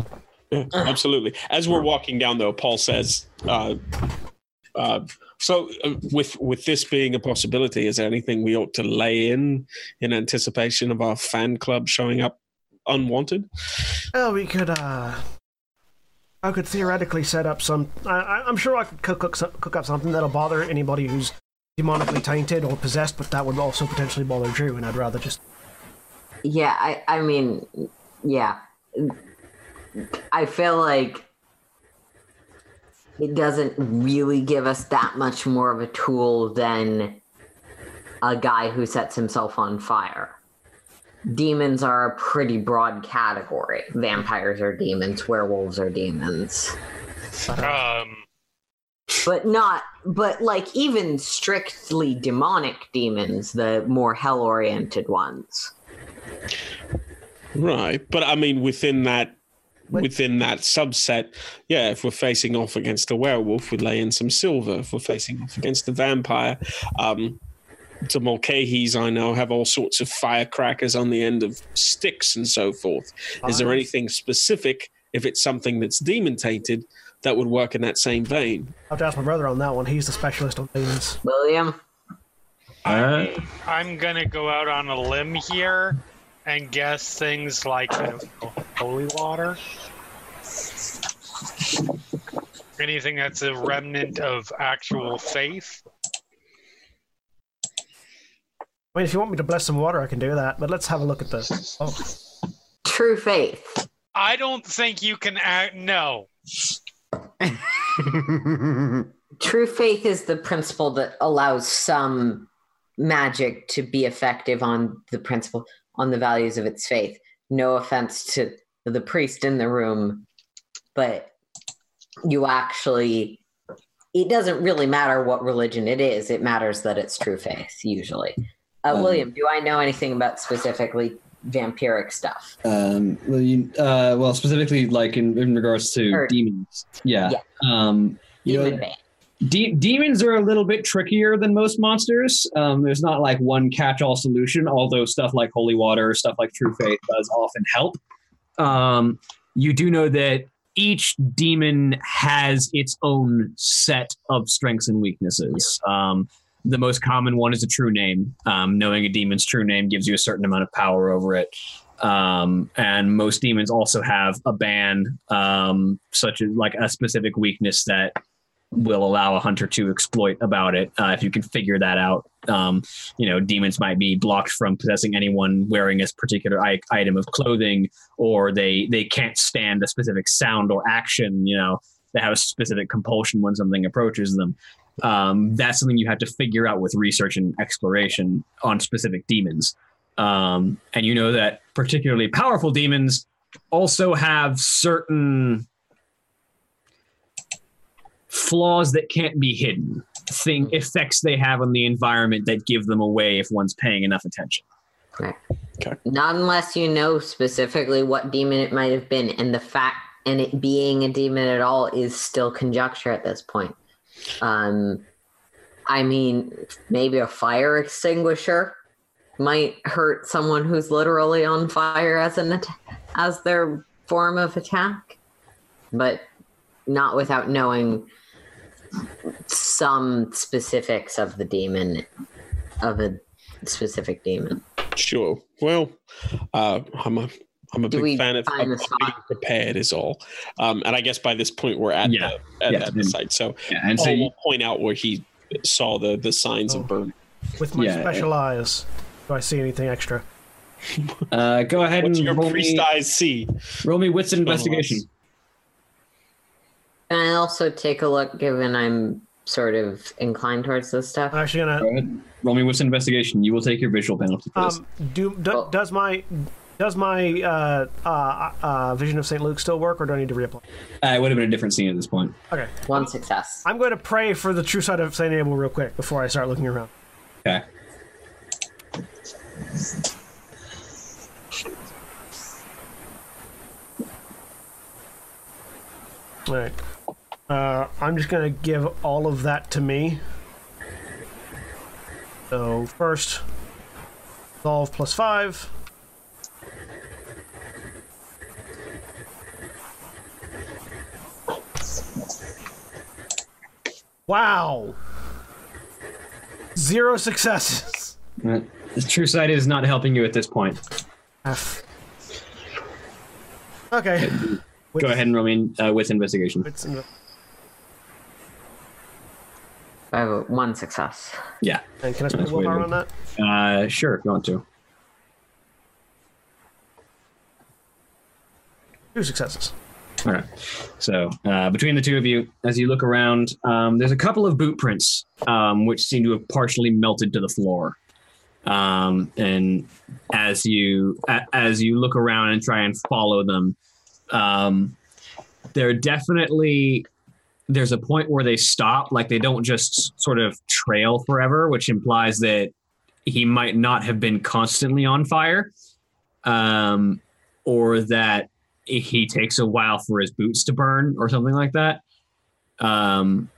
G: Yeah, absolutely. As we're walking down, though, Paul says, uh, uh, "So, uh, with with this being a possibility, is there anything we ought to lay in in anticipation of our fan club showing up unwanted?"
B: Well, we could. uh I could theoretically set up some. I, I'm sure I could cook, cook, cook up something that'll bother anybody who's demonically tainted or possessed, but that would also potentially bother Drew, and I'd rather just.
C: Yeah, I, I mean, yeah. I feel like it doesn't really give us that much more of a tool than a guy who sets himself on fire. Demons are a pretty broad category. Vampires are demons, werewolves are demons.
D: Um,
C: But not, but like even strictly demonic demons, the more hell oriented ones.
G: Right, but I mean, within that within that subset, yeah. If we're facing off against a werewolf, we'd lay in some silver. If we're facing off against a vampire, um, the Mulcahys I know have all sorts of firecrackers on the end of sticks and so forth. Is there anything specific? If it's something that's demon tainted, that would work in that same vein.
B: I'll have to ask my brother on that one. He's the specialist on demons.
C: William,
A: Uh,
D: I'm gonna go out on a limb here and guess things like you know, holy water. Anything that's a remnant of actual faith.
B: I mean, if you want me to bless some water, I can do that. But let's have a look at this. Oh,
C: true faith.
D: I don't think you can act. No,
C: True faith is the principle that allows some magic to be effective on the principle on the values of its faith. No offense to the priest in the room, but you actually it doesn't really matter what religion it is. It matters that it's true faith usually. Uh,
A: Um,
C: William, do I know anything about specifically vampiric stuff?
A: Um, well, you, uh, well, specifically, like in, in regards to
C: Or-
A: demons. Yeah.
C: Yeah.
A: Um, you know, de- demons are a little bit trickier than most monsters. Um, there's not like one catch-all solution, although stuff like holy water, stuff like true faith does often help. Um, you do know that each demon has its own set of strengths and weaknesses. Um, the most common one is a true name. Um, knowing a demon's true name gives you a certain amount of power over it. Um, and most demons also have a ban, um, such as like a specific weakness that will allow a hunter to exploit about it. Uh, if you can figure that out, um, you know, demons might be blocked from possessing anyone wearing a particular I- item of clothing, or they they can't stand a specific sound or action. You know, they have a specific compulsion when something approaches them. Um, that's something you have to figure out with research and exploration on specific demons. Um, and you know that particularly powerful demons also have certain flaws that can't be hidden thing effects they have on the environment that give them away if one's paying enough attention Right. Okay.
C: Not unless you know specifically what demon it might have been, and the fact and it being a demon at all is still conjecture at this point. Um, I mean, maybe a fire extinguisher might hurt someone who's literally on fire as an as their form of attack, but not without knowing some specifics of the demon of a specific demon.
G: Sure. Well, uh, I'm a I'm a
C: Do
G: big fan of, of
C: the
G: being
C: spot?
G: prepared. Is all. Um, and I guess by this point we're at
A: Yeah.
G: the at,
A: Yeah.
G: at the site. So
A: yeah, and so
G: Paul
A: you,
G: will point out where he saw the the signs
B: Oh.
G: of burn.
B: with my
A: Yeah,
B: special eyes, do I see anything extra?
A: uh, go ahead
G: What's
A: and
G: your
A: roll
G: priest
A: me,
G: eyes see?
A: roll me wits and investigation
C: Can I also take a look, given I'm sort of inclined towards this stuff?
B: I'm actually gonna
A: go ahead roll me wits investigation you will take your visual penalty for this
B: Um, do, do
C: Oh.
B: does my does my uh, uh, uh, vision of St. Luke still work, or do I need to reapply?
A: uh, it would have been a different scene at this point
B: Okay,
C: One success.
B: I'm going to pray for the true sight of St. Abel real quick before I start looking around.
A: okay
B: All right, uh, I'm just going to give all of that to me. So first, solve plus five. Wow. Zero successes.
A: Uh, the true sight is not helping you at this point
B: F. Okay.
A: go ahead and roll me uh, wits investigation
B: It's in
C: I have one success.
A: yeah
B: and can I spend
A: That's way
B: willpower on that?
A: uh, sure if you want to
B: Two successes.
A: All right. So uh, between the two of you, as you look around, um, there's a couple of boot prints um, which seem to have partially melted to the floor. Um, and as you a- as you look around and try and follow them, um, they're definitely there's a point where they stop, like they don't just sort of trail forever, which implies that he might not have been constantly on fire, um, or that he takes a while for his boots to burn or something like that. Um,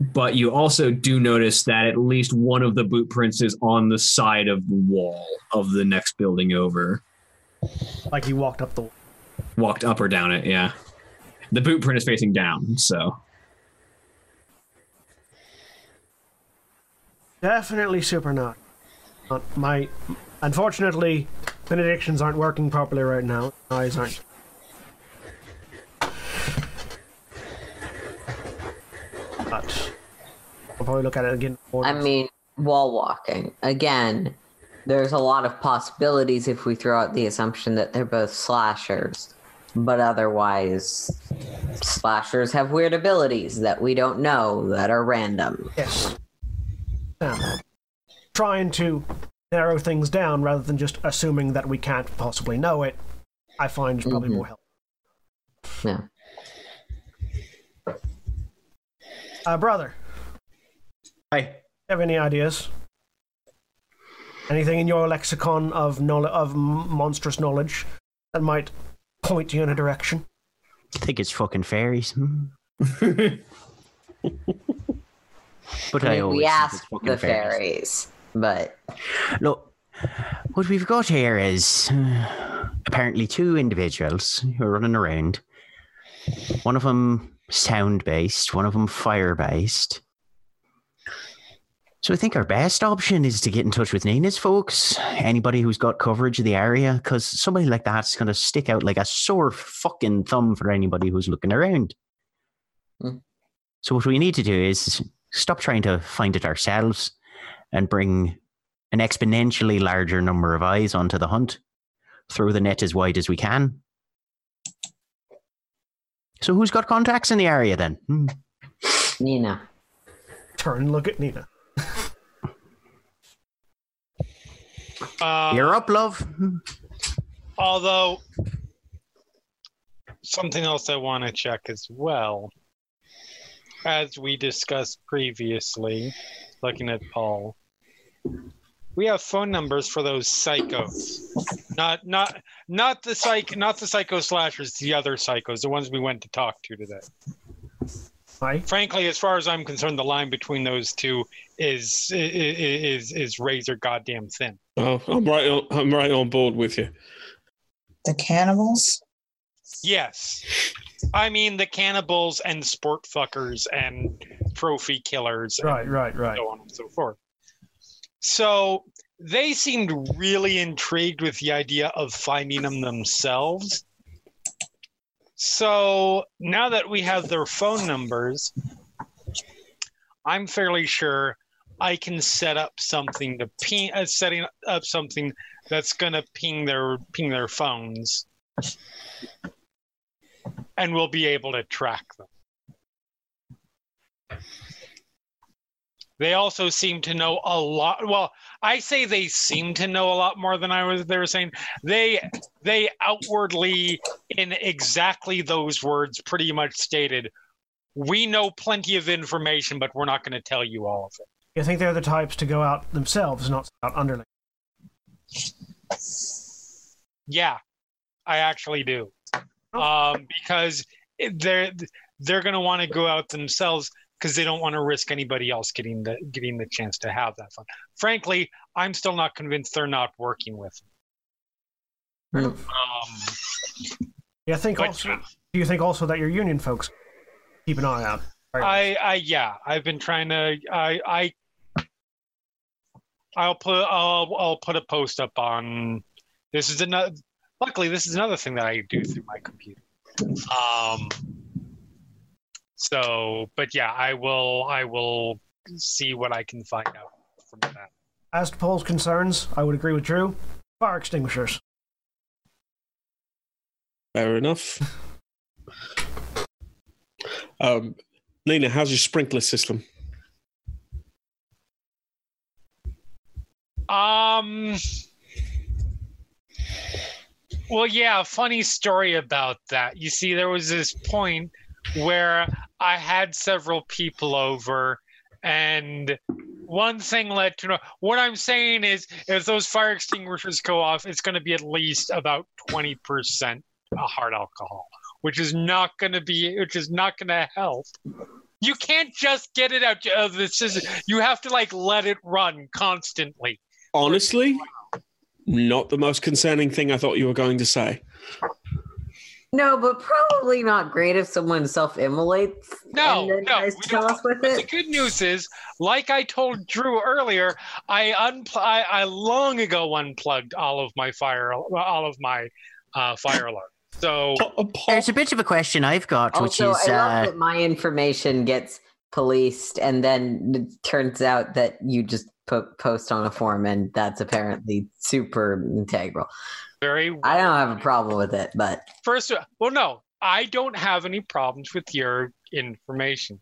A: but you also do notice that at least one of the boot prints is on the side of the wall of the next building over.
B: Like he walked up the.
A: Walked up or down it, yeah. the boot print is facing down. So
B: Definitely super not. Not my. Unfortunately, benedictions aren't working properly right now. Eyes aren't. But I'll probably look at it again.
C: I mean, wall walking. Again, there's a lot of possibilities if we throw out the assumption that they're both slashers. But otherwise, slashers have weird abilities that we don't know that are random.
B: yes. Now, trying to narrow things down rather than just assuming that we can't possibly know it, I find is probably
C: Mhm.
B: more helpful.
C: Yeah.
B: Uh, brother,
E: Hi.
B: have any ideas? Anything in your lexicon of knowledge of monstrous knowledge that might point you in a direction?
E: I think it's fucking fairies. Hmm. But I,
C: I
E: always
C: we
E: think
C: asked
E: it's fucking
C: the fairies, but
E: Look, what we've got here is uh, apparently two individuals who are running around. One of them sound based, one of them fire based. So I think our best option is to get in touch with Nina's folks, anybody who's got coverage of the area, because somebody like that's going to stick out like a sore fucking thumb for anybody who's looking around.
C: Hmm.
E: So what we need to do is stop trying to find it ourselves and bring an exponentially larger number of eyes onto the hunt. Throw the net as wide as we can. So who's got contacts in the area then? Hmm.
C: Nina.
B: Turn look at Nina.
D: Uh,
E: You're up, love. Hmm.
D: Although, something else I want to check as well. As we discussed previously, looking at Paul, we have phone numbers for those psychos. Not not not the psych not the psycho slashers, the other psychos, the ones we went to talk to today.
B: Hi.
D: Frankly, as far as I'm concerned, the line between those two is is is, is razor goddamn thin.
G: Oh, I'm right. On, I'm right on board with you.
F: The cannibals?
D: Yes. I mean the cannibals and sport fuckers and trophy killers and
B: Right, right, right.
D: so on and so forth. So they seemed really intrigued with the idea of finding them themselves. So now that we have their phone numbers, I'm fairly sure I can set up something to ping, uh, setting up something that's gonna ping their ping their phones, and we'll be able to track them. They also seem to know a lot. Well, I say they seem to know a lot more than I was. They were saying they they outwardly, in exactly those words, pretty much stated, "We know plenty of information, but we're not going to tell you all of it."
B: You think they're the types to go out themselves, not out underling?
D: Yeah, I actually do, um, because they're they're going to want to go out themselves because they don't want to risk anybody else getting the getting the chance to have that fun. Frankly, I'm still not convinced they're not working with. Them. Um,
B: You think
D: but
B: also? Do you think also that your union folks keep an eye out?
D: I, I, yeah, I've been trying to. I, I, I'll put, I'll, I'll put a post up on. This is another. Luckily, this is another thing that I do through my computer. Um. So, but yeah, I will, I will see what I can find out from that.
B: As to Paul's concerns, I would agree with Drew. Fire extinguishers.
G: Fair enough. Um, Nina, how's your sprinkler system?
D: Um. Well, yeah, funny story about that. You see, there was this point where I had several people over, and one thing led to another. What I'm saying is, if those fire extinguishers go off, it's going to be at least about 20% hard alcohol, which is not going to be, which is not going to help. You can't just get it out of the system. You have to like let it run constantly.
G: Honestly, not the most concerning thing I thought you were going to say.
C: No, but probably not great if someone self-immolates
D: No,
C: and then
D: no,
C: tries to kill
D: don't-
C: us with
D: But the good news is, like I told Drew earlier, I unpl- I, I long ago unplugged all of my fire, all of my uh, fire alarm. So
G: Pa- uh,
E: There's a bit of a question I've got, which is
C: I love
E: uh,
C: that my information gets policed, and then it turns out that you just put post on a form, and that's apparently super integral.
D: very
C: I don't have a problem with it, but
D: First, well, no, I don't have any problems with your information.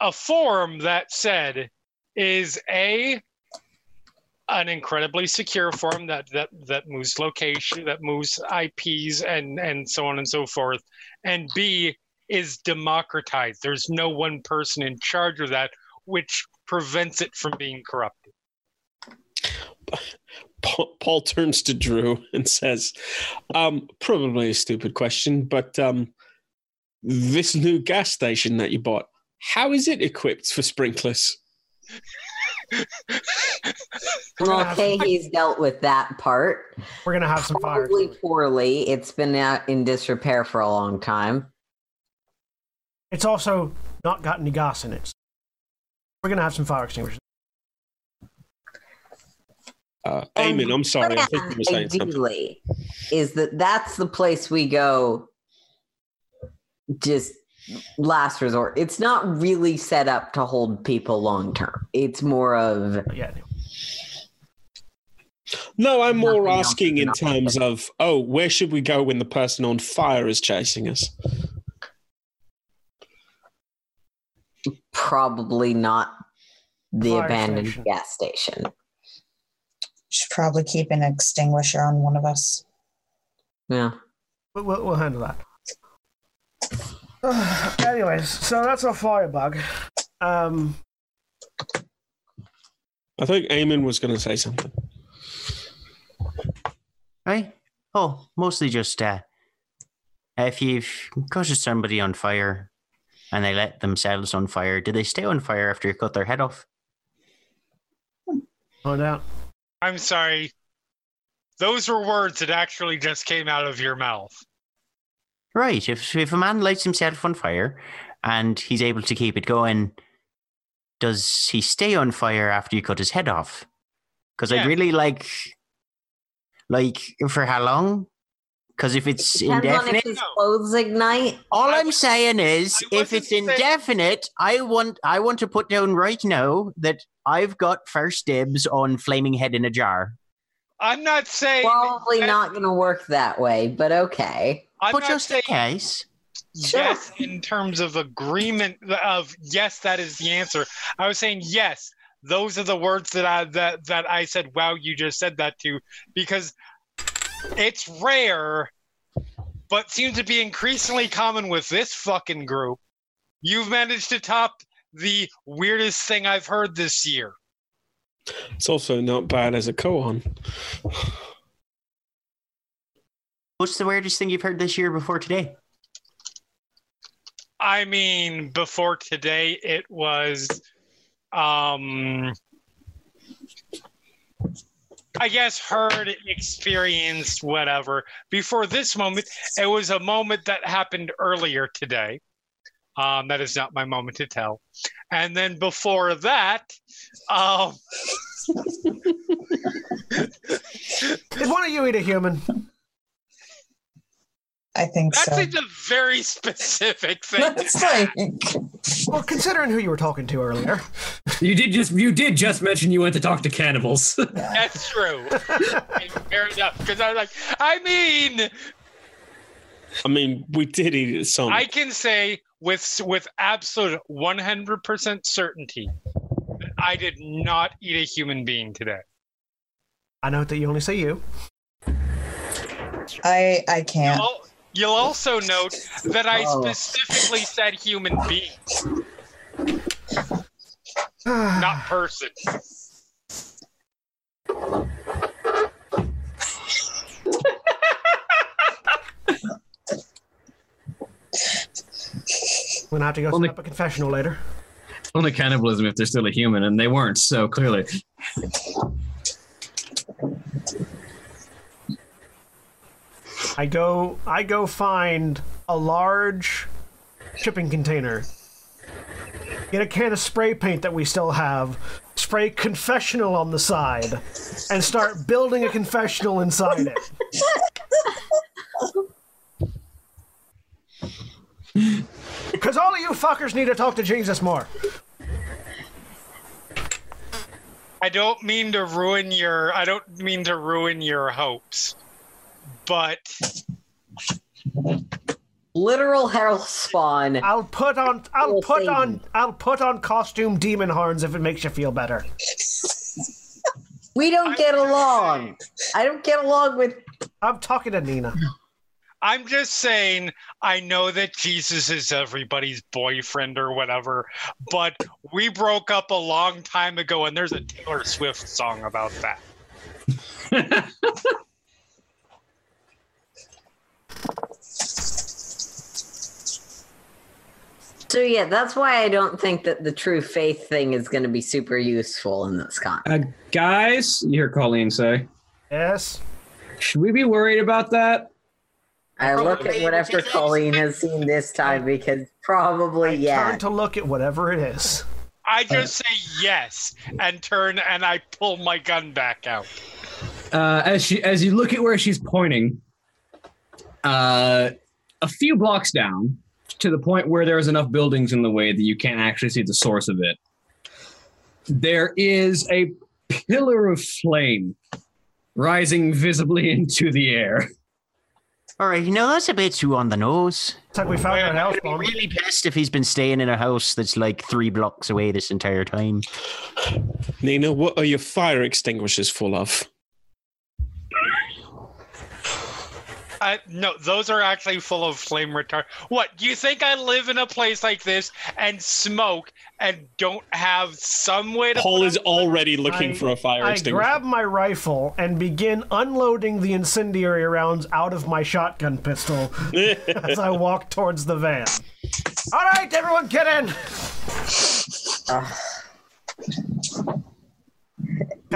D: A form that said is a an incredibly secure form that that that moves location, that moves IPs, and and so on and so forth, and B is democratized. There's no one person in charge of that, which prevents it from being corrupted.
G: Paul, Paul turns to Drew and says, um, probably a stupid question, but um, this new gas station that you bought, how is it equipped for sprinklers?
C: well,
B: have-
C: okay, he's dealt with that part.
B: We're gonna have some fire.
C: Probably poorly. It's been out in disrepair for a long time.
B: It's also not got any gas in it. We're gonna have some fire extinguishers.
G: Uh,
C: And
G: Eamon, I'm sorry, I think you were saying something.
C: Is that that's the place we go just last resort. It's not really set up to hold people long term. It's more of
B: yeah.
G: No, I'm more asking in terms of, oh, where should we go when the person on fire is chasing us?
C: Probably not the
B: Fire
C: abandoned
B: station.
C: gas station.
F: Should probably keep an extinguisher on one of us.
C: Yeah.
B: We'll, we'll, we'll handle that. anyways, so that's our firebug. Um,
G: I think Eamon was going to say something.
E: right? Oh, mostly just uh, if you've caught somebody on fire and they let themselves on fire, do they stay on fire after you cut their head off?
B: find out.
D: I'm sorry. Those were words that actually just came out of your mouth.
E: Right. If if a man lights himself on fire and he's able to keep it going, does he stay on fire after you cut his head off? Because
D: Yeah.
E: I'd really like, like for how long? Because if it's
C: Depends on
E: indefinite,
C: if his clothes ignite.
E: all
D: I
E: I'm saying is, if it's
D: saying-
E: indefinite, I want I want to put down right now that I've got first dibs on flaming head in a jar.
D: I'm not saying
C: Probably
D: that-
C: not going to work that way, but okay.
D: I'm
E: but
D: not
E: just in case.
D: yes in terms of agreement of yes, that is the answer. I was saying yes. Those are the words that I that that I said. Wow, you just said that to because it's rare, but seems to be increasingly common with this fucking group. You've managed to top the weirdest thing I've heard this year.
G: It's also not bad as a koan.
E: What's the weirdest thing you've heard this year before today?
D: I mean, before today, it was, um, I guess heard, experienced, whatever. Before this moment, it was a moment that happened earlier today. Um, that is not my moment to tell. And then before that, um,
B: one of you eat a human?
F: I think
D: that
F: so.
D: seems a very specific thing.
F: That's like
B: Well, considering who you were talking to earlier.
A: You did just you did just mention you went to talk to cannibals.
D: That's true. Fair enough. Because I was like, I mean,
G: I mean, we did eat some.
D: I can say with with absolute 100% certainty that I did not eat a human being today.
B: I know that you only say you.
F: I I can't.
D: Al- You'll also note that I
C: Oh.
D: specifically said human being, not person.
B: I'm gonna have to go
A: Only-
B: set up a confessional later.
A: Only cannibalism if they're still a human, and they weren't. So clearly,
B: I go I go find a large shipping container. Get a can of spray paint that we still have. Spray confessional on the side and start building a confessional inside it. Cause all of you fuckers need to talk to Jesus more.
D: I don't mean to ruin your I don't mean to ruin your hopes. But
C: Literal hell spawn.
B: I'll put on I'll
C: Little
B: put on
C: Satan.
B: I'll put on costume demon horns if it makes you feel better.
C: We don't get along. I don't get along with.
B: I'm talking to Nina.
D: I'm just saying, I know that Jesus is everybody's boyfriend or whatever, but we broke up a long time ago, and there's a Taylor Swift song about that.
C: So yeah, that's why I don't think that the true faith thing is going to be super useful in this con.
A: Uh, guys, you hear Colleen say,
B: Yes.
A: should we be worried about that?
C: I look at whatever Colleen has seen this time because probably yeah.
B: Turn to look at whatever it is.
D: I just say yes and turn and I pull my gun back out.
A: Uh, as she as you look at where she's pointing, uh, a few blocks down to the point where there's enough buildings in the way that you can't actually see the source of it. There is a pillar of flame rising visibly into the air.
E: All right, you know that's a bit too on the nose.
B: It's like we found
D: Wait,
B: our house
E: I'd be
B: bomb.
E: really pissed if he's been staying in a house that's like three blocks away this entire time.
G: Nina, what are your fire extinguishers full of?
D: I, no, those are actually full of flame retard. What? Do you think I live in a place like this and smoke and don't have some way to?
G: Paul is
D: out-
G: already looking
B: I-
G: for a fire
B: I
G: extinguisher.
B: grab my rifle and begin unloading the incendiary rounds out of my shotgun pistol as I walk towards the van. All right, everyone, get in. Gotta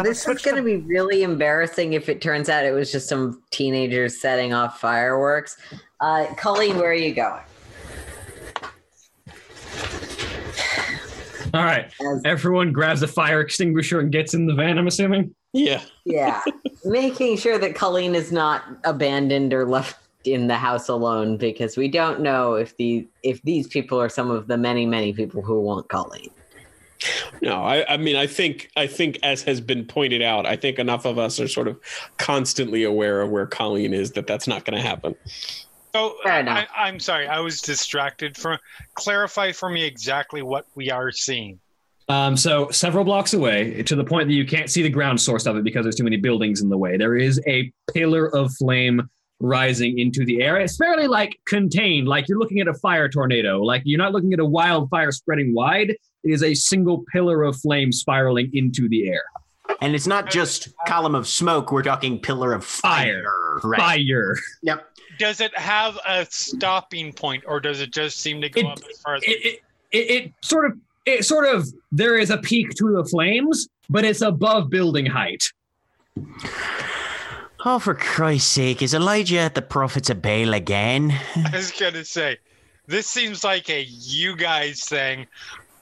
C: This is going to
B: to-
C: be really embarrassing if it turns out it was just some teenagers setting off fireworks. Uh, Colleen, where are you going?
A: All right,
C: As-
A: everyone grabs a fire extinguisher and gets in the van. I'm assuming.
G: yeah.
C: Yeah, making sure that Colleen is not abandoned or left in the house alone because we don't know if the if these people are some of the many many people who want Colleen.
G: No, I, I mean, I think, I think, as has been pointed out, I think enough of us are sort of constantly aware of where Colleen is that that's not going to happen.
D: So I, I'm sorry, I was distracted. From clarify for me exactly what we are seeing.
A: Um, so several blocks away, to the point that you can't see the ground source of it because there's too many buildings in the way. There is a pillar of flame rising into the air. It's fairly like contained, like you're looking at a fire tornado. Like you're not looking at a wildfire spreading wide. It is a single pillar of flame spiraling into the air.
E: And it's not just column of smoke, we're talking pillar of fire. Right.
A: Fire.
E: Yep.
D: Does it have a stopping point, or does it just seem to go
A: It-
D: up as far as?
A: It, it, it, it sort of, it sort of, there is a peak to the flames, but it's above building height.
E: Oh, for Christ's sake, is Elijah at the prophets of Baal again?
D: I was gonna say, this seems like a you guys thing.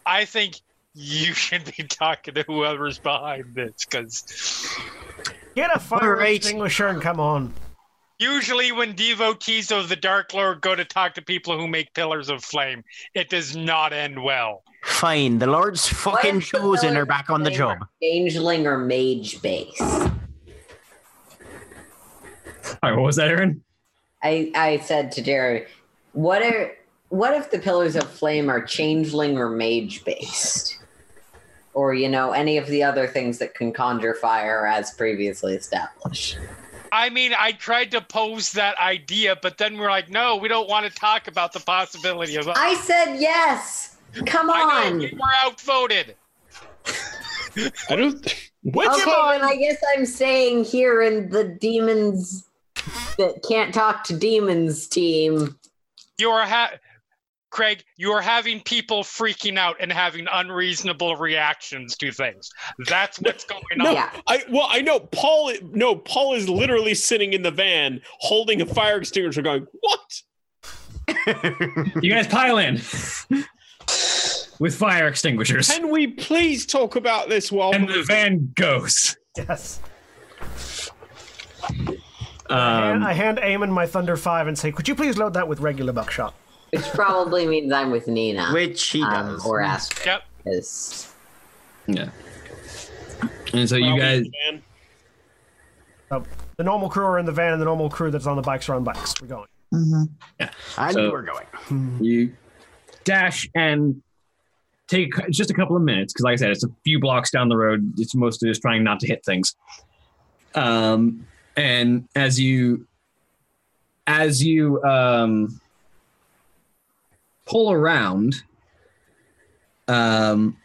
D: I think you should be talking to whoever's behind this, because
B: Get a fire
E: right.
B: extinguisher and come on.
D: usually when devotees of the Dark Lord go to talk to people who make pillars of flame, it does not end well.
E: Fine, the Lord's fucking
C: What if the
E: chosen
C: pillars
E: are back on the job.
C: flame are Changeling or mage base.
A: All right, what was that, Erin?
C: I I said to Jerry, what are what if the pillars of flame are changeling or mage based? Or, you know, any of the other things that can conjure fire as previously established.
D: I mean, I tried to pose that idea, but then we're like, no, we don't want to talk about the possibility of.
C: Uh, I said yes. Come
D: I know
C: on.
D: you were outvoted.
G: I don't. What?
C: Okay, then I guess I'm saying here in the demons that can't talk to demons team.
D: You are ha- Craig, you are having people freaking out and having unreasonable reactions to things. That's what's going on.
G: No,
C: Yeah.
G: I well, I know Paul. No, Paul is literally sitting in the van holding a fire extinguisher, going, "What?"
A: You guys pile in with fire extinguishers,
G: Can we please talk about this while
A: and the van goes.
B: Yes.
A: Um,
B: and I hand Eamon my Thunder 5 and say, could you please load that with regular buckshot?
C: Which probably means I'm with Nina.
E: Which he
C: um,
E: does.
C: or Astrid.
D: Yep.
C: 'cause-
A: yeah. And so you guys,
G: the
B: the normal crew are in the van, and the normal crew that's on the bikes are on bikes. We're going. Yeah.
E: I
A: So-
E: knew we're going.
A: you dash and take just a couple of minutes because, like I said, it's a few blocks down the road. It's mostly just trying not to hit things. Um, and as you as you um, pull around, um,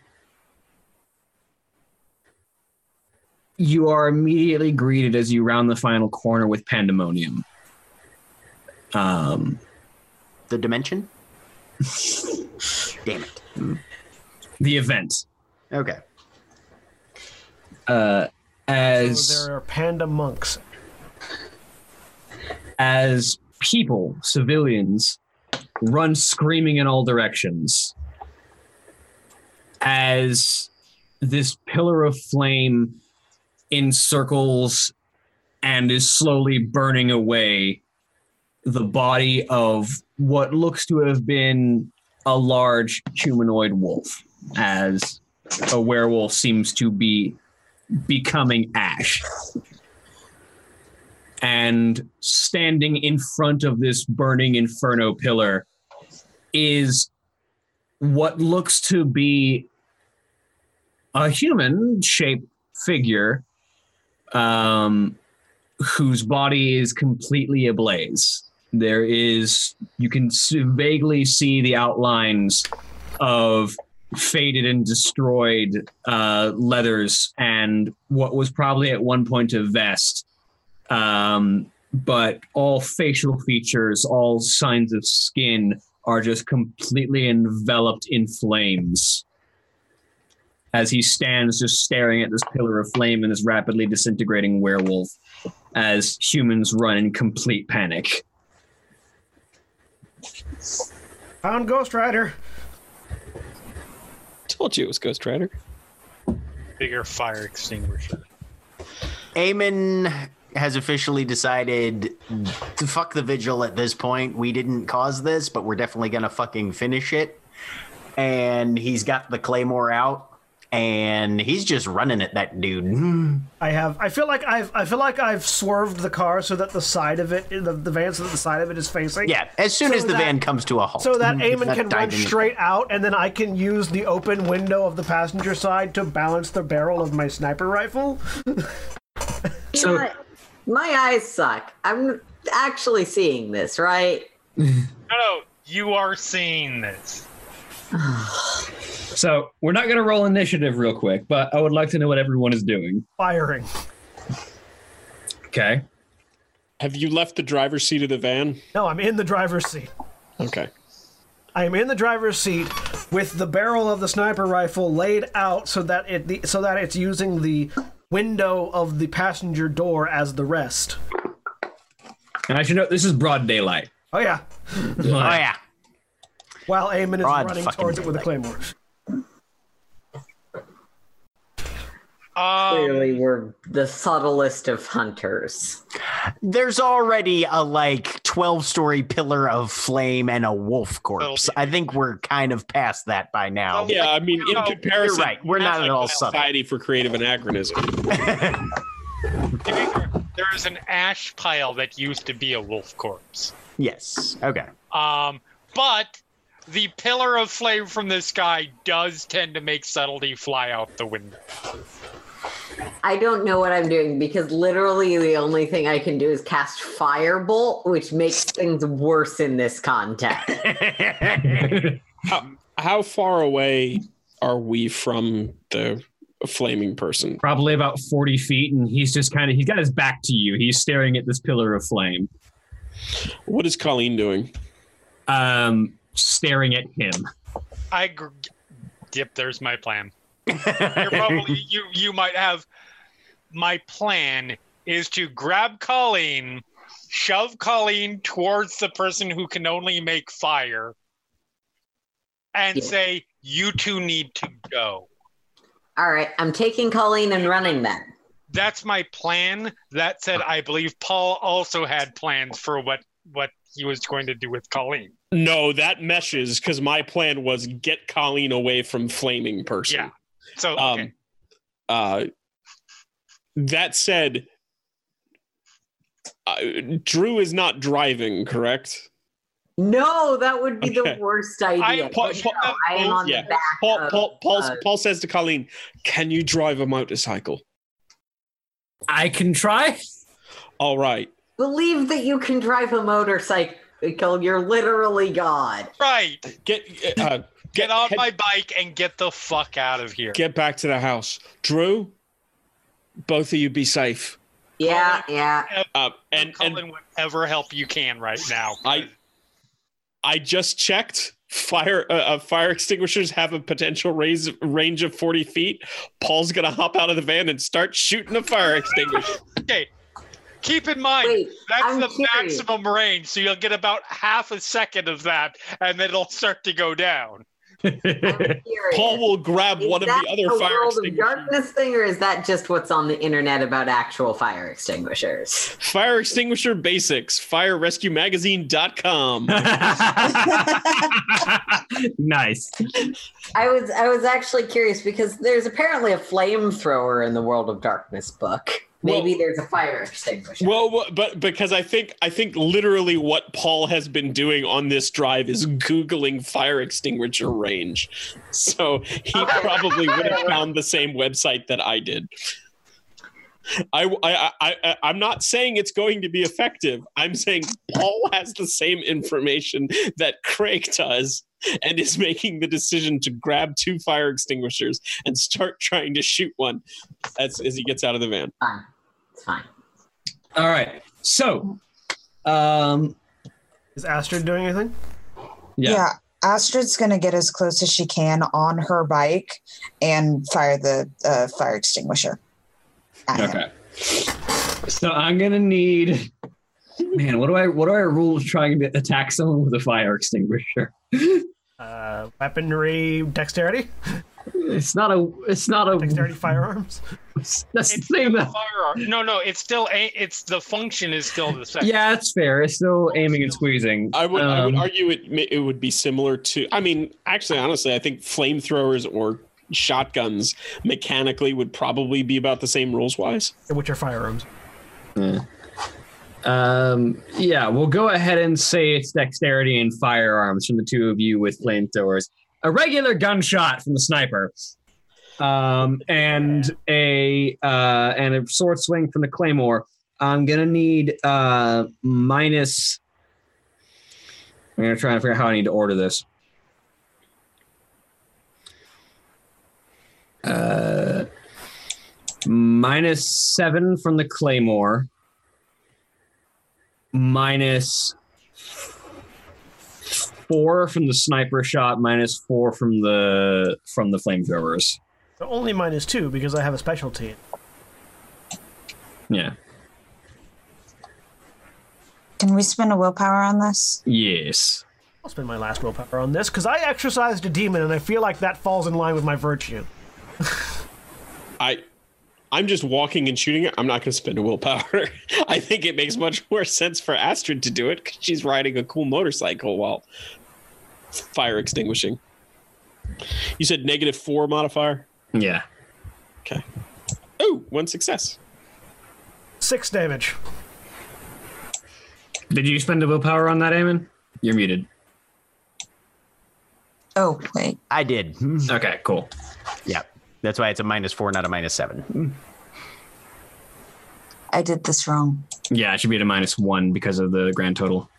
A: you are immediately greeted as you round the final corner with pandemonium. Um,
E: The dimension? Damn it.
A: the event.
E: Okay.
A: uh, as
B: So there are panda monks.
A: as people, civilians, run screaming in all directions. As this pillar of flame encircles and is slowly burning away the body of what looks to have been a large humanoid wolf, as a werewolf seems to be becoming ash and standing in front of this burning inferno pillar is what looks to be a human shaped figure um, whose body is completely ablaze. There is, you can vaguely see the outlines of faded and destroyed uh, leathers and what was probably at one point a vest um, but all facial features, all signs of skin are just completely enveloped in flames. As he stands just staring at this pillar of flame and this rapidly disintegrating werewolf, as humans run in complete panic.
B: Found Ghost Rider.
G: Told you it was Ghost Rider.
D: Bigger fire extinguisher.
E: Eamon has officially decided to fuck the vigil at this point. We didn't cause this, but we're definitely gonna fucking finish it. And he's got the claymore out, and he's just running at that dude.
B: I have. I feel like I've. I feel like I've swerved the car so that the side of it, the, the van, so that the side of it is facing.
E: Yeah, as soon
B: So
E: as the
B: that-
E: van comes to a halt,
B: So that Eamon can run
E: diving in.
B: straight out, and then I can use the open window of the passenger side to balance the barrel of my sniper rifle.
C: You
A: So-
C: know what? My eyes suck. I'm actually seeing this, right?
D: No, no, you are seeing this.
A: So we're not going to roll initiative real quick, but I would like to know what everyone is doing.
B: Firing.
A: Okay.
G: Have you left the driver's seat of the van?
B: No, I'm in the driver's seat.
G: Okay.
B: I am in the driver's seat with the barrel of the sniper rifle laid out so that it the, so that it's using the window of the passenger door as the rest.
A: And I should note this is broad daylight.
B: Oh yeah.
E: Oh yeah,
B: While Eamon is
E: Broad
B: running
E: fucking
B: towards it with a
E: daylight.
B: claymore.
D: Um,
C: Clearly, we're the subtlest of hunters.
E: there's already a like 12 story pillar of flame and a wolf corpse. I think we're kind of past that by now.
D: Well,
G: Yeah, I mean, in
D: No, you're
G: comparison,
E: You're right. We're not
G: like
E: at all
G: the
E: subtle.
G: Society for Creative Anachronism.
D: to be fair, there is an ash pile that used to be a wolf corpse.
E: Yes. Okay.
D: Um, but the pillar of flame from the sky does tend to make subtlety fly out the window.
C: I don't know what I'm doing because literally the only thing I can do is cast Firebolt, which makes things worse in this context.
G: How, how far away are we from the flaming person?
A: Probably about 40 feet, and he's just kind of, he's got his back to you. He's staring at this pillar of flame.
G: What is Colleen doing?
A: Um, staring at him.
D: I gr- yep. There's my plan. You're probably you. You might have. My plan is to grab Colleen, shove Colleen towards the person who can only make fire, and
C: Yeah.
D: say, "You two need to go."
C: All right, I'm taking Colleen and running then.
D: That's my plan. That said, I believe Paul also had plans for what what he was going to do with Colleen.
G: No, that meshes because my plan was get Colleen away from flaming person.
D: Yeah. So okay.
G: Um, uh, that said, uh, Drew is not driving, correct?
C: No, that would be
G: Okay.
C: the worst idea.
D: I-
G: Paul- Paul-
C: no, I am on
G: yeah.
C: the back.
G: Paul,
C: of,
G: Paul, Paul,
C: uh,
G: Paul says to Colleen, "Can you drive a motorcycle?"
A: I can try.
G: All right.
C: believe that you can drive a motorcycle. You're literally God.
D: right.
G: Get uh,
D: Get on
G: head-
D: my bike and get the fuck out of here.
G: get back to the house, Drew. Both of you be safe.
C: Yeah, yeah.
G: Uh, and and
D: Colin, whatever help you can right now.
G: I I just checked. Fire uh, uh, fire extinguishers have a potential raise, range of forty feet. Paul's gonna hop out of the van and start shooting a fire extinguisher.
D: okay. Keep in mind
C: Wait,
D: that's
C: I'm
D: the
C: curious.
D: maximum range, so you'll get about half a second of that, and then it'll start to go down.
C: I'm curious.
G: Paul will grab
C: Is
G: one of the other
C: a
G: fire
C: World of
G: extinguishers.
C: Darkness thing, or is that just what's on the internet about actual fire extinguishers?
G: Fire extinguisher basics. FireRescueMagazine.com.
A: nice.
C: I was I was actually curious because there's apparently a flamethrower in the World of Darkness book. Maybe
G: Well-
C: there's a fire extinguisher.
G: Well, but because I think I think literally what Paul has been doing on this drive is googling fire extinguisher range, so he
C: Okay.
G: probably would have found the same website that I did. I, I, I, I, I'm not saying it's going to be effective. I'm saying Paul has the same information that Craig does and is making the decision to grab two fire extinguishers and start trying to shoot one as, as he gets out of the van.
C: fine. It's fine.
A: All right. So, um,
B: Is Astrid doing anything?
A: yeah.
F: Yeah. Astrid's going to get as close as she can on her bike and fire the uh, fire extinguisher. at him.
A: Okay. So I'm gonna need. Man, what do I what do I rule trying to attack someone with a fire extinguisher?
B: Uh, weaponry, dexterity,
A: It's not a. It's not a.
B: dexterity, firearms.
A: That's the
D: It's
A: same.
D: still firearm. No, no, it's still a, it's the function is still the same.
A: Yeah, it's fair. It's still aiming and squeezing.
G: I would, I would
A: Um,
G: argue it it would be similar to. I mean, actually, honestly, I think flamethrowers or shotguns mechanically would probably be about the same rules wise.
B: Which are firearms.
A: Um, yeah, we'll go ahead and say it's dexterity and firearms from the two of you with flamethrowers. A regular gunshot from the sniper, um, and a uh, and a sword swing from the claymore. I'm gonna need uh, minus. I'm gonna try and figure out how I need to order this. Uh, minus seven from the claymore minus four from the sniper shot, minus four from the from the flamethrowers.
B: So only minus two because I have a specialty.
A: Yeah.
F: Can we spend a willpower on this?
A: Yes.
B: I'll spend my last willpower on this because I exercised a demon and I feel like that falls in line with my virtue.
G: I, I'm just walking and shooting it. I'm not going to spend a willpower. I think it makes much more sense for Astrid to do it because she's riding a cool motorcycle while fire extinguishing. You said negative four modifier.
A: Yeah. Okay.
G: Oh, one success.
B: Six damage.
A: Did you spend a willpower on that, Eamon? You're muted.
F: Oh, wait.
H: I did.
A: Okay, cool.
H: Yep. That's why it's a minus four, not a minus seven.
F: I did this wrong.
A: Yeah, it should be at a minus one because of the grand total.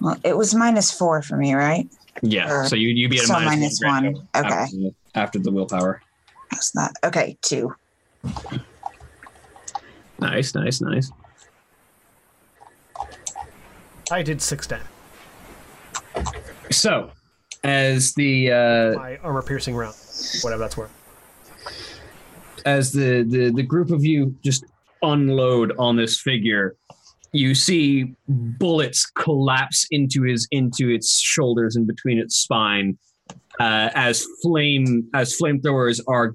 F: Well, it was minus four for me, right?
A: Yeah.
F: Or-
A: So you you be at a
F: so
A: minus
F: minus
A: one.
F: one. Okay.
A: After the, after the willpower.
F: That's not okay. Two.
A: Nice, nice, nice.
B: I did six damage.
A: So, as the uh,
B: My armor piercing round, whatever that's worth.
A: as the, the the group of you just unload on this figure, you see bullets collapse into his into its shoulders and between its spine, uh, as flame as flamethrowers are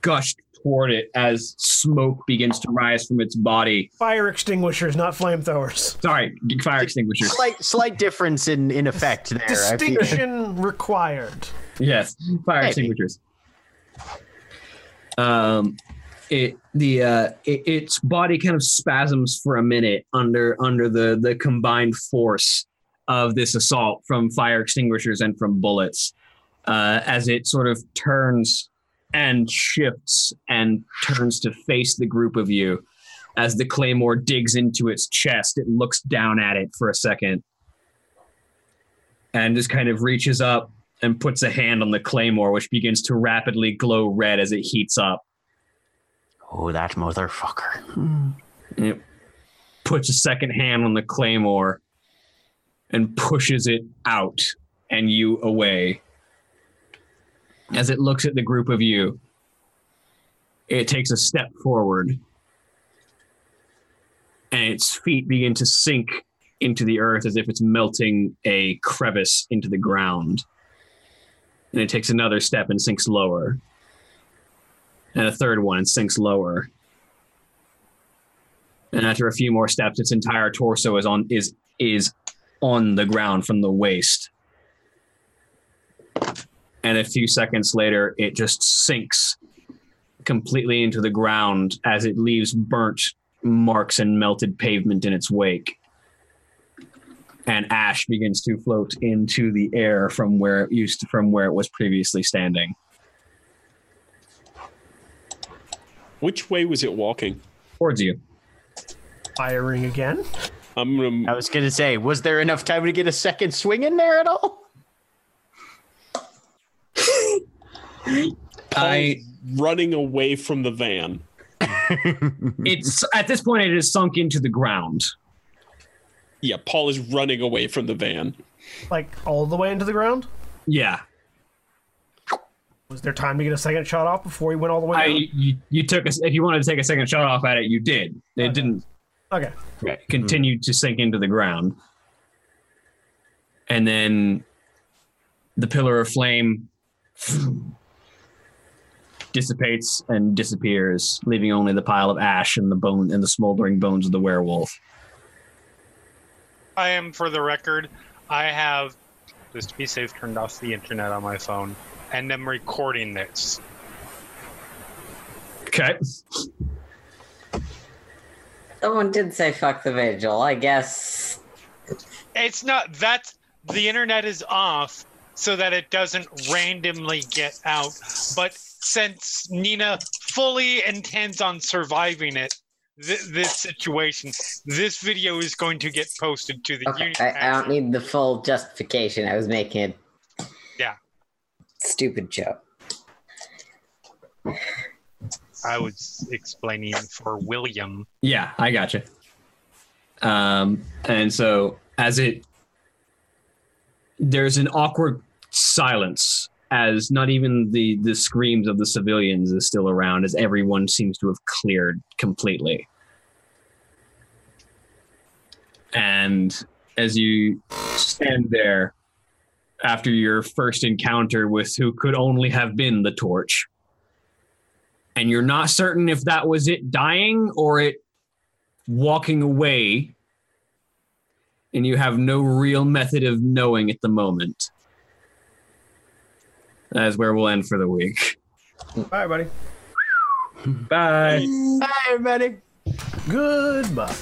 A: gushed toward it as smoke begins to rise from its body.
B: Fire extinguishers, not flamethrowers.
A: Sorry, fire extinguishers.
H: Slight slight difference in in effect there.
B: Distinction required.
A: Yes, fire
H: Maybe.
A: extinguishers. Um, it the uh, it, its body kind of spasms for a minute under under the the combined force of this assault from fire extinguishers and from bullets, uh, as it sort of turns and shifts and turns to face the group of you. As the claymore digs into its chest, it looks down at it for a second, and just kind of reaches up and puts a hand on the claymore, which begins to rapidly glow red as it heats up.
H: Oh, that motherfucker.
A: It puts a second hand on the claymore and pushes it out and you away. As it looks at the group of you, it takes a step forward and its feet begin to sink into the earth as if it's melting a crevice into the ground. And it takes another step and sinks lower. And a third one and sinks lower. And after a few more steps, its entire torso is on is is on the ground from the waist. And a few seconds later, it just sinks completely into the ground as it leaves burnt marks and melted pavement in its wake. And ash begins to float into the air from where it used to, from where it was previously standing.
G: Which way was it walking?
A: Towards you.
B: Firing again.
G: I'm gonna.
H: I was gonna say, was there enough time to get a second swing in there at all?
A: I
G: running away from the van.
A: it's at this point it is sunk into the ground.
G: Yeah, Paul is running away from the van.
B: Like all the way into the ground.
A: Yeah.
B: Was there time to get a second shot off before he went all the way
A: I you, you took a, if you wanted to take a second shot off at it, you did. It
B: Okay.
A: didn't
B: okay.
A: continue to sink into the ground. And then the pillar of flame dissipates and disappears, leaving only the pile of ash and the bone and the smoldering bones of the werewolf.
D: I am, for the record, I have, just to be safe, turned off the internet on my phone, and I'm recording this.
A: Okay.
C: Someone did say fuck the vigil. I guess.
D: It's not that the internet is off so that it doesn't randomly get out. But since Nina fully intends on surviving it, th- this situation, this video is going to get posted to the
C: Okay,
D: Uni-
C: I, I don't need the full justification. I was making a
D: Yeah.
C: stupid joke.
D: I was explaining for William.
A: Yeah, I gotcha. Um, and so as it, there's an awkward silence as not even the the screams of the civilians is still around, as everyone seems to have cleared completely. And as you stand there after your first encounter with who could only have been the torch, and you're not certain if that was it dying or it walking away and you have no real method of knowing at the moment that is where we'll end for the week
B: Bye, buddy.
A: bye
H: Hi, everybody.
B: Goodbye.